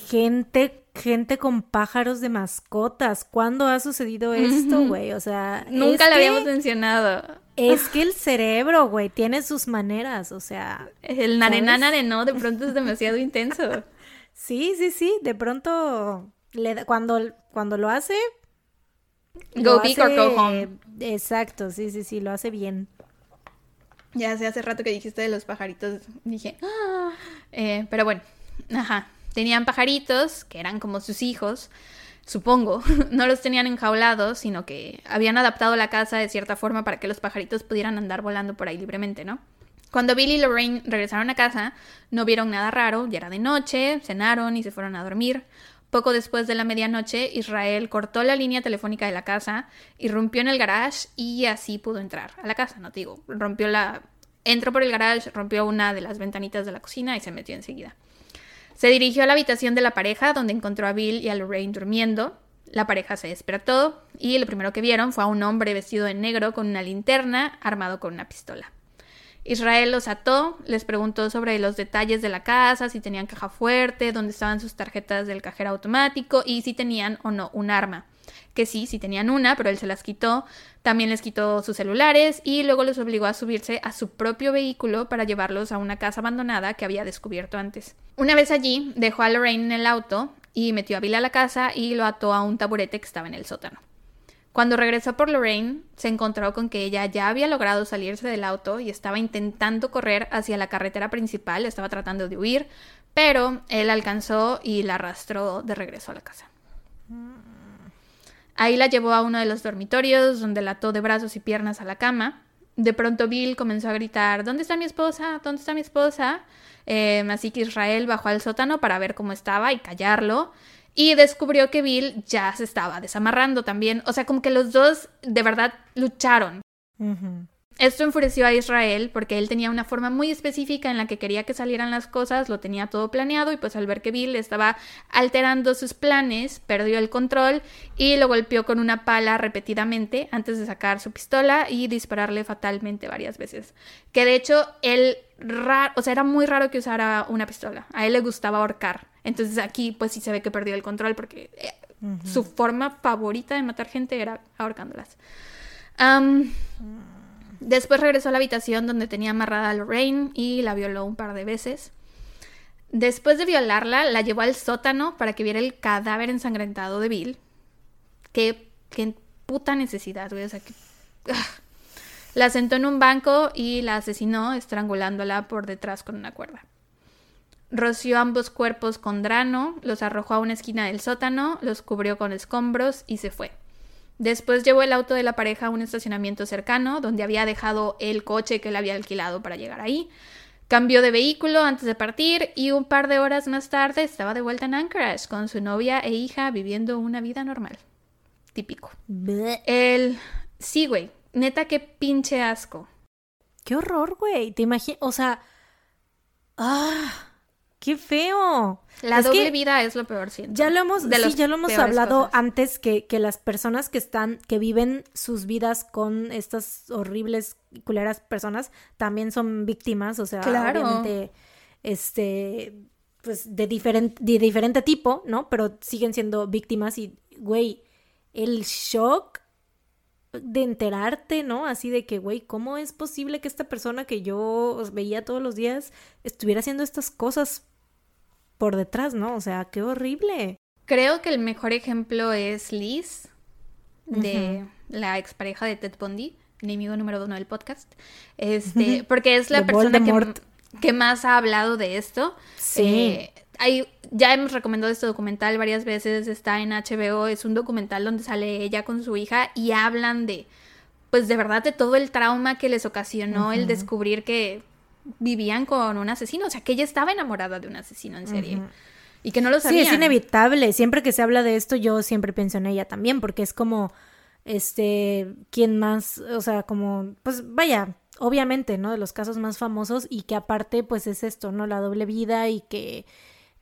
Gente, gente con pájaros de mascotas. ¿Cuándo ha sucedido esto, güey? O sea, nunca lo habíamos mencionado. Es que el cerebro, güey, tiene sus maneras, o sea. El narenana de no, de pronto es demasiado intenso. Sí, sí, sí. De pronto, le cuando, cuando lo hace. Go big or go home. Exacto, sí, sí, sí, lo hace bien. Ya hace, hace rato que dijiste de los pajaritos, dije, ah". eh, pero bueno, ajá, tenían pajaritos que eran como sus hijos, supongo, *laughs* no los tenían enjaulados, sino que habían adaptado la casa de cierta forma para que los pajaritos pudieran andar volando por ahí libremente, ¿no? Cuando Bill y Lorraine regresaron a casa, no vieron nada raro, ya era de noche, cenaron y se fueron a dormir. Poco después de la medianoche, Israel cortó la línea telefónica de la casa, irrumpió en el garage y así pudo entrar a la casa, no te digo, rompió la... Entró por el garage, rompió una de las ventanitas de la cocina y se metió enseguida. Se dirigió a la habitación de la pareja, donde encontró a Bill y a Lorraine durmiendo. La pareja se despertó y lo primero que vieron fue a un hombre vestido de negro con una linterna, armado con una pistola. Israel los ató, les preguntó sobre los detalles de la casa, si tenían caja fuerte, dónde estaban sus tarjetas del cajero automático y si tenían o no un arma. Que sí, sí tenían una, pero él se las quitó. También les quitó sus celulares y luego los obligó a subirse a su propio vehículo para llevarlos a una casa abandonada que había descubierto antes. Una vez allí, dejó a Lorraine en el auto y metió a Bill a la casa y lo ató a un taburete que estaba en el sótano. Cuando regresó por Lorraine, se encontró con que ella ya había logrado salirse del auto y estaba intentando correr hacia la carretera principal, estaba tratando de huir, pero él alcanzó y la arrastró de regreso a la casa. Ahí la llevó a uno de los dormitorios, donde la ató de brazos y piernas a la cama. De pronto Bill comenzó a gritar, ¿Dónde está mi esposa? ¿Dónde está mi esposa? Em, así que Israel bajó al sótano para ver cómo estaba y callarlo y descubrió que Bill ya se estaba desamarrando también. O sea, como que los dos de verdad lucharon. Esto enfureció a Israel porque él tenía una forma muy específica en la que quería que salieran las cosas, lo tenía todo planeado y pues al ver que Bill estaba alterando sus planes, perdió el control y lo golpeó con una pala repetidamente antes de sacar su pistola y dispararle fatalmente varias veces. Que de hecho él, o sea, era muy raro que usara una pistola. A él le gustaba ahorcar. Entonces aquí pues sí se ve que perdió el control porque eh, su forma favorita de matar gente era ahorcándolas. Después regresó a la habitación donde tenía amarrada a Lorraine y la violó un par de veces. Después de violarla, la llevó al sótano para que viera el cadáver ensangrentado de Bill. Qué, puta necesidad, güey. O sea, que... La sentó en un banco y la asesinó estrangulándola por detrás con una cuerda. Roció ambos cuerpos con drano, los arrojó a una esquina del sótano, los cubrió con escombros y se fue. Después llevó el auto de la pareja a un estacionamiento cercano, donde había dejado el coche que él había alquilado para llegar ahí. Cambió de vehículo antes de partir y un par de horas más tarde estaba de vuelta en Anchorage con su novia e hija viviendo una vida normal. Típico. El... Sí, güey. Neta, qué pinche asco. Qué horror, güey. Te imaginas... O sea... Ah... ¡Qué feo! La doble vida es lo peor, siento. Ya lo hemos, sí, ya lo hemos hablado antes que, que, las personas que están, que viven sus vidas con estas horribles y culeras personas, también son víctimas, o sea, obviamente, este, pues de diferente, de diferente tipo, ¿no? Pero siguen siendo víctimas y, güey, el shock de enterarte, ¿no? Así de que, güey, ¿cómo es posible que esta persona que yo veía todos los días estuviera haciendo estas cosas por detrás, ¿no? O sea, qué horrible. Creo que el mejor ejemplo es Liz, de la expareja de Ted Bundy, enemigo número uno del podcast. Este, porque es la persona que, más ha hablado de esto. Sí. Eh, hay, ya hemos recomendado este documental varias veces, está en HBO, es un documental donde sale ella con su hija y hablan de, pues de verdad, de todo el trauma que les ocasionó el descubrir que vivían con un asesino, o sea, que ella estaba enamorada de un asesino en serie. Y que no lo sabía. Sí, es inevitable. Siempre que se habla de esto, yo siempre pienso en ella también, porque es como, este, ¿quién más? O sea, como, pues vaya, obviamente, ¿no? De los casos más famosos y que aparte, pues es esto, ¿no? La doble vida y que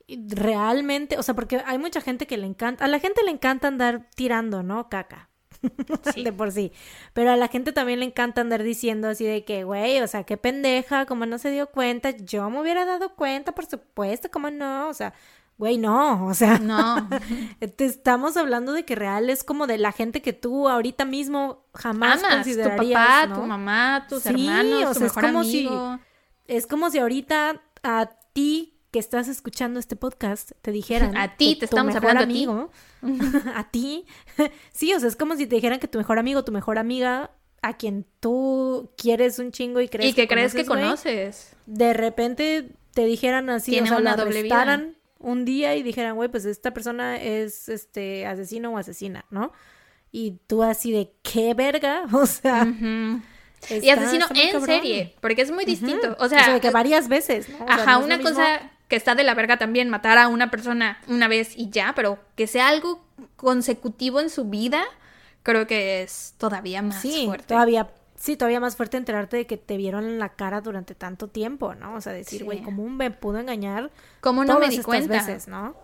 realmente, o sea, porque hay mucha gente que le encanta, a la gente le encanta andar tirando, ¿no? Caca. *laughs* de por sí. Pero a la gente también le encanta andar diciendo así de que, güey, o sea, qué pendeja, como no se dio cuenta, yo me hubiera dado cuenta, por supuesto, como no, o sea, güey, no, *laughs* o sea, no. *laughs* te estamos hablando de que real es como de la gente que tú ahorita mismo jamás Amas, considerarías, tu papá, tu mamá, tus hermanos, o sea, es como Si, es como si ahorita a ti que estás escuchando este podcast te dijeran *laughs* a ti te estamos hablando amigo a ti. *laughs* *laughs* Sí o sea es como si te dijeran que tu mejor amigo tu mejor amiga a quien tú quieres un chingo y crees y que, crees que conoces de repente te dijeran así o sea una la doble vida. un día y dijeran güey pues esta persona es este asesino o asesina no y tú así de qué verga o sea y asesino en serie, porque es muy distinto. O sea, que varias veces, ajá, una cosa que está de la verga también matar a una persona una vez y ya, pero que sea algo consecutivo en su vida, creo que es todavía más sí, fuerte. Todavía Sí, todavía más fuerte enterarte de que te vieron en la cara durante tanto tiempo, ¿no? O sea, decir, güey, ¿cómo me pudo engañar? ¿Cómo no me di cuenta? Veces, ¿no?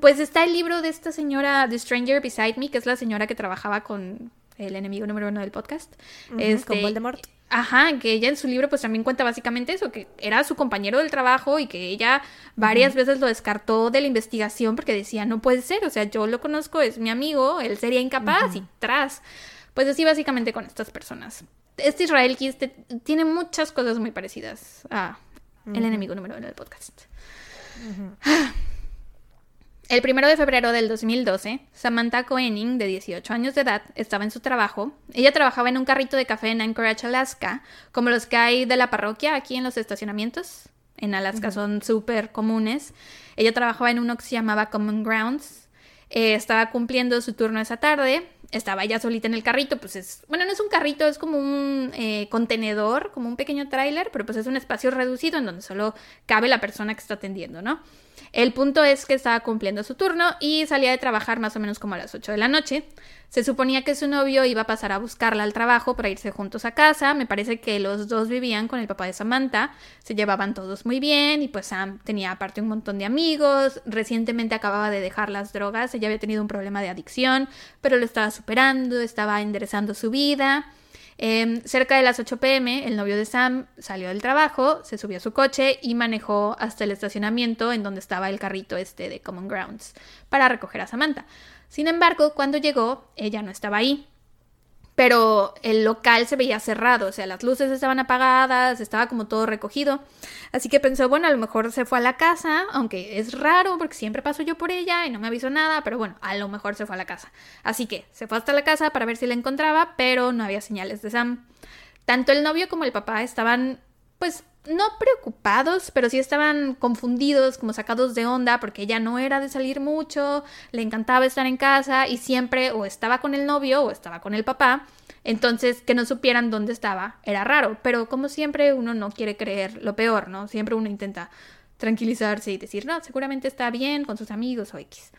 Pues está el libro de esta señora, The Stranger Beside Me, que es la señora que trabajaba con el enemigo número uno del podcast. este, con Voldemort. Ajá, que ella en su libro pues también cuenta básicamente eso, que era su compañero del trabajo y que ella varias veces lo descartó de la investigación porque decía, no puede ser, o sea, yo lo conozco, es mi amigo, él sería incapaz y tras. Pues así básicamente con estas personas. Este Israel Kiss tiene muchas cosas muy parecidas a el enemigo número uno del podcast. El primero de febrero del 2012, Samantha Koenig, de 18 años de edad, estaba en su trabajo. Ella trabajaba en un carrito de café en Anchorage, Alaska, como los que hay de la parroquia aquí en los estacionamientos. En Alaska son súper comunes. Ella trabajaba en uno que se llamaba Common Grounds. Eh, estaba cumpliendo su turno esa tarde estaba ella solita en el carrito, pues es, bueno, no es un carrito, es como un eh, contenedor, como un pequeño tráiler, pero pues es un espacio reducido en donde solo cabe la persona que está atendiendo, ¿no? El punto es que estaba cumpliendo su turno y salía de trabajar más o menos como a las 8 de la noche. Se suponía que su novio iba a pasar a buscarla al trabajo para irse juntos a casa. Me parece que los dos vivían con el papá de Samantha. Se llevaban todos muy bien y pues Sam tenía aparte un montón de amigos. Recientemente acababa de dejar las drogas. Ella había tenido un problema de adicción, pero lo estaba superando, estaba enderezando su vida. Em, cerca de las 8 pm, el novio de Sam salió del trabajo, se subió a su coche y manejó hasta el estacionamiento en donde estaba el carrito este de Common Grounds para recoger a Samantha. Sin embargo, cuando llegó, ella no estaba ahí pero el local se veía cerrado, o sea, las luces estaban apagadas, estaba como todo recogido. Así que pensó, bueno, a lo mejor se fue a la casa, aunque es raro porque siempre paso yo por ella y no me avisó nada, pero bueno, a lo mejor se fue a la casa. Así que se fue hasta la casa para ver si la encontraba, pero no había señales de Sam. Tanto el novio como el papá estaban, pues, no preocupados, pero sí estaban confundidos, como sacados de onda, porque ella no era de salir mucho, le encantaba estar en casa y siempre o estaba con el novio o estaba con el papá. Entonces, que no supieran dónde estaba era raro, pero como siempre uno no quiere creer lo peor, ¿no? Siempre uno intenta tranquilizarse y decir, no, seguramente está bien con sus amigos o X.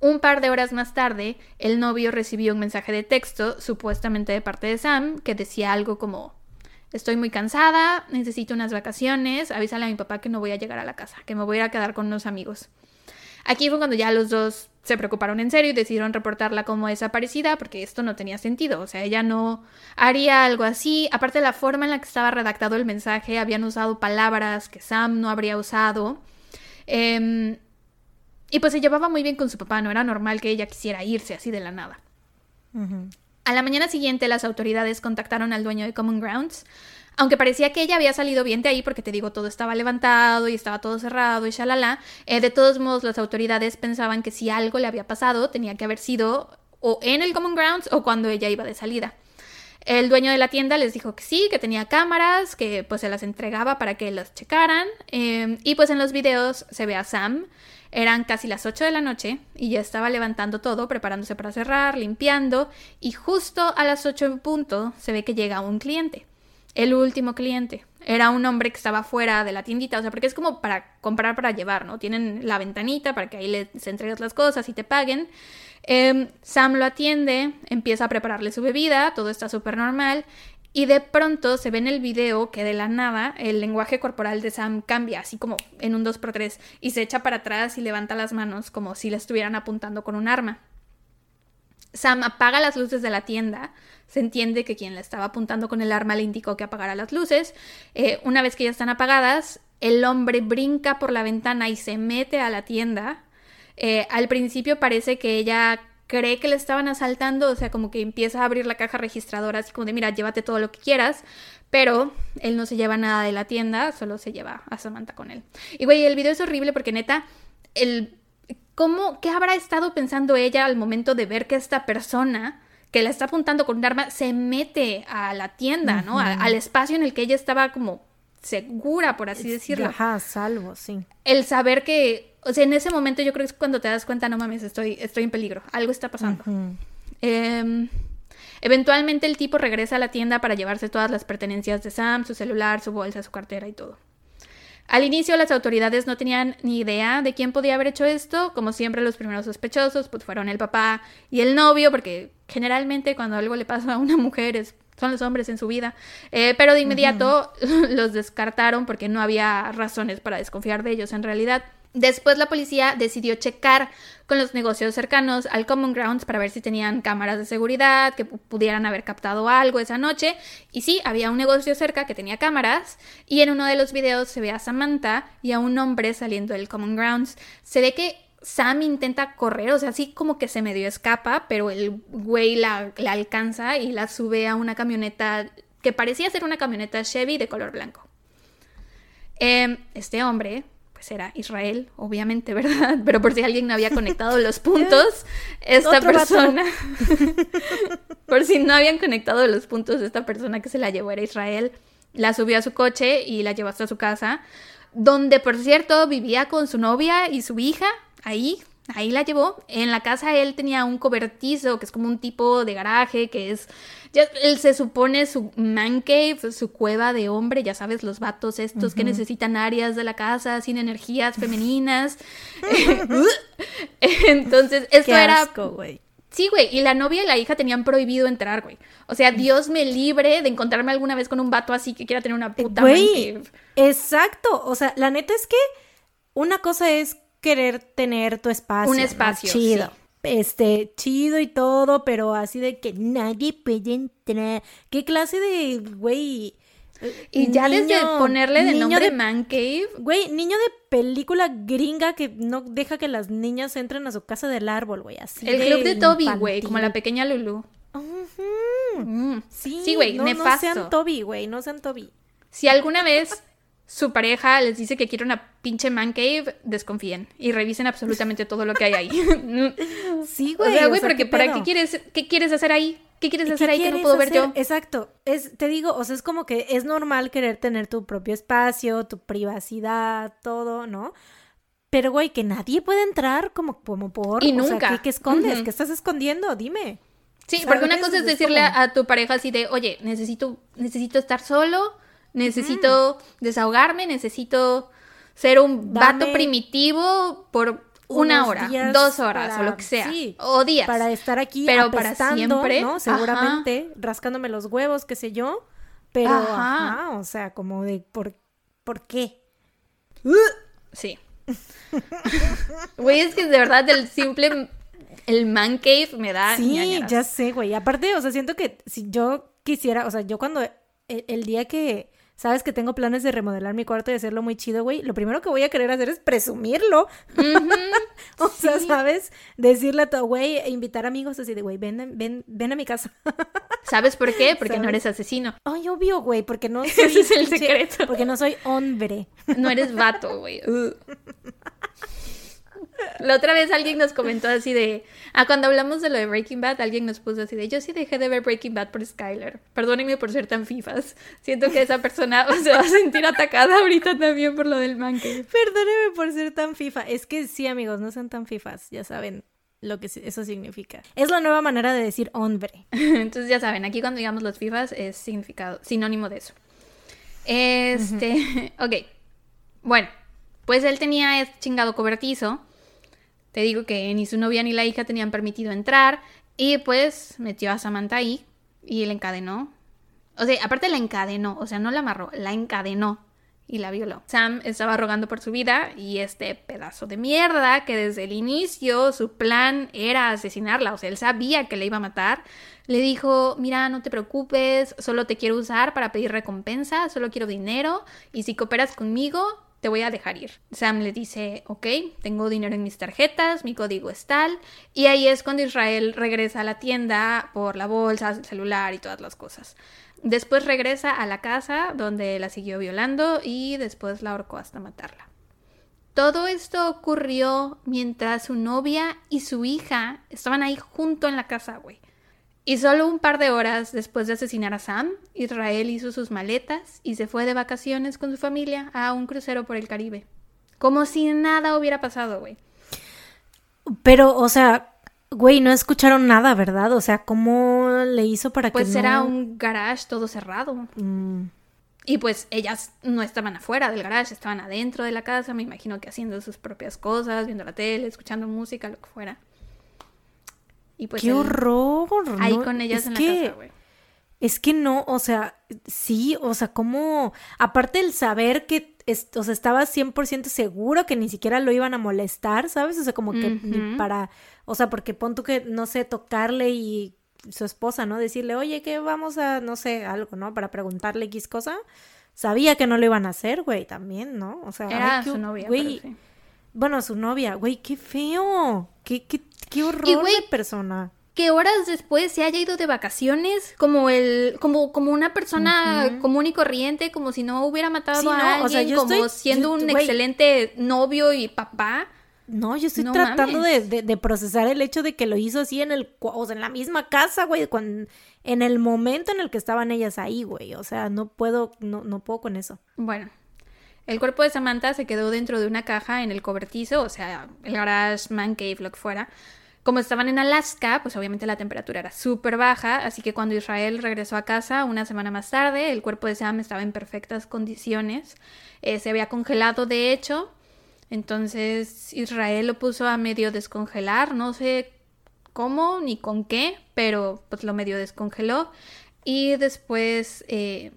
Un par de horas más tarde, el novio recibió un mensaje de texto, supuestamente de parte de Sam, que decía algo como, estoy muy cansada, necesito unas vacaciones, avísale a mi papá que no voy a llegar a la casa, que me voy a quedar con unos amigos. Aquí fue cuando ya los dos se preocuparon en serio y decidieron reportarla como desaparecida porque esto no tenía sentido, o sea, ella no haría algo así, aparte de la forma en la que estaba redactado el mensaje, habían usado palabras que Sam no habría usado. Em, y pues se llevaba muy bien con su papá, no era normal que ella quisiera irse así de la nada. A la mañana siguiente las autoridades contactaron al dueño de Common Grounds, aunque parecía que ella había salido bien de ahí porque te digo, todo estaba levantado y estaba todo cerrado y shalala, eh, de todos modos las autoridades pensaban que si algo le había pasado tenía que haber sido o en el Common Grounds o cuando ella iba de salida. El dueño de la tienda les dijo que sí, que tenía cámaras, que pues se las entregaba para que las checaran. Eh, y pues en los videos se ve a Sam eran casi las 8 de la noche y ya estaba levantando todo, preparándose para cerrar, limpiando, y justo a las 8 en punto se ve que llega un cliente. El último cliente. Era un hombre que estaba fuera de la tiendita, o sea, porque es como para comprar para llevar, ¿no? Tienen la ventanita para que ahí les entregues las cosas y te paguen. Em, Sam lo atiende, empieza a prepararle su bebida, todo está súper normal, y de pronto se ve en el video que de la nada el lenguaje corporal de Sam cambia, así como en un 2x3, y se echa para atrás y levanta las manos como si le estuvieran apuntando con un arma. Sam apaga las luces de la tienda. Se entiende que quien le estaba apuntando con el arma le indicó que apagara las luces. Eh, una vez que ya están apagadas, el hombre brinca por la ventana y se mete a la tienda. Eh, al principio parece que ella cree que le estaban asaltando, o sea, como que empieza a abrir la caja registradora, así como de, mira, llévate todo lo que quieras, pero él no se lleva nada de la tienda, solo se lleva a Samantha con él. Y güey, el video es horrible porque neta, el... ¿Cómo, qué habrá estado pensando ella al momento de ver que esta persona que la está apuntando con un arma se mete a la tienda, ¿no? al espacio en el que ella estaba como segura, por así decirlo. Ajá, salvo, sí. El saber que o sea, en ese momento yo creo que es cuando te das cuenta, no mames, estoy, estoy en peligro, algo está pasando. Em, Eventualmente el tipo regresa a la tienda para llevarse todas las pertenencias de Sam, su celular, su bolsa, su cartera y todo. Al inicio las autoridades no tenían ni idea de quién podía haber hecho esto, como siempre los primeros sospechosos pues fueron el papá y el novio, porque generalmente cuando algo le pasa a una mujer son los hombres en su vida, eh, pero de inmediato *laughs* los descartaron porque no había razones para desconfiar de ellos en realidad. Después la policía decidió checar con los negocios cercanos al Common Grounds para ver si tenían cámaras de seguridad que pudieran haber captado algo esa noche. Y sí, había un negocio cerca que tenía cámaras y en uno de los videos se ve a Samantha y a un hombre saliendo del Common Grounds. Se ve que Sam intenta correr, o sea, así como que se medio escapa, pero el güey la, alcanza y la sube a una camioneta que parecía ser una camioneta Chevy de color blanco. Em, este hombre pues era Israel, obviamente, ¿verdad? *laughs* Pero por si alguien no había conectado los puntos, *laughs* esta persona, *laughs* por si no habían conectado los puntos, esta persona que se la llevó era Israel, la subió a su coche y la llevó hasta su casa, donde por cierto vivía con su novia y su hija, ahí, ahí la llevó. En la casa él tenía un cobertizo, que es como un tipo de garaje, que es ya, él se supone su man cave, su cueva de hombre, ya sabes, los vatos estos que necesitan áreas de la casa sin energías femeninas. *laughs* Entonces, esto era... güey. Sí, güey, y la novia y la hija tenían prohibido entrar, güey. O sea, Dios me libre de encontrarme alguna vez con un vato así que quiera tener una puta güey, Exacto, o sea, la neta es que una cosa es querer tener tu espacio. Un espacio. Chido este, chido y todo, pero así de que nadie puede entrar. ¿Qué clase de, güey? Y ya desde ponerle de nombre Man Cave. Güey, niño de película gringa que no deja que las niñas entren a su casa del árbol, güey. Así El club de Toby, güey, como la pequeña Lulu. Mm. Sí, güey, no, nefasto. No sean Toby, güey, no sean Toby. Si alguna vez su pareja les dice que quiere una pinche man cave, desconfíen y revisen absolutamente todo lo que hay ahí. *laughs* sí, güey. O sea, güey, porque ¿para qué quieres, qué quieres hacer ahí? ¿Qué quieres hacer ahí que no puedo ver yo? Exacto. Es, te digo, o sea, es como que es normal querer tener tu propio espacio, tu privacidad, todo, ¿no? Pero, güey, que nadie puede entrar como, como por... Y nunca. ¿qué, escondes? ¿Qué estás escondiendo? Dime. Sí, porque una cosa es decirle a tu pareja así de, oye, necesito, necesito estar solo Necesito desahogarme, necesito ser un vato primitivo por una hora, dos horas o lo que sea, o días. Para estar aquí pero para siempre, ¿no? Seguramente rascándome los huevos, qué sé yo, pero ajá, o sea, como de por ¿por qué? Sí. *laughs* Güey, es que de verdad el simple el man cave me da Sí, ya sé, güey. Aparte, o sea, siento que si yo quisiera, o sea, yo cuando el día que sabes que tengo planes de remodelar mi cuarto y hacerlo muy chido, güey, lo primero que voy a querer hacer es presumirlo. *laughs* o sea, ¿sabes? Decirle a tu güey, e invitar amigos así de, güey, ven, ven, ven a mi casa. *laughs* ¿Sabes por qué? Porque no eres asesino. Ay, obvio, güey, porque no *laughs* soy... Ese es el secreto. Porque no soy hombre. No eres vato, güey. La otra vez alguien nos comentó así de. Ah, cuando hablamos de lo de Breaking Bad, alguien nos puso así de. Yo sí dejé de ver Breaking Bad por Skyler. Perdónenme por ser tan fifas. Siento que esa persona se va a sentir atacada ahorita también por lo del manque. Perdónenme por ser tan fifa. Es que sí, amigos, no sean tan fifas. Ya saben lo que eso significa. Es la nueva manera de decir hombre. *laughs* Entonces ya saben, aquí cuando digamos los fifas es significado, sinónimo de eso. Este. *laughs* ok. Bueno, pues él tenía este chingado cobertizo te digo que ni su novia ni la hija tenían permitido entrar y pues metió a Samantha ahí y la encadenó. O sea, aparte la encadenó, o sea, no la amarró, la encadenó y la violó. Sam estaba rogando por su vida y este pedazo de mierda que desde el inicio su plan era asesinarla, o sea, él sabía que le iba a matar, le dijo, mira, no te preocupes, solo te quiero usar para pedir recompensa, solo quiero dinero y si cooperas conmigo, te voy a dejar ir. Sam le dice, ok, tengo dinero en mis tarjetas, mi código es tal, y ahí es cuando Israel regresa a la tienda por la bolsa, el celular y todas las cosas. Después regresa a la casa donde la siguió violando y después la ahorcó hasta matarla. Todo esto ocurrió mientras su novia y su hija estaban ahí junto en la casa, güey. Y solo un par de horas después de asesinar a Sam, Israel hizo sus maletas y se fue de vacaciones con su familia a un crucero por el Caribe. Como si nada hubiera pasado, güey. Pero, o sea, Güey, no escucharon nada, ¿verdad? O sea, ¿cómo le hizo para Pues que no... era un garage todo cerrado. Mm, Y pues ellas no estaban afuera del garage, estaban adentro de la casa, me imagino que haciendo sus propias cosas, viendo la tele, escuchando música, lo que fuera. Y pues ¡Qué él horror! ahí ¿no? con ellas es en que, la casa, güey. Es que no, o sea, sí, o sea, como... Aparte el saber que, es- o sea, estaba 100% seguro que ni siquiera lo iban a molestar, ¿sabes? O sea, como que ni para... O sea, porque pon tú que, no sé, tocarle y su esposa, ¿no? Decirle, oye, que vamos a, no sé, algo, ¿no? Para preguntarle X cosa. Sabía que no lo iban a hacer, güey, también, ¿no? O sea, ay, Era qué- su novia, güey, sí. Bueno, su novia, güey, qué feo. Qué, qué, qué horror de persona. que horas después se haya ido de vacaciones como el como como una persona común y corriente como si no hubiera matado Sí, a alguien o sea, yo como estoy- siendo yo- un excelente novio y papá No, yo estoy No tratando de, de- de procesar el hecho de que lo hizo así en el, o sea, en la misma casa, güey, cuando, en el momento en el que estaban ellas ahí, güey. O sea, no puedo, no, no puedo con eso. bueno el cuerpo de Samantha se quedó dentro de una caja en el cobertizo o sea el garage man cave lo que fuera. Como estaban en Alaska, pues obviamente la temperatura era súper baja, así que cuando Israel regresó a casa una semana más tarde, el cuerpo de Sam estaba en perfectas condiciones, Eh, se había congelado de hecho, entonces Israel lo puso a medio descongelar, no sé cómo ni con qué, pero pues lo medio descongeló. Y después eh,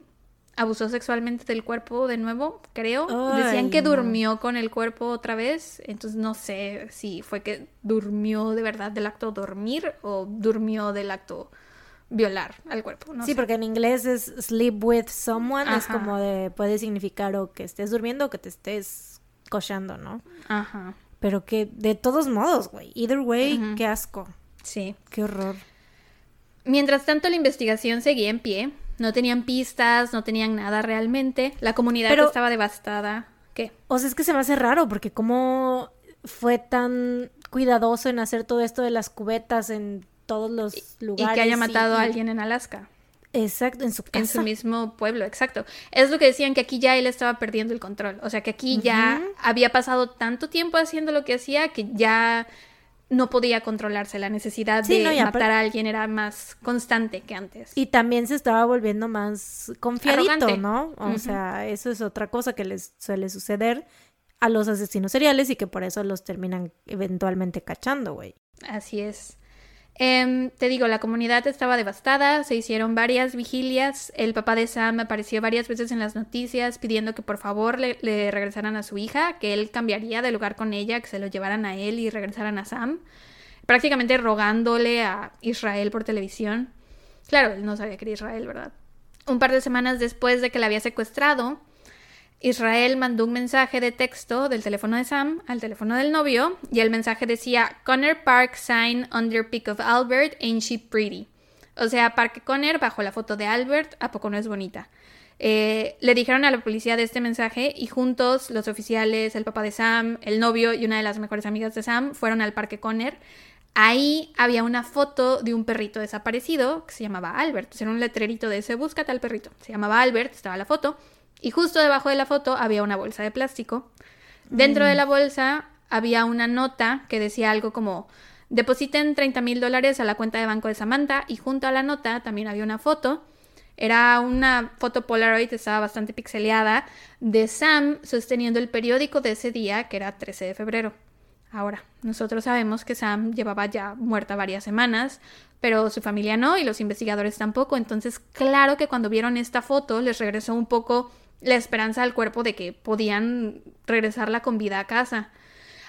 abusó sexualmente del cuerpo de nuevo, creo. Decían que no. durmió con el cuerpo otra vez, entonces no sé si fue que durmió de verdad del acto dormir o durmió del acto violar al cuerpo. No sí, sé. porque en inglés es sleep with someone, es como de, puede significar o que estés durmiendo o que te estés cochando, ¿no? Ajá, Pero que de todos modos, güey, either way, qué asco, sí. qué horror. Mientras tanto, la investigación seguía en pie. No tenían pistas, no tenían nada realmente. La comunidad Pero- estaba devastada. ¿Qué? O sea, es que se me hace raro porque como fue tan cuidadoso en hacer todo esto de las cubetas en todos los Y lugares. que haya matado a y- alguien en Alaska. Exacto, en su casa. En su mismo pueblo, exacto. Es lo que decían que aquí ya él estaba perdiendo el control. O sea que aquí ya había pasado tanto tiempo haciendo lo que hacía que ya no podía controlarse. La necesidad Sí, de no, matar a alguien era más constante que antes. Y también se estaba volviendo más confiadito, Arrogante. ¿no? O sea, eso es otra cosa que les suele suceder a los asesinos seriales y que por eso los terminan eventualmente cachando, güey. Así es. Em, te digo, la comunidad estaba devastada, se hicieron varias vigilias, el papá de Sam apareció varias veces en las noticias pidiendo que por favor le, le regresaran a su hija, que él cambiaría de lugar con ella, que se lo llevaran a él y regresaran a Sam, prácticamente rogándole a Israel por televisión. Claro, él no sabía que era Israel, ¿verdad? Un par de semanas después de que la había secuestrado, Israel mandó un mensaje de texto del teléfono de Sam al teléfono del novio y el mensaje decía Connor Park sign under pic of Albert, ain't she pretty? O sea, Parque Conner bajo la foto de Albert, ¿a poco no es bonita? Eh, le dijeron a la policía de este mensaje y juntos los oficiales, el papá de Sam, el novio y una de las mejores amigas de Sam fueron al Parque Conner. Ahí había una foto de un perrito desaparecido que se llamaba Albert. Era un letrerito de ese, búscate al perrito. Se llamaba Albert, estaba la foto. Y justo debajo de la foto había una bolsa de plástico. Dentro de la bolsa había una nota que decía algo como depositen 30 mil dólares a la cuenta de banco de Samantha y junto a la nota también había una foto. Era una foto Polaroid, estaba bastante pixeleada, de Sam sosteniendo el periódico de ese día, que era 13 de febrero. Ahora, nosotros sabemos que Sam llevaba ya muerta varias semanas, pero su familia no y los investigadores tampoco. Entonces, claro que cuando vieron esta foto les regresó un poco la esperanza al cuerpo de que podían regresarla con vida a casa.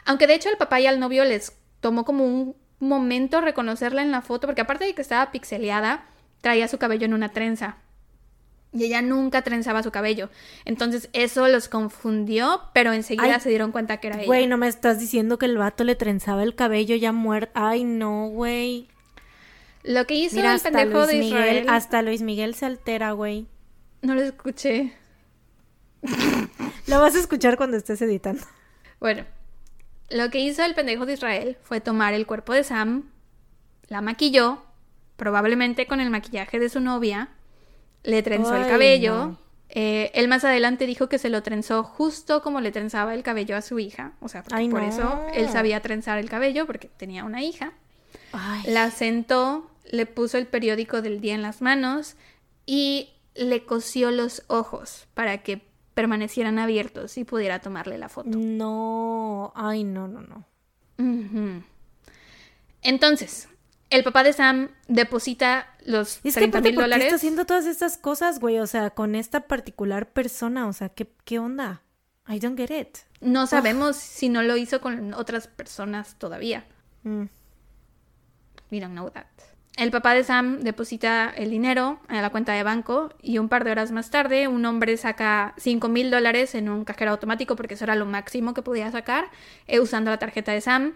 Aunque de hecho al papá y al novio les tomó como un momento reconocerla en la foto, porque aparte de que estaba pixeleada, traía su cabello en una trenza. Y ella nunca trenzaba su cabello. Entonces eso los confundió, pero enseguida Ay, se dieron cuenta que era ella. Güey, no me estás diciendo que el vato le trenzaba el cabello ya muerto. Ay, no, güey. Lo que hizo Mira, el pendejo Luis de Miguel, Israel. hasta Luis Miguel se altera, güey. No lo escuché. *laughs* Lo vas a escuchar cuando estés editando. Bueno, lo que hizo el pendejo de Israel fue tomar el cuerpo de Sam, la maquilló, probablemente con el maquillaje de su novia, le trenzó el cabello. no. eh, él más adelante dijo que se lo trenzó justo como le trenzaba el cabello a su hija. O sea, Ay, por no. eso él sabía trenzar el cabello porque tenía una hija. La sentó, le puso el periódico del día en las manos y le cosió los ojos para que permanecieran abiertos y pudiera tomarle la foto. No, ay, no, no, no. Entonces, el papá de Sam deposita los Es 30 que mil ¿por qué dólares. está haciendo todas estas cosas, güey? O sea, con esta particular persona, o sea, ¿qué, qué onda? I don't get it. No sabemos si no lo hizo con otras personas todavía. Mm. We don't know that. El papá de Sam deposita el dinero en la cuenta de banco y un par de horas más tarde un hombre saca 5 mil dólares en un cajero automático porque eso era lo máximo que podía sacar eh, usando la tarjeta de Sam.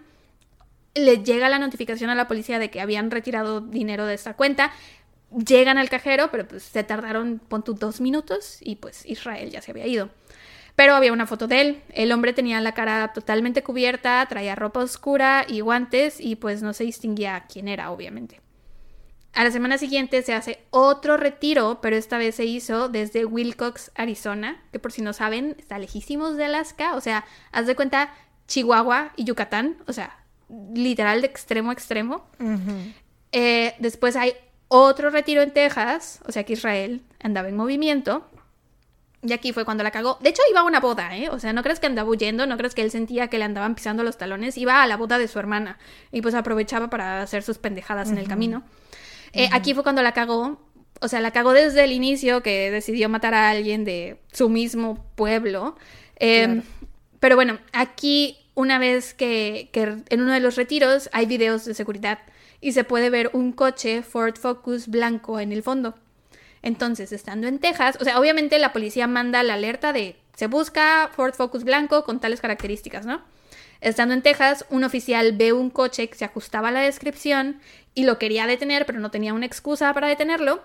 Le llega la notificación a la policía de que habían retirado dinero de esta cuenta. Llegan al cajero, pero pues se tardaron, pon tú, dos minutos y pues Israel ya se había ido. Pero había una foto de él. El hombre tenía la cara totalmente cubierta, traía ropa oscura y guantes y pues no se distinguía quién era, obviamente. A la semana siguiente se hace otro retiro, pero esta vez se hizo desde Wilcox, Arizona, que por si no saben, está lejísimos de Alaska. O sea, haz de cuenta Chihuahua y Yucatán. O sea, literal de extremo a extremo. Eh, después hay otro retiro en Texas, o sea que Israel andaba en movimiento. Y aquí fue cuando la cagó. De hecho, iba a una boda, ¿eh? O sea, no crees que andaba huyendo, no crees que él sentía que le andaban pisando los talones. Iba a la boda de su hermana y pues aprovechaba para hacer sus pendejadas en el camino. Eh, Aquí fue cuando la cagó. O sea, la cagó desde el inicio que decidió matar a alguien de su mismo pueblo. Eh, Claro. Pero bueno, aquí una vez que, que en uno de los retiros hay videos de seguridad y se puede ver un coche Ford Focus blanco en el fondo. Entonces, estando en Texas, o sea, obviamente la policía manda la alerta de se busca Ford Focus blanco con tales características, ¿no? Estando en Texas, un oficial ve un coche que se ajustaba a la descripción y lo quería detener, pero no tenía una excusa para detenerlo.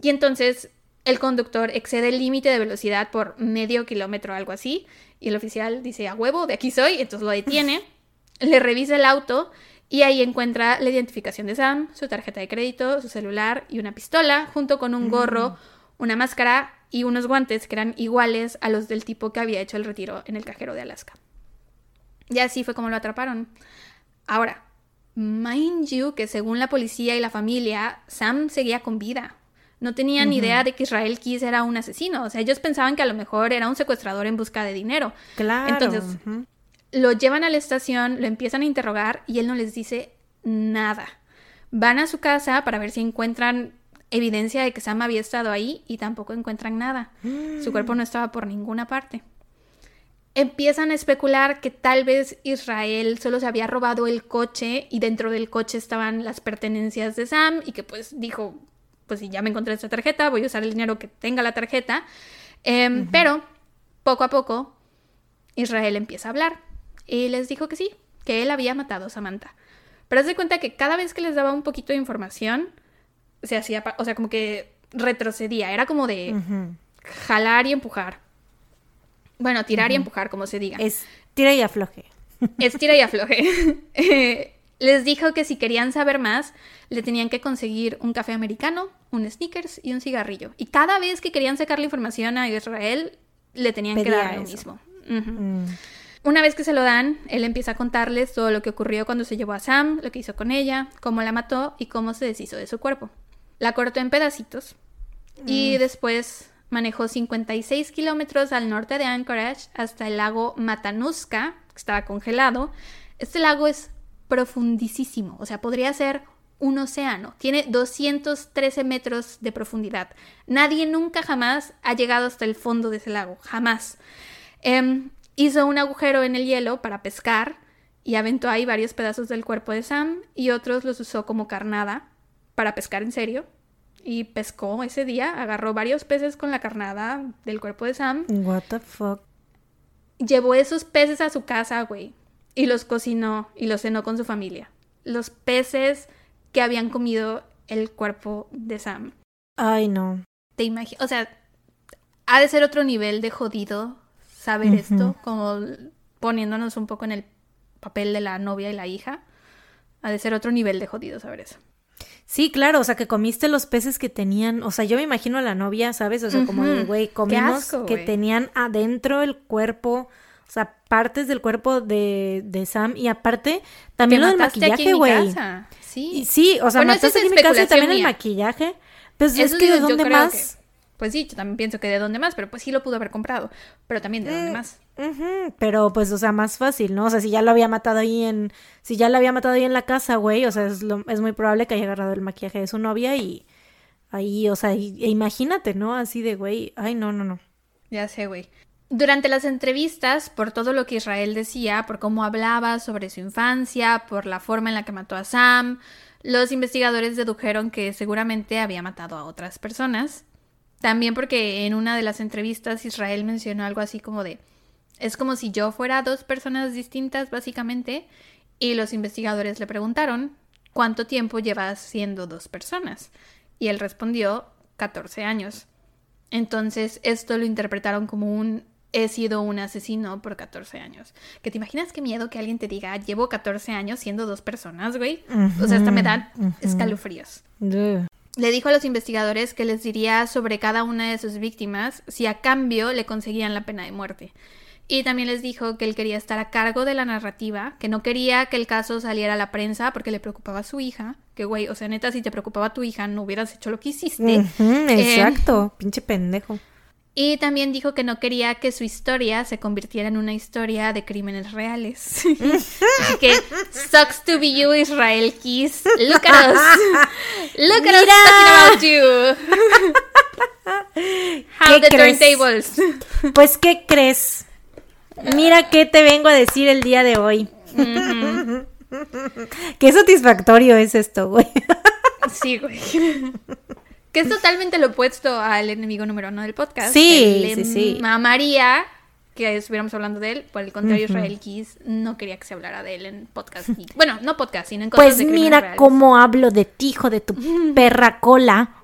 Y entonces el conductor excede el límite de velocidad por medio kilómetro o algo así. Y el oficial dice, a huevo, de aquí soy. Entonces lo detiene, *laughs* le revisa el auto y ahí encuentra la identificación de Sam, su tarjeta de crédito, su celular y una pistola, junto con un gorro, una máscara y unos guantes que eran iguales a los del tipo que había hecho el retiro en el cajero de Alaska. Y así fue como lo atraparon. Ahora, mind you que según la policía y la familia, Sam seguía con vida. No tenían idea de que Israel Keys era un asesino. O sea, ellos pensaban que a lo mejor era un secuestrador en busca de dinero. Claro. Entonces, lo llevan a la estación, lo empiezan a interrogar y él no les dice nada. Van a su casa para ver si encuentran evidencia de que Sam había estado ahí y tampoco encuentran nada. Su cuerpo no estaba por ninguna parte. Empiezan a especular que tal vez Israel solo se había robado el coche y dentro del coche estaban las pertenencias de Sam y que pues dijo, pues si ya me encontré esta tarjeta, voy a usar el dinero que tenga la tarjeta. Em, Pero poco a poco Israel empieza a hablar y les dijo que sí, que él había matado a Samantha. Pero haz de cuenta que cada vez que les daba un poquito de información, se hacía, o sea, como que retrocedía, era como de jalar y empujar. Bueno, tirar y empujar, como se diga. Es tira y afloje. Estira y afloje. *laughs* Eh, les dijo que si querían saber más, le tenían que conseguir un café americano, un sneakers y un cigarrillo. Y cada vez que querían sacar la información a Israel, le tenían que dar lo eso. mismo. Mm. Una vez que se lo dan, él empieza a contarles todo lo que ocurrió cuando se llevó a Sam, lo que hizo con ella, cómo la mató y cómo se deshizo de su cuerpo. La cortó en pedacitos y después manejó 56 kilómetros al norte de Anchorage hasta el lago Matanuska, que estaba congelado. Este lago es profundísimo, o sea, podría ser un océano. Tiene 213 metros de profundidad. Nadie nunca jamás ha llegado hasta el fondo de ese lago, jamás. Em, hizo un agujero en el hielo para pescar y aventó ahí varios pedazos del cuerpo de Sam y otros los usó como carnada para pescar en serio. Y pescó ese día, agarró varios peces con la carnada del cuerpo de Sam, What the fuck. llevó esos peces a su casa, güey, y los cocinó y los cenó con su familia. Los peces que habían comido el cuerpo de Sam. Ay, no. Te imaginas, o sea, ha de ser otro nivel de jodido saber esto, como poniéndonos un poco en el papel de la novia y la hija. Ha de ser otro nivel de jodido saber eso. Sí, claro, o sea, que comiste los peces que tenían, o sea, yo me imagino a la novia, ¿sabes? O sea, como de, güey, comimos asco, que tenían adentro el cuerpo, o sea, partes del cuerpo de, de Sam y aparte, también Te lo del mataste maquillaje, güey. Sí. sí, o sea, Bueno, mataste es en mi casa y también el maquillaje. Pues Eso es que digo, de dónde más. Pues sí, yo también pienso que de dónde más, pero pues sí lo pudo haber comprado. Pero también de dónde Mm. más. Pero pues, o sea, más fácil, ¿no? O sea, si ya lo había matado ahí en, si ya lo había matado ahí en la casa, güey, o sea, es, lo- es muy probable que haya agarrado el maquillaje de su novia y ahí, o sea, y- e imagínate, ¿no? Así de, güey, ay, no, no, no. Ya sé, güey. Durante las entrevistas, por todo lo que Israel decía, por cómo hablaba sobre su infancia, por la forma en la que mató a Sam, los investigadores dedujeron que seguramente había matado a otras personas. También porque en una de las entrevistas Israel mencionó algo así como de, es como si yo fuera dos personas distintas, básicamente, y los investigadores le preguntaron, ¿cuánto tiempo llevas siendo dos personas? Y él respondió, 14 años. Entonces, esto lo interpretaron como un he sido un asesino por 14 años. ¿Que te imaginas qué miedo que alguien te diga, llevo 14 años siendo dos personas, güey? O sea, hasta me dan escalofríos. Le dijo a los investigadores que les diría sobre cada una de sus víctimas si a cambio le conseguían la pena de muerte. Y también les dijo que él quería estar a cargo de la narrativa, que no quería que el caso saliera a la prensa porque le preocupaba a su hija. Que, güey, o sea, neta, si te preocupaba tu hija, no hubieras hecho lo que hiciste. Eh, exacto, pinche pendejo. Y también dijo que no quería que su historia se convirtiera en una historia de crímenes reales. *laughs* Así que, sucks to be you, Israel Keys. Look at us. Look at us talking about you. *laughs* How ¿Qué the crees? turntables. Pues, ¿qué crees? Mira qué te vengo a decir el día de hoy. *laughs* Qué satisfactorio es esto, güey. Sí, güey. Que es totalmente lo opuesto al enemigo número uno del podcast. Sí, que sí, sí. mamaría que estuviéramos hablando de él. Por el contrario, Israel Keys no quería que se hablara de él en podcast. Y- *laughs* bueno, no podcast, sino en cosas Pues de mira reales. cómo hablo de ti, hijo de tu *laughs* perra cola.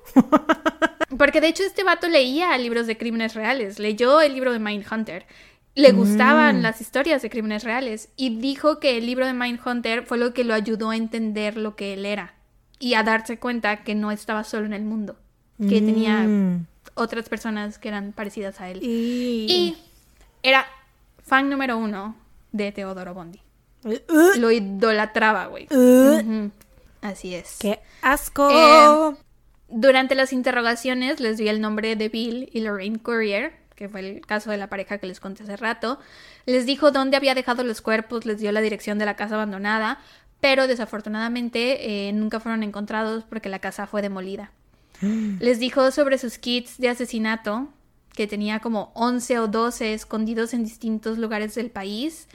Porque de hecho este vato leía libros de crímenes reales. Leyó el libro de Mindhunter. Le gustaban las historias de crímenes reales. Y dijo que el libro de Mindhunter fue lo que lo ayudó a entender lo que él era. Y a darse cuenta que no estaba solo en el mundo. Que tenía Mm. otras personas que eran parecidas a él. Y... Y era fan número uno de Teodoro Bondi. Uh, Lo idolatraba, güey. uh. Así es. ¡Qué asco! Eh, Durante las interrogaciones les dio el nombre de Bill y Lorraine Courier, que fue el caso de la pareja que les conté hace rato. Les dijo dónde había dejado los cuerpos, les dio la dirección de la casa abandonada, pero desafortunadamente eh, nunca fueron encontrados porque la casa fue demolida. *gasps* Les dijo sobre sus kits de asesinato, que tenía como 11 o 12 escondidos en distintos lugares del país.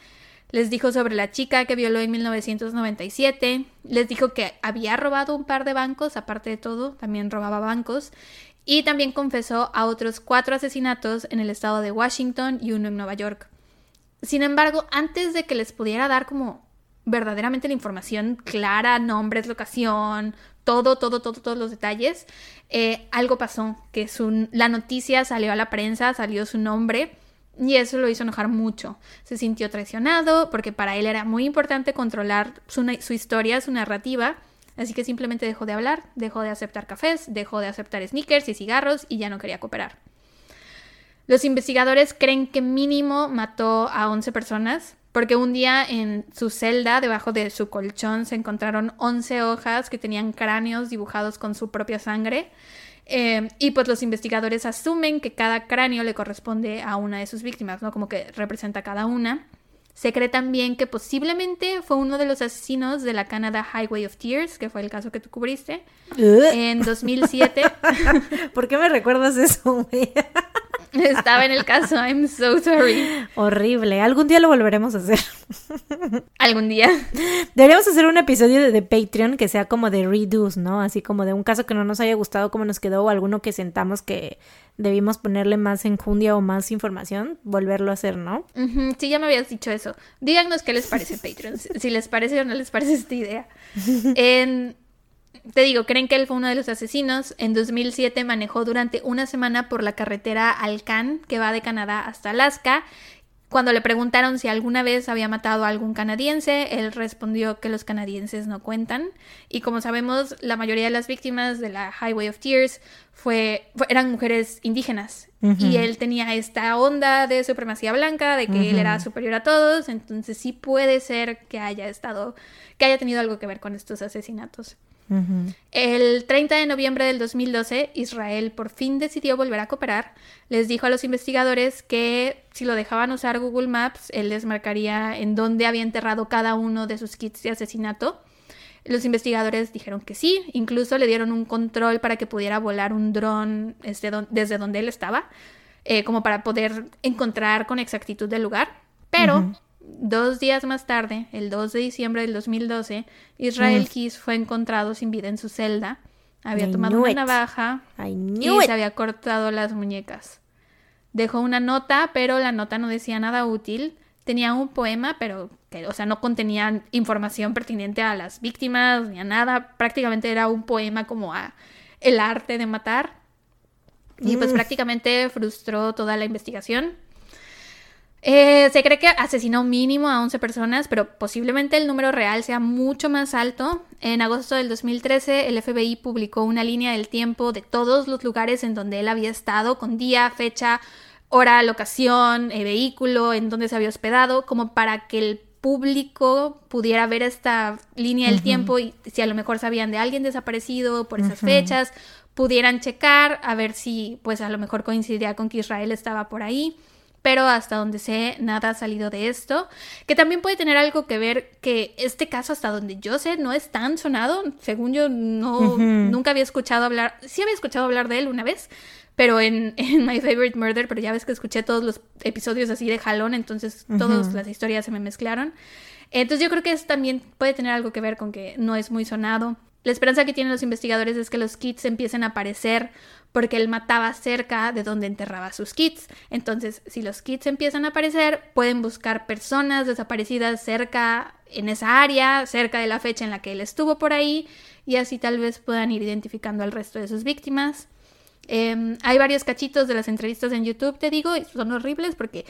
Les dijo sobre la chica que violó en 1997. Les dijo que había robado un par de bancos, aparte de todo, también robaba bancos. Y también confesó a otros cuatro asesinatos en el estado de Washington y uno en Nueva York. Sin embargo, antes de que les pudiera dar como verdaderamente la información clara, nombres, locación, todo, todo, todo, todos los detalles, eh, algo pasó, que su, la noticia salió a la prensa, salió su nombre y eso lo hizo enojar mucho. Se sintió traicionado porque para él era muy importante controlar su, su historia, su narrativa, así que simplemente dejó de hablar, dejó de aceptar cafés, dejó de aceptar sneakers y cigarros y ya no quería cooperar. Los investigadores creen que mínimo mató a 11 personas, porque un día en su celda, debajo de su colchón, se encontraron 11 hojas que tenían cráneos dibujados con su propia sangre. Eh, y pues los investigadores asumen que cada cráneo le corresponde a una de sus víctimas, ¿no? Como que representa a cada una. Se cree también que posiblemente fue uno de los asesinos de la Canada Highway of Tears, que fue el caso que tú cubriste, en 2007. *laughs* ¿Por qué me recuerdas eso, güey? *laughs* Estaba en el caso, I'm so sorry. Horrible. Algún día lo volveremos a hacer. *laughs* Algún día. Deberíamos hacer un episodio de, de Patreon que sea como de redos, ¿no? Así como de un caso que no nos haya gustado como nos quedó o alguno que sentamos que debimos ponerle más enjundia o más información, volverlo a hacer, ¿no? Sí, ya me habías dicho eso. Díganos qué les parece *laughs* Patreon, si si les parece o no les parece esta idea. En- te digo, creen que él fue uno de los asesinos. En 2007 manejó durante una semana por la carretera Alcan, que va de Canadá hasta Alaska, Cuando le preguntaron si alguna vez había matado a algún canadiense, él respondió que los canadienses no cuentan. Y como sabemos, la mayoría de las víctimas de la Highway of Tears fue, eran mujeres indígenas. Y él tenía esta onda de supremacía blanca, de que él era superior a todos. Entonces sí puede ser que haya estado, que haya tenido algo que ver con estos asesinatos. El 30 de noviembre del 2012, Israel por fin decidió volver a cooperar. Les dijo a los investigadores que si lo dejaban usar Google Maps, él les marcaría en dónde había enterrado cada uno de sus kits de asesinato. Los investigadores dijeron que sí, incluso le dieron un control para que pudiera volar un dron desde, donde él estaba, eh, como para poder encontrar con exactitud el lugar. Pero Dos días más tarde, el 2 de diciembre del 2012, Israel Keys fue encontrado sin vida en su celda. Había tomado una navaja y se había cortado las muñecas. Dejó una nota, pero la nota no decía nada útil. Tenía un poema, pero que, o sea, no contenía información pertinente a las víctimas ni a nada. Prácticamente era un poema como a el arte de matar. Y pues prácticamente frustró toda la investigación. Eh, se cree que asesinó mínimo a 11 personas, pero posiblemente el número real sea mucho más alto. En agosto del 2013, el FBI publicó una línea del tiempo de todos los lugares en donde él había estado, con día, fecha, hora, locación, eh, vehículo, en donde se había hospedado, como para que el público pudiera ver esta línea del tiempo y si a lo mejor sabían de alguien desaparecido por esas fechas, pudieran checar a ver si pues a lo mejor coincidía con que Israel estaba por ahí pero hasta donde sé, nada ha salido de esto. Que también puede tener algo que ver que este caso, hasta donde yo sé, no es tan sonado. Según yo, no, nunca había escuchado hablar, sí había escuchado hablar de él una vez, pero *laughs* en, My Favorite Murder, pero ya ves que escuché todos los episodios así de jalón, entonces todas las historias se me mezclaron. Entonces yo creo que eso también puede tener algo que ver con que no es muy sonado. La esperanza que tienen los investigadores es que los kits empiecen a aparecer porque él mataba cerca de donde enterraba sus kits. Entonces, si los kits empiezan a aparecer, pueden buscar personas desaparecidas cerca en esa área, cerca de la fecha en la que él estuvo por ahí, y así tal vez puedan ir identificando al resto de sus víctimas. Em, hay varios cachitos de las entrevistas en YouTube, te digo, y son horribles porque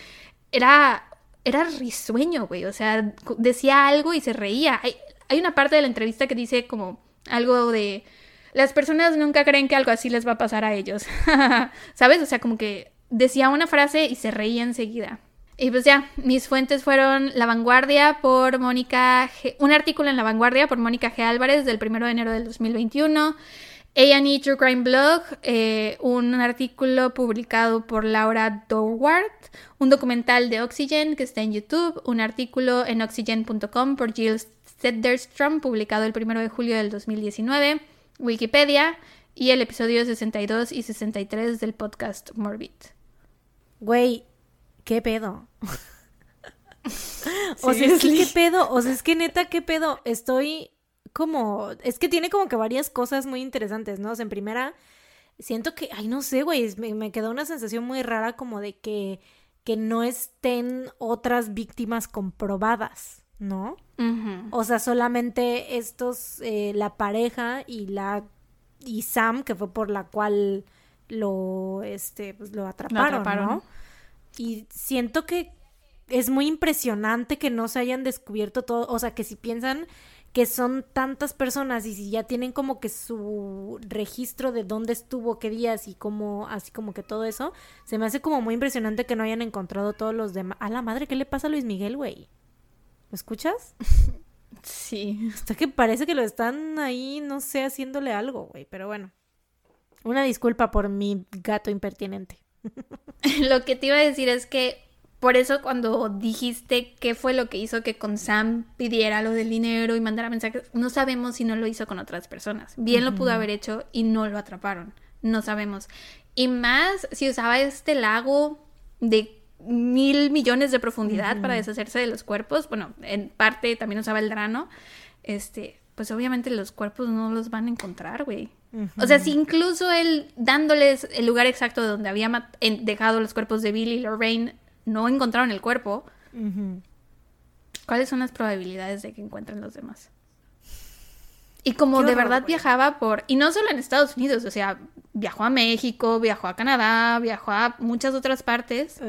era, era risueño, güey. O sea, decía algo y se reía. Hay, hay una parte de la entrevista que dice como algo de... Las personas nunca creen que algo así les va a pasar a ellos. *laughs* ¿Sabes? O sea, como que decía una frase y se reía enseguida. Y pues ya, mis fuentes fueron La Vanguardia por Mónica G un artículo en La Vanguardia por Mónica G. Álvarez del 1 de enero del 2021. A&E True Crime Blog, eh, un artículo publicado por Laura Dorwart, un documental de Oxygen que está en YouTube, un artículo en oxygen.com por Jill Trump, publicado el 1 de julio del 2019, Wikipedia y el episodio 62 y 63 del podcast Morbid. Güey, ¿qué pedo? *laughs* o sea, es que, ¿qué pedo? O sea, es que neta, ¿qué pedo? Estoy como... Es que tiene como que varias cosas muy interesantes, ¿no? O sea, en primera, siento que... Ay, no sé, güey, me, me quedó una sensación muy rara como de que, que no estén otras víctimas comprobadas. ¿No? O sea, solamente estos, eh, la pareja y la y Sam, que fue por la cual lo, este, pues lo atraparon, ¿no? Y siento que es muy impresionante que no se hayan descubierto todo, o sea, que si piensan que son tantas personas y si ya tienen como que su registro de dónde estuvo, qué días y cómo, así como que todo eso, se me hace como muy impresionante que no hayan encontrado todos los demás. A la madre, ¿qué le pasa a Luis Miguel, güey? ¿Me escuchas? Sí. Hasta que parece que lo están ahí, no sé, haciéndole algo, güey. Pero bueno. Una disculpa por mi gato impertinente. *laughs* lo que te iba a decir es que por eso cuando dijiste qué fue lo que hizo que con Sam pidiera lo del dinero y mandara mensajes, no sabemos si no lo hizo con otras personas. Bien lo pudo haber hecho y no lo atraparon. No sabemos. Y más si usaba este lago de mil millones de profundidad para deshacerse de los cuerpos. Bueno, en parte también usaba el drano. Este, pues obviamente los cuerpos no los van a encontrar, güey. O sea, si incluso él dándoles el lugar exacto de donde había dejado los cuerpos de Billy y Lorraine, no encontraron el cuerpo, ¿cuáles son las probabilidades de que encuentren los demás? Y como de verdad viajaba por, y no solo en Estados Unidos, o sea, viajó a México, viajó a Canadá, viajó a muchas otras partes.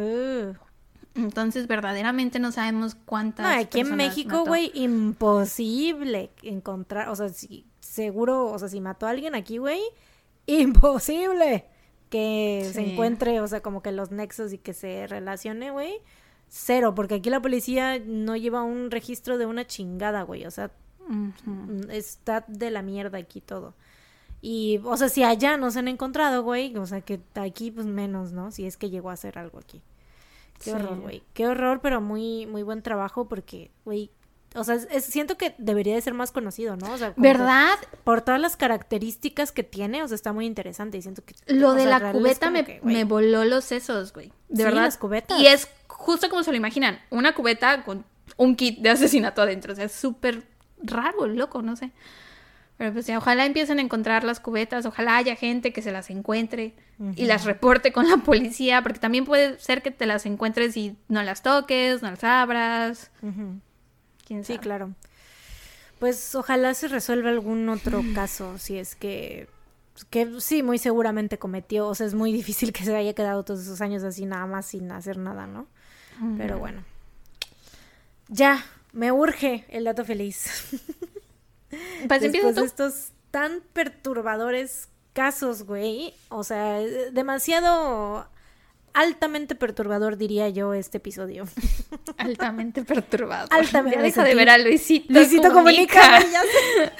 Entonces, verdaderamente no sabemos cuántas. No, aquí en México, güey, imposible encontrar, o sea, si, seguro, o sea, si mató a alguien aquí, güey, imposible que se encuentre, o sea, como que los nexos y que se relacione, güey. Cero, porque aquí la policía no lleva un registro de una chingada, güey, o sea, Mm, está de la mierda aquí todo. Y, o sea, si allá no se han encontrado, güey, o sea, que aquí, pues menos, ¿no? Si es que llegó a hacer algo aquí. Qué Sí. horror, güey. Qué horror, pero muy, muy buen trabajo porque, güey, o sea, es- es- siento que debería de ser más conocido, ¿no? O sea, como que ¿Verdad? por todas las características que tiene, o sea, está muy interesante y siento que... Lo de sea, la cubeta me, que, me voló los sesos, güey. De Sí, verdad. las cubetas. Y es justo como se lo imaginan. Una cubeta con un kit de asesinato adentro. O sea, es súper raro, loco, no sé. Pero pues ya, ojalá empiecen a encontrar las cubetas. Ojalá haya gente que se las encuentre y las reporte con la policía. Porque también puede ser que te las encuentres y no las toques, no las abras. ¿Quién Sí, sabe? claro. Pues ojalá se resuelva algún otro *laughs* caso, si es que que sí, muy seguramente cometió, o sea, es muy difícil que se haya quedado todos esos años así nada más sin hacer nada, ¿no? Pero bueno. Ya, me urge el dato feliz. *laughs* Pues Después tú. de estos tan perturbadores casos, güey, o sea, demasiado altamente perturbador diría yo este episodio. *laughs* Altamente perturbado. Altamente, Ya deja de ver a Luisito. Luisito comunica. sé.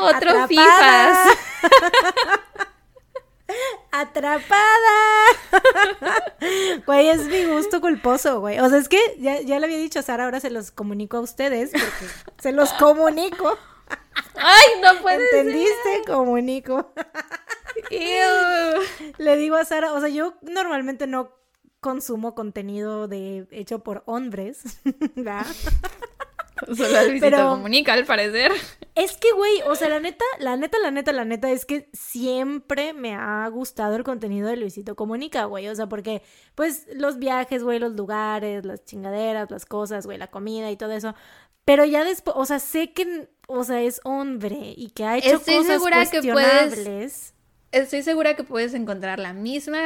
*laughs* Otro Atrapada. FIFAs. ¡Atrapada! *laughs* Güey, es mi gusto culposo, güey. O sea, es que ya, ya le había dicho a Sara, ahora se los comunico a ustedes, porque se los comunico. Ay, no puede ¿Entendiste? Comunico. Ew. Le digo a Sara, o sea, yo normalmente no consumo contenido de hecho por hombres, *laughs* ¿verdad? *laughs* Solo Luisito Pero- comunica, al parecer. Es que, güey, o sea, la neta, la neta, la neta, la neta es que siempre me ha gustado el contenido de Luisito Comunica, güey. O sea, porque, pues, los viajes, güey, los lugares, las chingaderas, las cosas, güey, la comida y todo eso. Pero ya después, o sea, sé que, o sea, es hombre y que ha hecho Estoy cosas segura que puedes- cuestionables. Estoy segura que puedes encontrar la misma,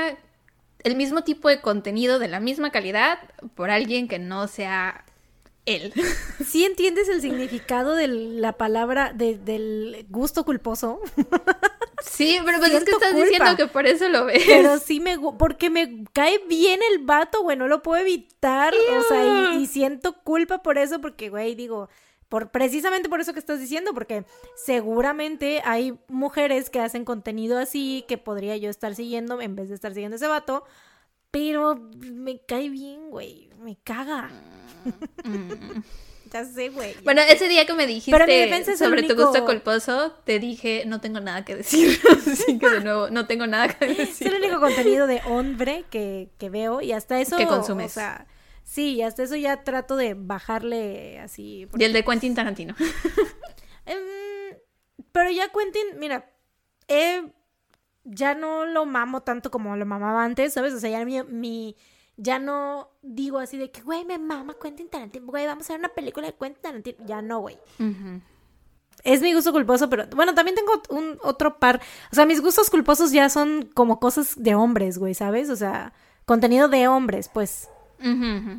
el mismo tipo de contenido de la misma calidad por alguien que no sea él. *laughs* ¿Sí entiendes el significado de la palabra, de- del gusto culposo? *laughs* Sí, pero pues es que estás culpa. diciendo que por eso lo ves. Pero sí me... Porque me cae bien el vato, güey, no lo puedo evitar. O sea, y, y siento culpa por eso porque, güey, digo... Por, precisamente por eso que estás diciendo, porque seguramente hay mujeres que hacen contenido así que podría yo estar siguiendo en vez de estar siguiendo ese vato, pero me cae bien, güey, me caga. *laughs* ya sé, güey. Bueno, ese día que me dijiste es sobre tu gusto culposo, te dije, no tengo nada que decir. *laughs* Así que de nuevo, no tengo nada que Es decir. el único contenido de hombre que, que veo y hasta eso... Que consumes. O sea, sí, y hasta eso ya trato de bajarle así. Y el de Quentin Tarantino. *laughs* Em, pero ya Quentin, mira, eh, ya no lo mamo tanto como lo mamaba antes, ¿sabes? O sea, ya mi, mi- ya no digo así de que, güey, me mama Quentin Tarantino, güey, vamos a ver una película de Quentin Tarantino. Ya no, güey. Es mi gusto culposo, pero bueno, también tengo un otro par. O sea, mis gustos culposos ya son como cosas de hombres, güey, ¿sabes? O sea, contenido de hombres, pues.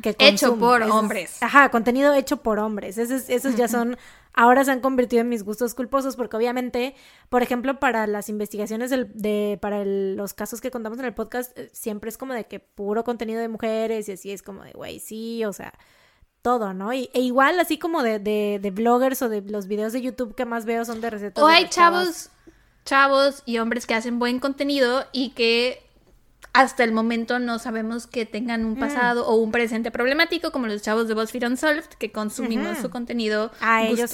Que Hecho por hombres. Ajá, contenido hecho por hombres. Esos, esos ya son, ahora se han convertido en mis gustos culposos porque obviamente, por ejemplo, para las investigaciones del- de, para el- los casos que contamos en el podcast, eh, siempre es como de que puro contenido de mujeres y así es como de, güey, sí, o sea, todo, ¿no? Y, e igual así como de, de, de bloggers o de los videos de YouTube que más veo son de recetas. O hay chavos, chavos y hombres que hacen buen contenido y que hasta el momento no sabemos que tengan Mm. un pasado o un presente problemático, como los chavos de BuzzFeed Unsolved, que consumimos su contenido ellos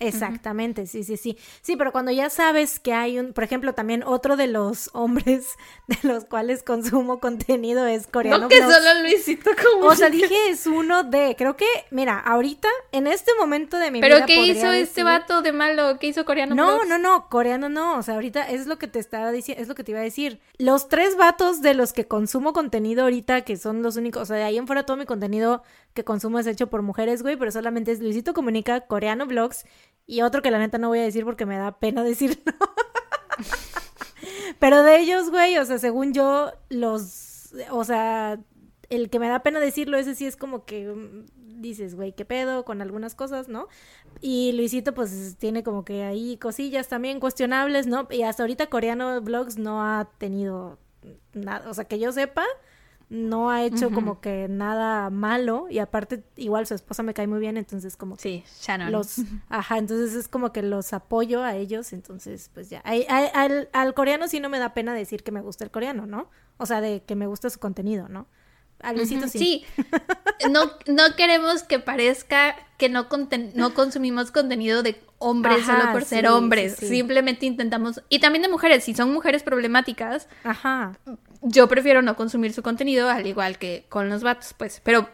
Exactamente, sí, sí, sí. Sí, pero cuando ya sabes que hay un, por ejemplo, también otro de los *laughs* hombres de los cuales consumo contenido es coreano. No que solo Luisito como. O sea, dije es uno de, creo que, mira, ahorita, en este momento de mi Pero vida. ¿qué podría hizo este vato de malo? ¿Qué hizo coreano? No, no, no, coreano no. O sea, ahorita es lo que te estaba diciendo, es lo que te iba a decir. Los tres vatos de los que consumo contenido ahorita, que son los únicos, o sea, de ahí en fuera todo mi contenido que consumo es hecho por mujeres, güey, pero solamente es Luisito Comunica, Coreano Vlogs y otro que la neta no voy a decir porque me da pena *laughs* decirlo. *laughs* pero de ellos, güey, o sea, según yo, los, o sea, el que me da pena decirlo, ese sí es como que mm, dices, güey, qué pedo con algunas cosas, ¿no? Y Luisito, pues tiene como que ahí cosillas también cuestionables, ¿no? Y hasta ahorita Coreano Vlogs no ha tenido nada, o sea, que yo sepa, no ha hecho como que nada malo y aparte igual su esposa me cae muy bien entonces como sí Shannon los ajá entonces es como que los apoyo a ellos entonces pues ya al, al, coreano sí no me da pena decir que me gusta el coreano no o sea de que me gusta su contenido no a Luisito sí. Sí, no, no queremos que parezca que no, no consumimos contenido de hombres solo por ser hombres. Simplemente intentamos. Y también de mujeres, si son mujeres problemáticas. Ajá yo prefiero no consumir su contenido, al igual que con los vatos, pues. Pero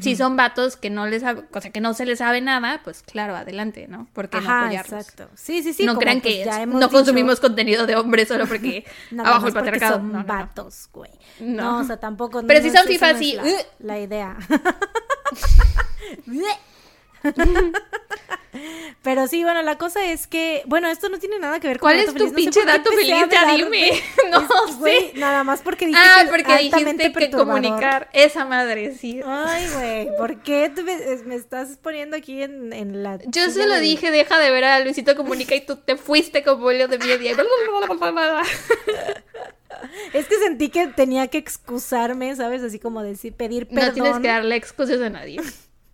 si son vatos que no les o sea, que no se les sabe nada, pues claro, adelante, ¿no? Porque no apoyarlos. Exacto. Sí, sí, sí. No crean pues que no consumimos contenido de hombres solo porque *laughs* abajo el patriarcado. Son vatos, güey. No. o sea, tampoco. Pero si son FIFA, sí. la idea. *laughs* *laughs* *laughs* Pero sí, bueno, la cosa es que, bueno, esto no tiene nada que ver con ¿Cuál es tu pinche dato feliz? Ya dime. *laughs* No sé. Nada más porque dije ah, porque dijiste que comunicar esa madre, sí. Ay, güey, ¿por qué me, estás poniendo aquí en, en la Yo se lo dije, deja de ver a Luisito Comunica y tú te fuiste como bolio de media. *laughs* Es que sentí que tenía que excusarme, ¿sabes? Así como decir, pedir perdón. No tienes que darle excusas a nadie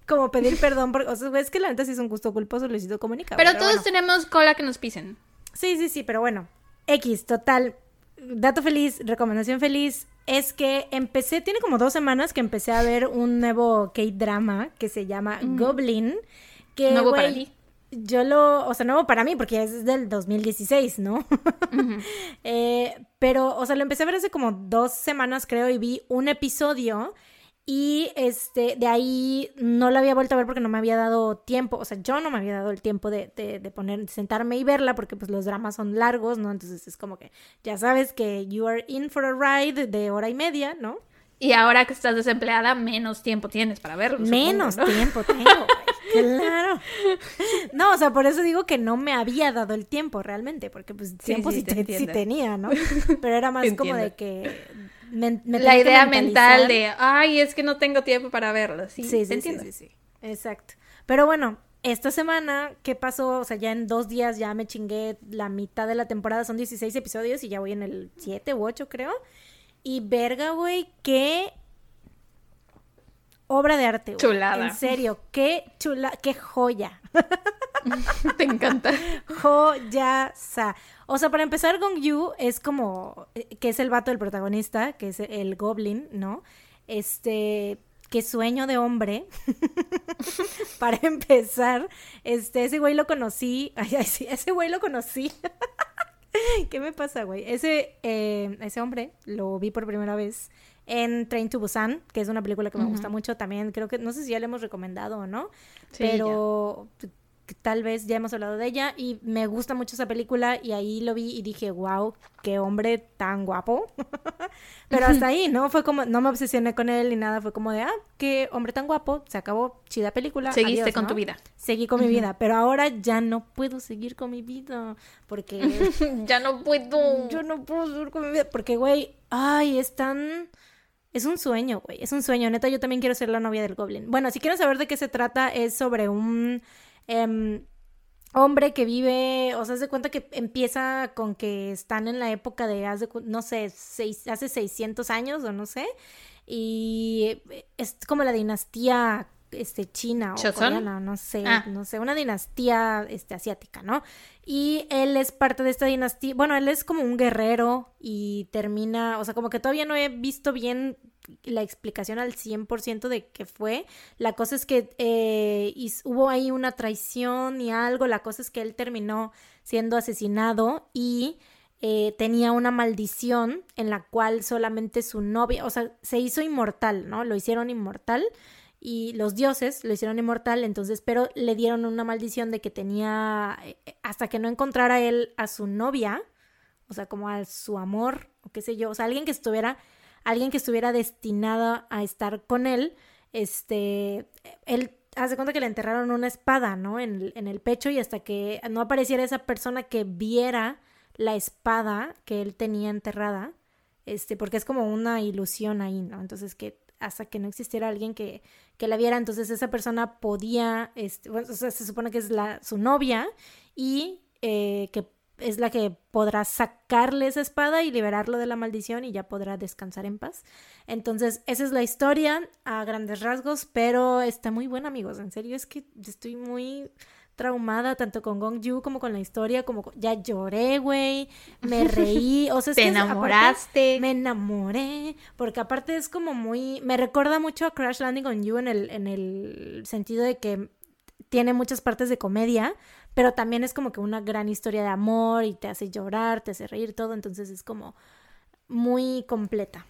como pedir perdón, porque, o sea, es que la neta sí es un gusto culposo, Luisito comunica. Pero, todos tenemos cola que nos pisen. Sí, sí, sí, pero bueno. X, total. Dato feliz, recomendación feliz, es que empecé, tiene como dos semanas que empecé a ver un nuevo K-drama que se llama Goblin. Que, nuevo para ti. Yo lo, o sea, nuevo para mí porque es del 2016, ¿no? *laughs* eh, pero, o sea, lo empecé a ver hace como dos semanas, creo, y vi un episodio y este, de ahí no la había vuelto a ver porque no me había dado tiempo, o sea, yo no me había dado el tiempo de, de, poner, sentarme y verla porque pues los dramas son largos, ¿no? Entonces es como que ya sabes que you are in for a ride de hora y media, ¿no? Y ahora que estás desempleada, menos tiempo tienes para verlo. Menos tiempo tengo, Claro. No, o sea, por eso digo que no me había dado el tiempo realmente, porque pues tiempo sí, tenía, ¿no? *laughs* Pero era más como de que la idea mental de, ay, es que no tengo tiempo para verlo. Sí, sí, sí, sí, sí, Exacto. Pero bueno, esta semana, ¿qué pasó? O sea, ya en dos días ya me chingué la mitad de la temporada, son 16 episodios y ya voy en el 7 u 8, creo. Y verga, güey, qué obra de arte, güey. Chulada. En serio, qué chula, qué joya. *laughs* Te encanta. Joyasa. O sea, para empezar, Gong Yu es como, eh, que es el vato del protagonista, que es el goblin, ¿no? Este, qué sueño de hombre. *laughs* para empezar, este, ese güey lo conocí, *laughs* ay, ay, sí, ese güey lo conocí. ¿Qué me pasa, güey? Ese, eh, ese hombre lo vi por primera vez en Train to Busan, que es una película que me gusta mucho también. Creo que, no sé si ya le hemos recomendado o no, pero tal vez ya hemos hablado de ella y me gusta mucho esa película y ahí lo vi y dije, wow, qué hombre tan guapo. *laughs* Pero hasta ahí, ¿no? Fue como, no me obsesioné con él ni nada, fue como de, ah, qué hombre tan guapo, se acabó, chida película. Seguiste con tu vida. Seguí con mi vida, pero ahora ya no puedo seguir con mi vida porque... *laughs* ya no puedo. Yo no puedo seguir con mi vida porque, güey, ay, es tan... Es un sueño, güey. Es un sueño. Neta, yo también quiero ser la novia del Goblin. Bueno, si quieren saber de qué se trata, es sobre un Em, hombre que vive, o sea, se cuenta que empieza con que están en la época de, hace, no sé, hace 600 años o no sé, y es como la dinastía este china o coreana, no sé, ah. no sé, una dinastía este asiática, ¿no? Y él es parte de esta dinastía, bueno, él es como un guerrero y termina, o sea, como que todavía no he visto bien la explicación al 100% de qué fue. La cosa es que eh, hubo ahí una traición y algo. La cosa es que él terminó siendo asesinado y eh, tenía una maldición en la cual solamente su novia, o sea, se hizo inmortal, ¿no? Lo hicieron inmortal y los dioses lo hicieron inmortal, entonces, pero le dieron una maldición de que tenía, eh, hasta que no encontrara él a su novia, o sea, como a su amor, o qué sé yo, o sea, alguien que estuviera alguien que estuviera destinado a estar con él, este, él hace cuenta que le enterraron una espada, ¿no? En, en, el pecho y hasta que no apareciera esa persona que viera la espada que él tenía enterrada, este, porque es como una ilusión ahí, ¿no? Entonces que hasta que no existiera alguien que, que la viera. Entonces esa persona podía, este, o sea, se supone que es la, su novia y eh, que es la que podrá sacarle esa espada y liberarlo de la maldición y ya podrá descansar en paz. Entonces, esa es la historia a grandes rasgos, pero está muy buena, amigos. En serio, es que estoy muy traumada tanto con Gong Yu como con la historia, como ya lloré, güey, me *laughs* reí, o sea, es te que enamoraste, me enamoré, porque aparte es como muy, me recuerda mucho a Crash Landing on You en el en el sentido de que tiene muchas partes de comedia, pero también es como que una gran historia de amor y te hace llorar, te hace reír todo, entonces es como muy completa.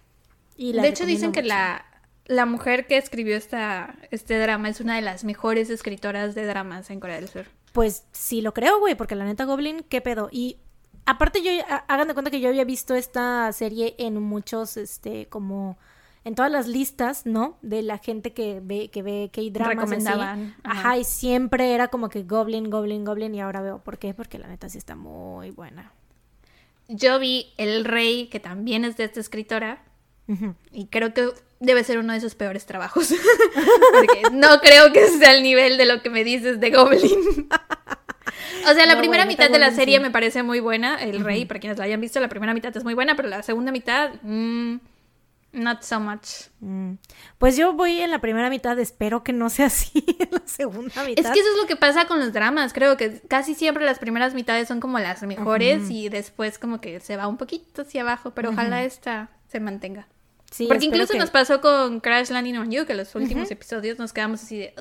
Y de hecho dicen que la, la mujer que escribió esta, este drama es una de las mejores escritoras de dramas en Corea del Sur. Pues sí lo creo, güey, porque la neta Goblin, qué pedo. Y aparte yo, hagan de cuenta que yo había visto esta serie en muchos, este, como en todas las listas, ¿no? De la gente que ve que ve K-dramas. Recomendaban. Ajá. y siempre era como que Goblin, Goblin, Goblin, y ahora veo por qué, porque la neta sí está muy buena. Yo vi El Rey, que también es de esta escritora, y creo que debe ser uno de sus peores trabajos. *laughs* porque no creo que sea el nivel de lo que me dices de Goblin. O sea, la primera mitad de la serie me parece muy buena. El Rey, para quienes la hayan visto, la primera mitad es muy buena, pero la segunda mitad... Mmm, Not so much. Mm. Pues yo voy en la primera mitad, espero que no sea así *laughs* en la segunda mitad. Es que eso es lo que pasa con los dramas, creo que casi siempre las primeras mitades son como las mejores y después como que se va un poquito hacia abajo, pero ojalá esta se mantenga. Sí, Porque incluso nos pasó con Crash Landing on You, que los últimos episodios nos quedamos así de...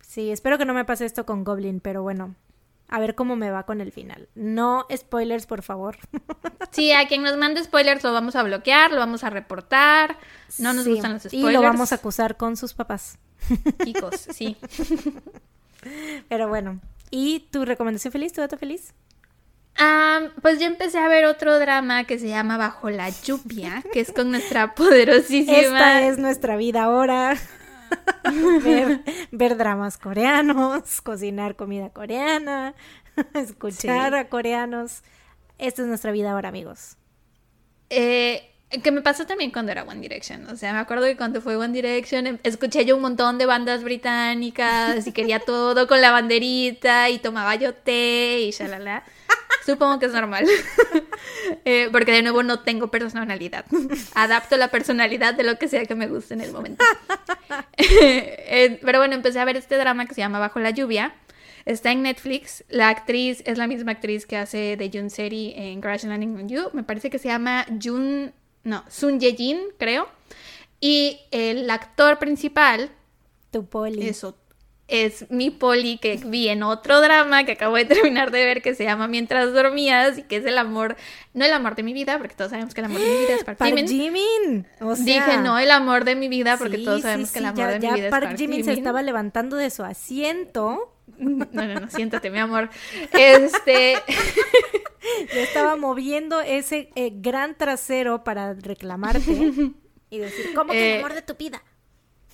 Sí, espero que no me pase esto con Goblin, pero bueno, a ver cómo me va con el final. No spoilers, por favor. *laughs* Sí, a quien nos mande spoilers lo vamos a bloquear, lo vamos a reportar. No nos gustan los spoilers. Y lo vamos a acusar con sus papás. *laughs* Chicos, sí. *laughs* Pero bueno. ¿Y tu recomendación feliz, tu dato feliz? Pues yo empecé a ver otro drama que se llama Bajo la lluvia, que es con nuestra *laughs* poderosísima. Esta es nuestra vida ahora. *laughs* ver, dramas coreanos, cocinar comida coreana, *laughs* escuchar a coreanos. Esta es nuestra vida ahora, amigos. Eh, que me pasó también cuando era One Direction. O sea, me acuerdo que cuando fue One Direction em, escuché yo un montón de bandas británicas y quería todo con la banderita y tomaba yo té y shalala. Supongo que es normal. *laughs* Eh, porque de nuevo no tengo personalidad. Adapto la personalidad de lo que sea que me guste en el momento. *laughs* Eh, pero bueno, empecé a ver este drama que se llama Bajo la lluvia. Está en Netflix. La actriz es la misma actriz que hace de Jun Seri en Crash Landing on You. Me parece que se llama Jun. No, Sun Ye-jin, creo. Y el actor principal. Tu poli. Eso, es mi poli que vi en otro drama que acabo de terminar de ver que se llama Mientras dormías y que es el amor, no el amor de mi vida, porque todos sabemos que el amor de mi vida es Park, *gasps* Park Jimin. Dije no el amor de mi vida porque todos sabemos que el amor de mi vida es Park Jimin. se estaba levantando de su asiento. *laughs* No, no, no, siéntate, mi amor. Este. *laughs* Yo estaba moviendo ese eh, gran trasero para reclamarte *laughs* y decir, ¿cómo que el eh, amor de tu vida?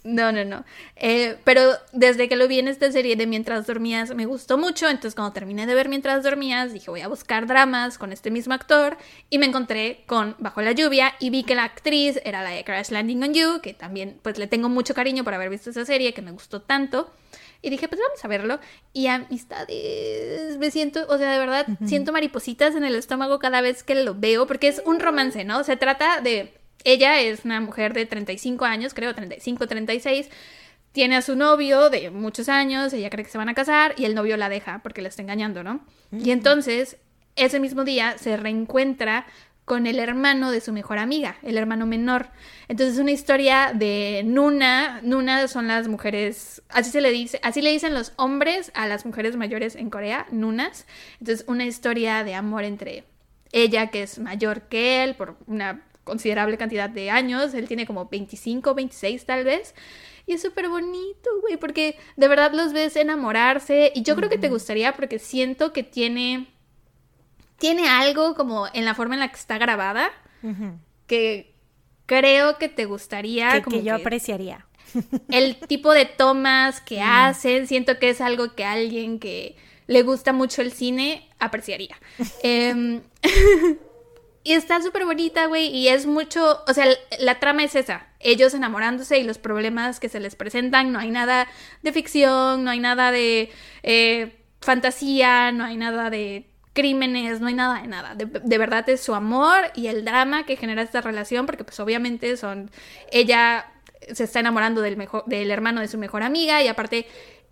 No, no, no. Eh, pero desde que lo vi en esta serie de Mientras dormías me gustó mucho. Entonces cuando terminé de ver Mientras dormías dije voy a buscar dramas con este mismo actor y me encontré con Bajo la lluvia y vi que la actriz era la de Crash Landing on You, que también pues le tengo mucho cariño por haber visto esa serie que me gustó tanto. Y dije, pues vamos a verlo. Y amistades, me siento, o sea, de verdad, siento maripositas en el estómago cada vez que lo veo, porque es un romance, ¿no? Se trata de ella es una mujer de 35 años, creo, 35, 36. Tiene a su novio de muchos años, ella cree que se van a casar y el novio la deja porque la está engañando, ¿no? Y entonces, ese mismo día se reencuentra con el hermano de su mejor amiga, el hermano menor. Entonces es una historia de Nuna. Nuna son las mujeres, así se le dice, así le dicen los hombres a las mujeres mayores en Corea, Nunas. Entonces una historia de amor entre ella, que es mayor que él, por una considerable cantidad de años, él tiene como 25, 26 tal vez. Y es súper bonito, güey, porque de verdad los ves enamorarse. Y yo creo que te gustaría porque siento que tiene. Tiene algo como en la forma en la que está grabada. Que creo que te gustaría. Que, que yo apreciaría. *laughs* El tipo de tomas que hacen. Siento que es algo que alguien que le gusta mucho el cine apreciaría. *laughs* eh, *laughs* Y está súper bonita, güey, y es mucho, o sea, la trama es esa, ellos enamorándose y los problemas que se les presentan, no hay nada de ficción, no hay nada de eh, fantasía, no hay nada de crímenes, no hay nada de nada, de, verdad es su amor y el drama que genera esta relación, porque pues obviamente son, ella se está enamorando del, mejor, del hermano de su mejor amiga y aparte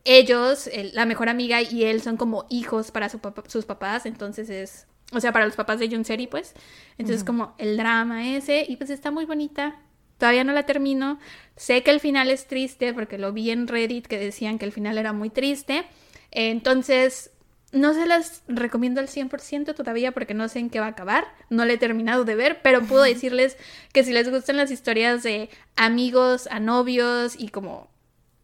ellos, la mejor amiga y él son como hijos para sus papás, entonces es o sea, para los papás de Junseri, pues. Entonces, como el drama ese, y pues está muy bonita. Todavía no la termino. Sé que el final es triste, porque lo vi en Reddit que decían que el final era muy triste. Entonces, no se las recomiendo al 100% todavía porque no sé en qué va a acabar. No la he terminado de ver, pero puedo decirles que si les gustan las historias de amigos a novios y como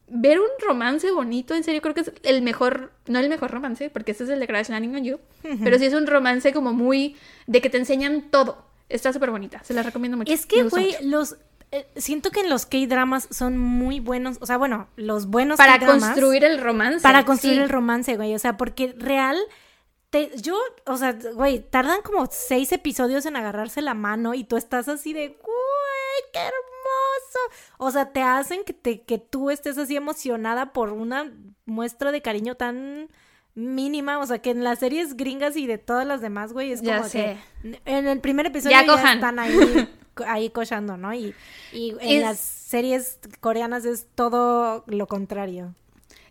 ver un romance bonito, en serio, creo que es el mejor, no el mejor romance, porque este es el de Crash Landing on You, pero sí es un romance como muy de que te enseñan todo. Está súper bonita, se la recomiendo mucho. Es que, güey, los... Eh, siento que en los K-dramas son muy buenos, o sea, bueno, los buenos Para construir el romance. Para construir el romance, güey, o sea, porque real... Te, yo, o sea, güey, tardan como seis episodios en agarrarse la mano y tú estás así de, güey, qué o sea, te hacen que, te, que tú estés así emocionada por una muestra de cariño tan mínima, o sea, que en las series gringas y de todas las demás, güey, es como que en el primer episodio ya, están ahí, *laughs* ahí cochando, ¿no? Y, y en las series coreanas es todo lo contrario.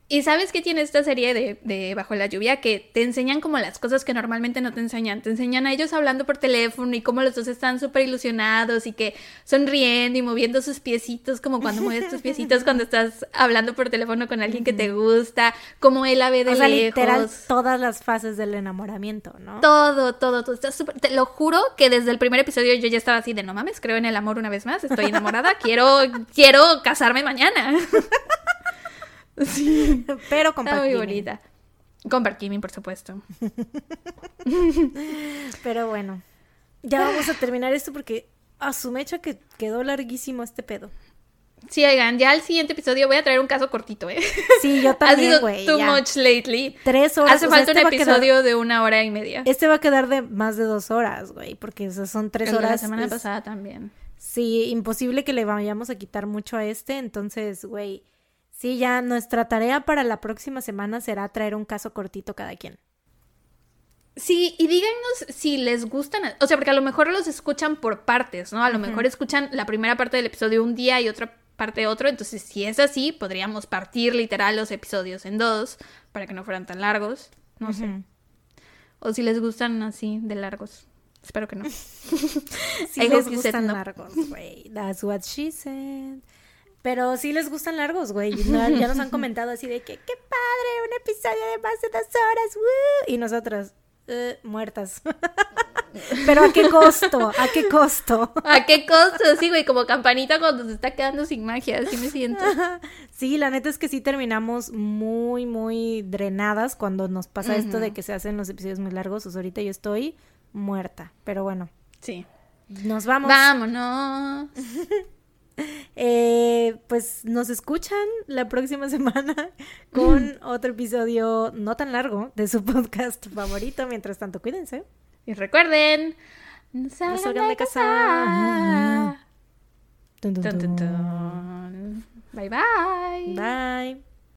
Y sabes qué tiene esta serie de, Bajo la lluvia que te enseñan como las cosas que normalmente no te enseñan. Te enseñan a ellos hablando por teléfono y cómo los dos están súper ilusionados y que sonriendo y moviendo sus piecitos, como cuando mueves tus piecitos cuando *laughs* estás hablando por teléfono con alguien que te gusta, como él la ve de o sea, literal todas las fases del enamoramiento, ¿no? Todo, todo, todo. Está. Te lo juro que desde el primer episodio yo ya estaba así de no mames, creo en el amor una vez más, estoy enamorada, *laughs* quiero, quiero casarme mañana. *laughs* Sí. *laughs* Pero con Está muy bonita. Con por supuesto. *laughs* Pero bueno. Ya vamos a terminar esto porque a su mecha que quedó larguísimo este pedo. Sí, oigan, ya al siguiente episodio voy a traer un caso cortito, ¿eh? Sí, yo también, *laughs* Ha sido too much lately. Tres horas. Hace falta este un episodio de una hora y media. Este va a quedar de más de dos horas, güey, porque son tres horas. La semana pasada también. Sí, imposible que le vayamos a quitar mucho a este, entonces, güey, Sí, ya nuestra tarea para la próxima semana será traer un caso cortito cada quien. Sí, y díganos si les gustan, o sea, porque a lo mejor los escuchan por partes, ¿no? A lo mejor escuchan la primera parte del episodio un día y otra parte otro, entonces si es así, podríamos partir literal los episodios en dos para que no fueran tan largos, no sé. O si les gustan así de largos. Espero que no. *laughs* si les gustan largos, güey. That's what she said. Pero sí les gustan largos, güey. Ya nos han *laughs* comentado así de que, qué padre, un episodio de más de dos horas, ¡Woo! Y nosotras, eh, muertas. *laughs* Pero ¿a qué costo? ¿A qué costo? *laughs* ¿A qué costo? Sí, güey, como campanita cuando se está quedando sin magia, así me siento. Sí, la neta es que sí terminamos muy, muy drenadas cuando nos pasa esto de que se hacen los episodios muy largos. O sea, ahorita yo estoy muerta, pero bueno. Sí. Nos vamos. Vámonos. *laughs* Eh, pues nos escuchan la próxima *laughs* semana con *laughs* otro episodio no tan largo de su podcast favorito. Mientras tanto, cuídense. Y recuerden, no salgan, de casa. Bye bye. Bye.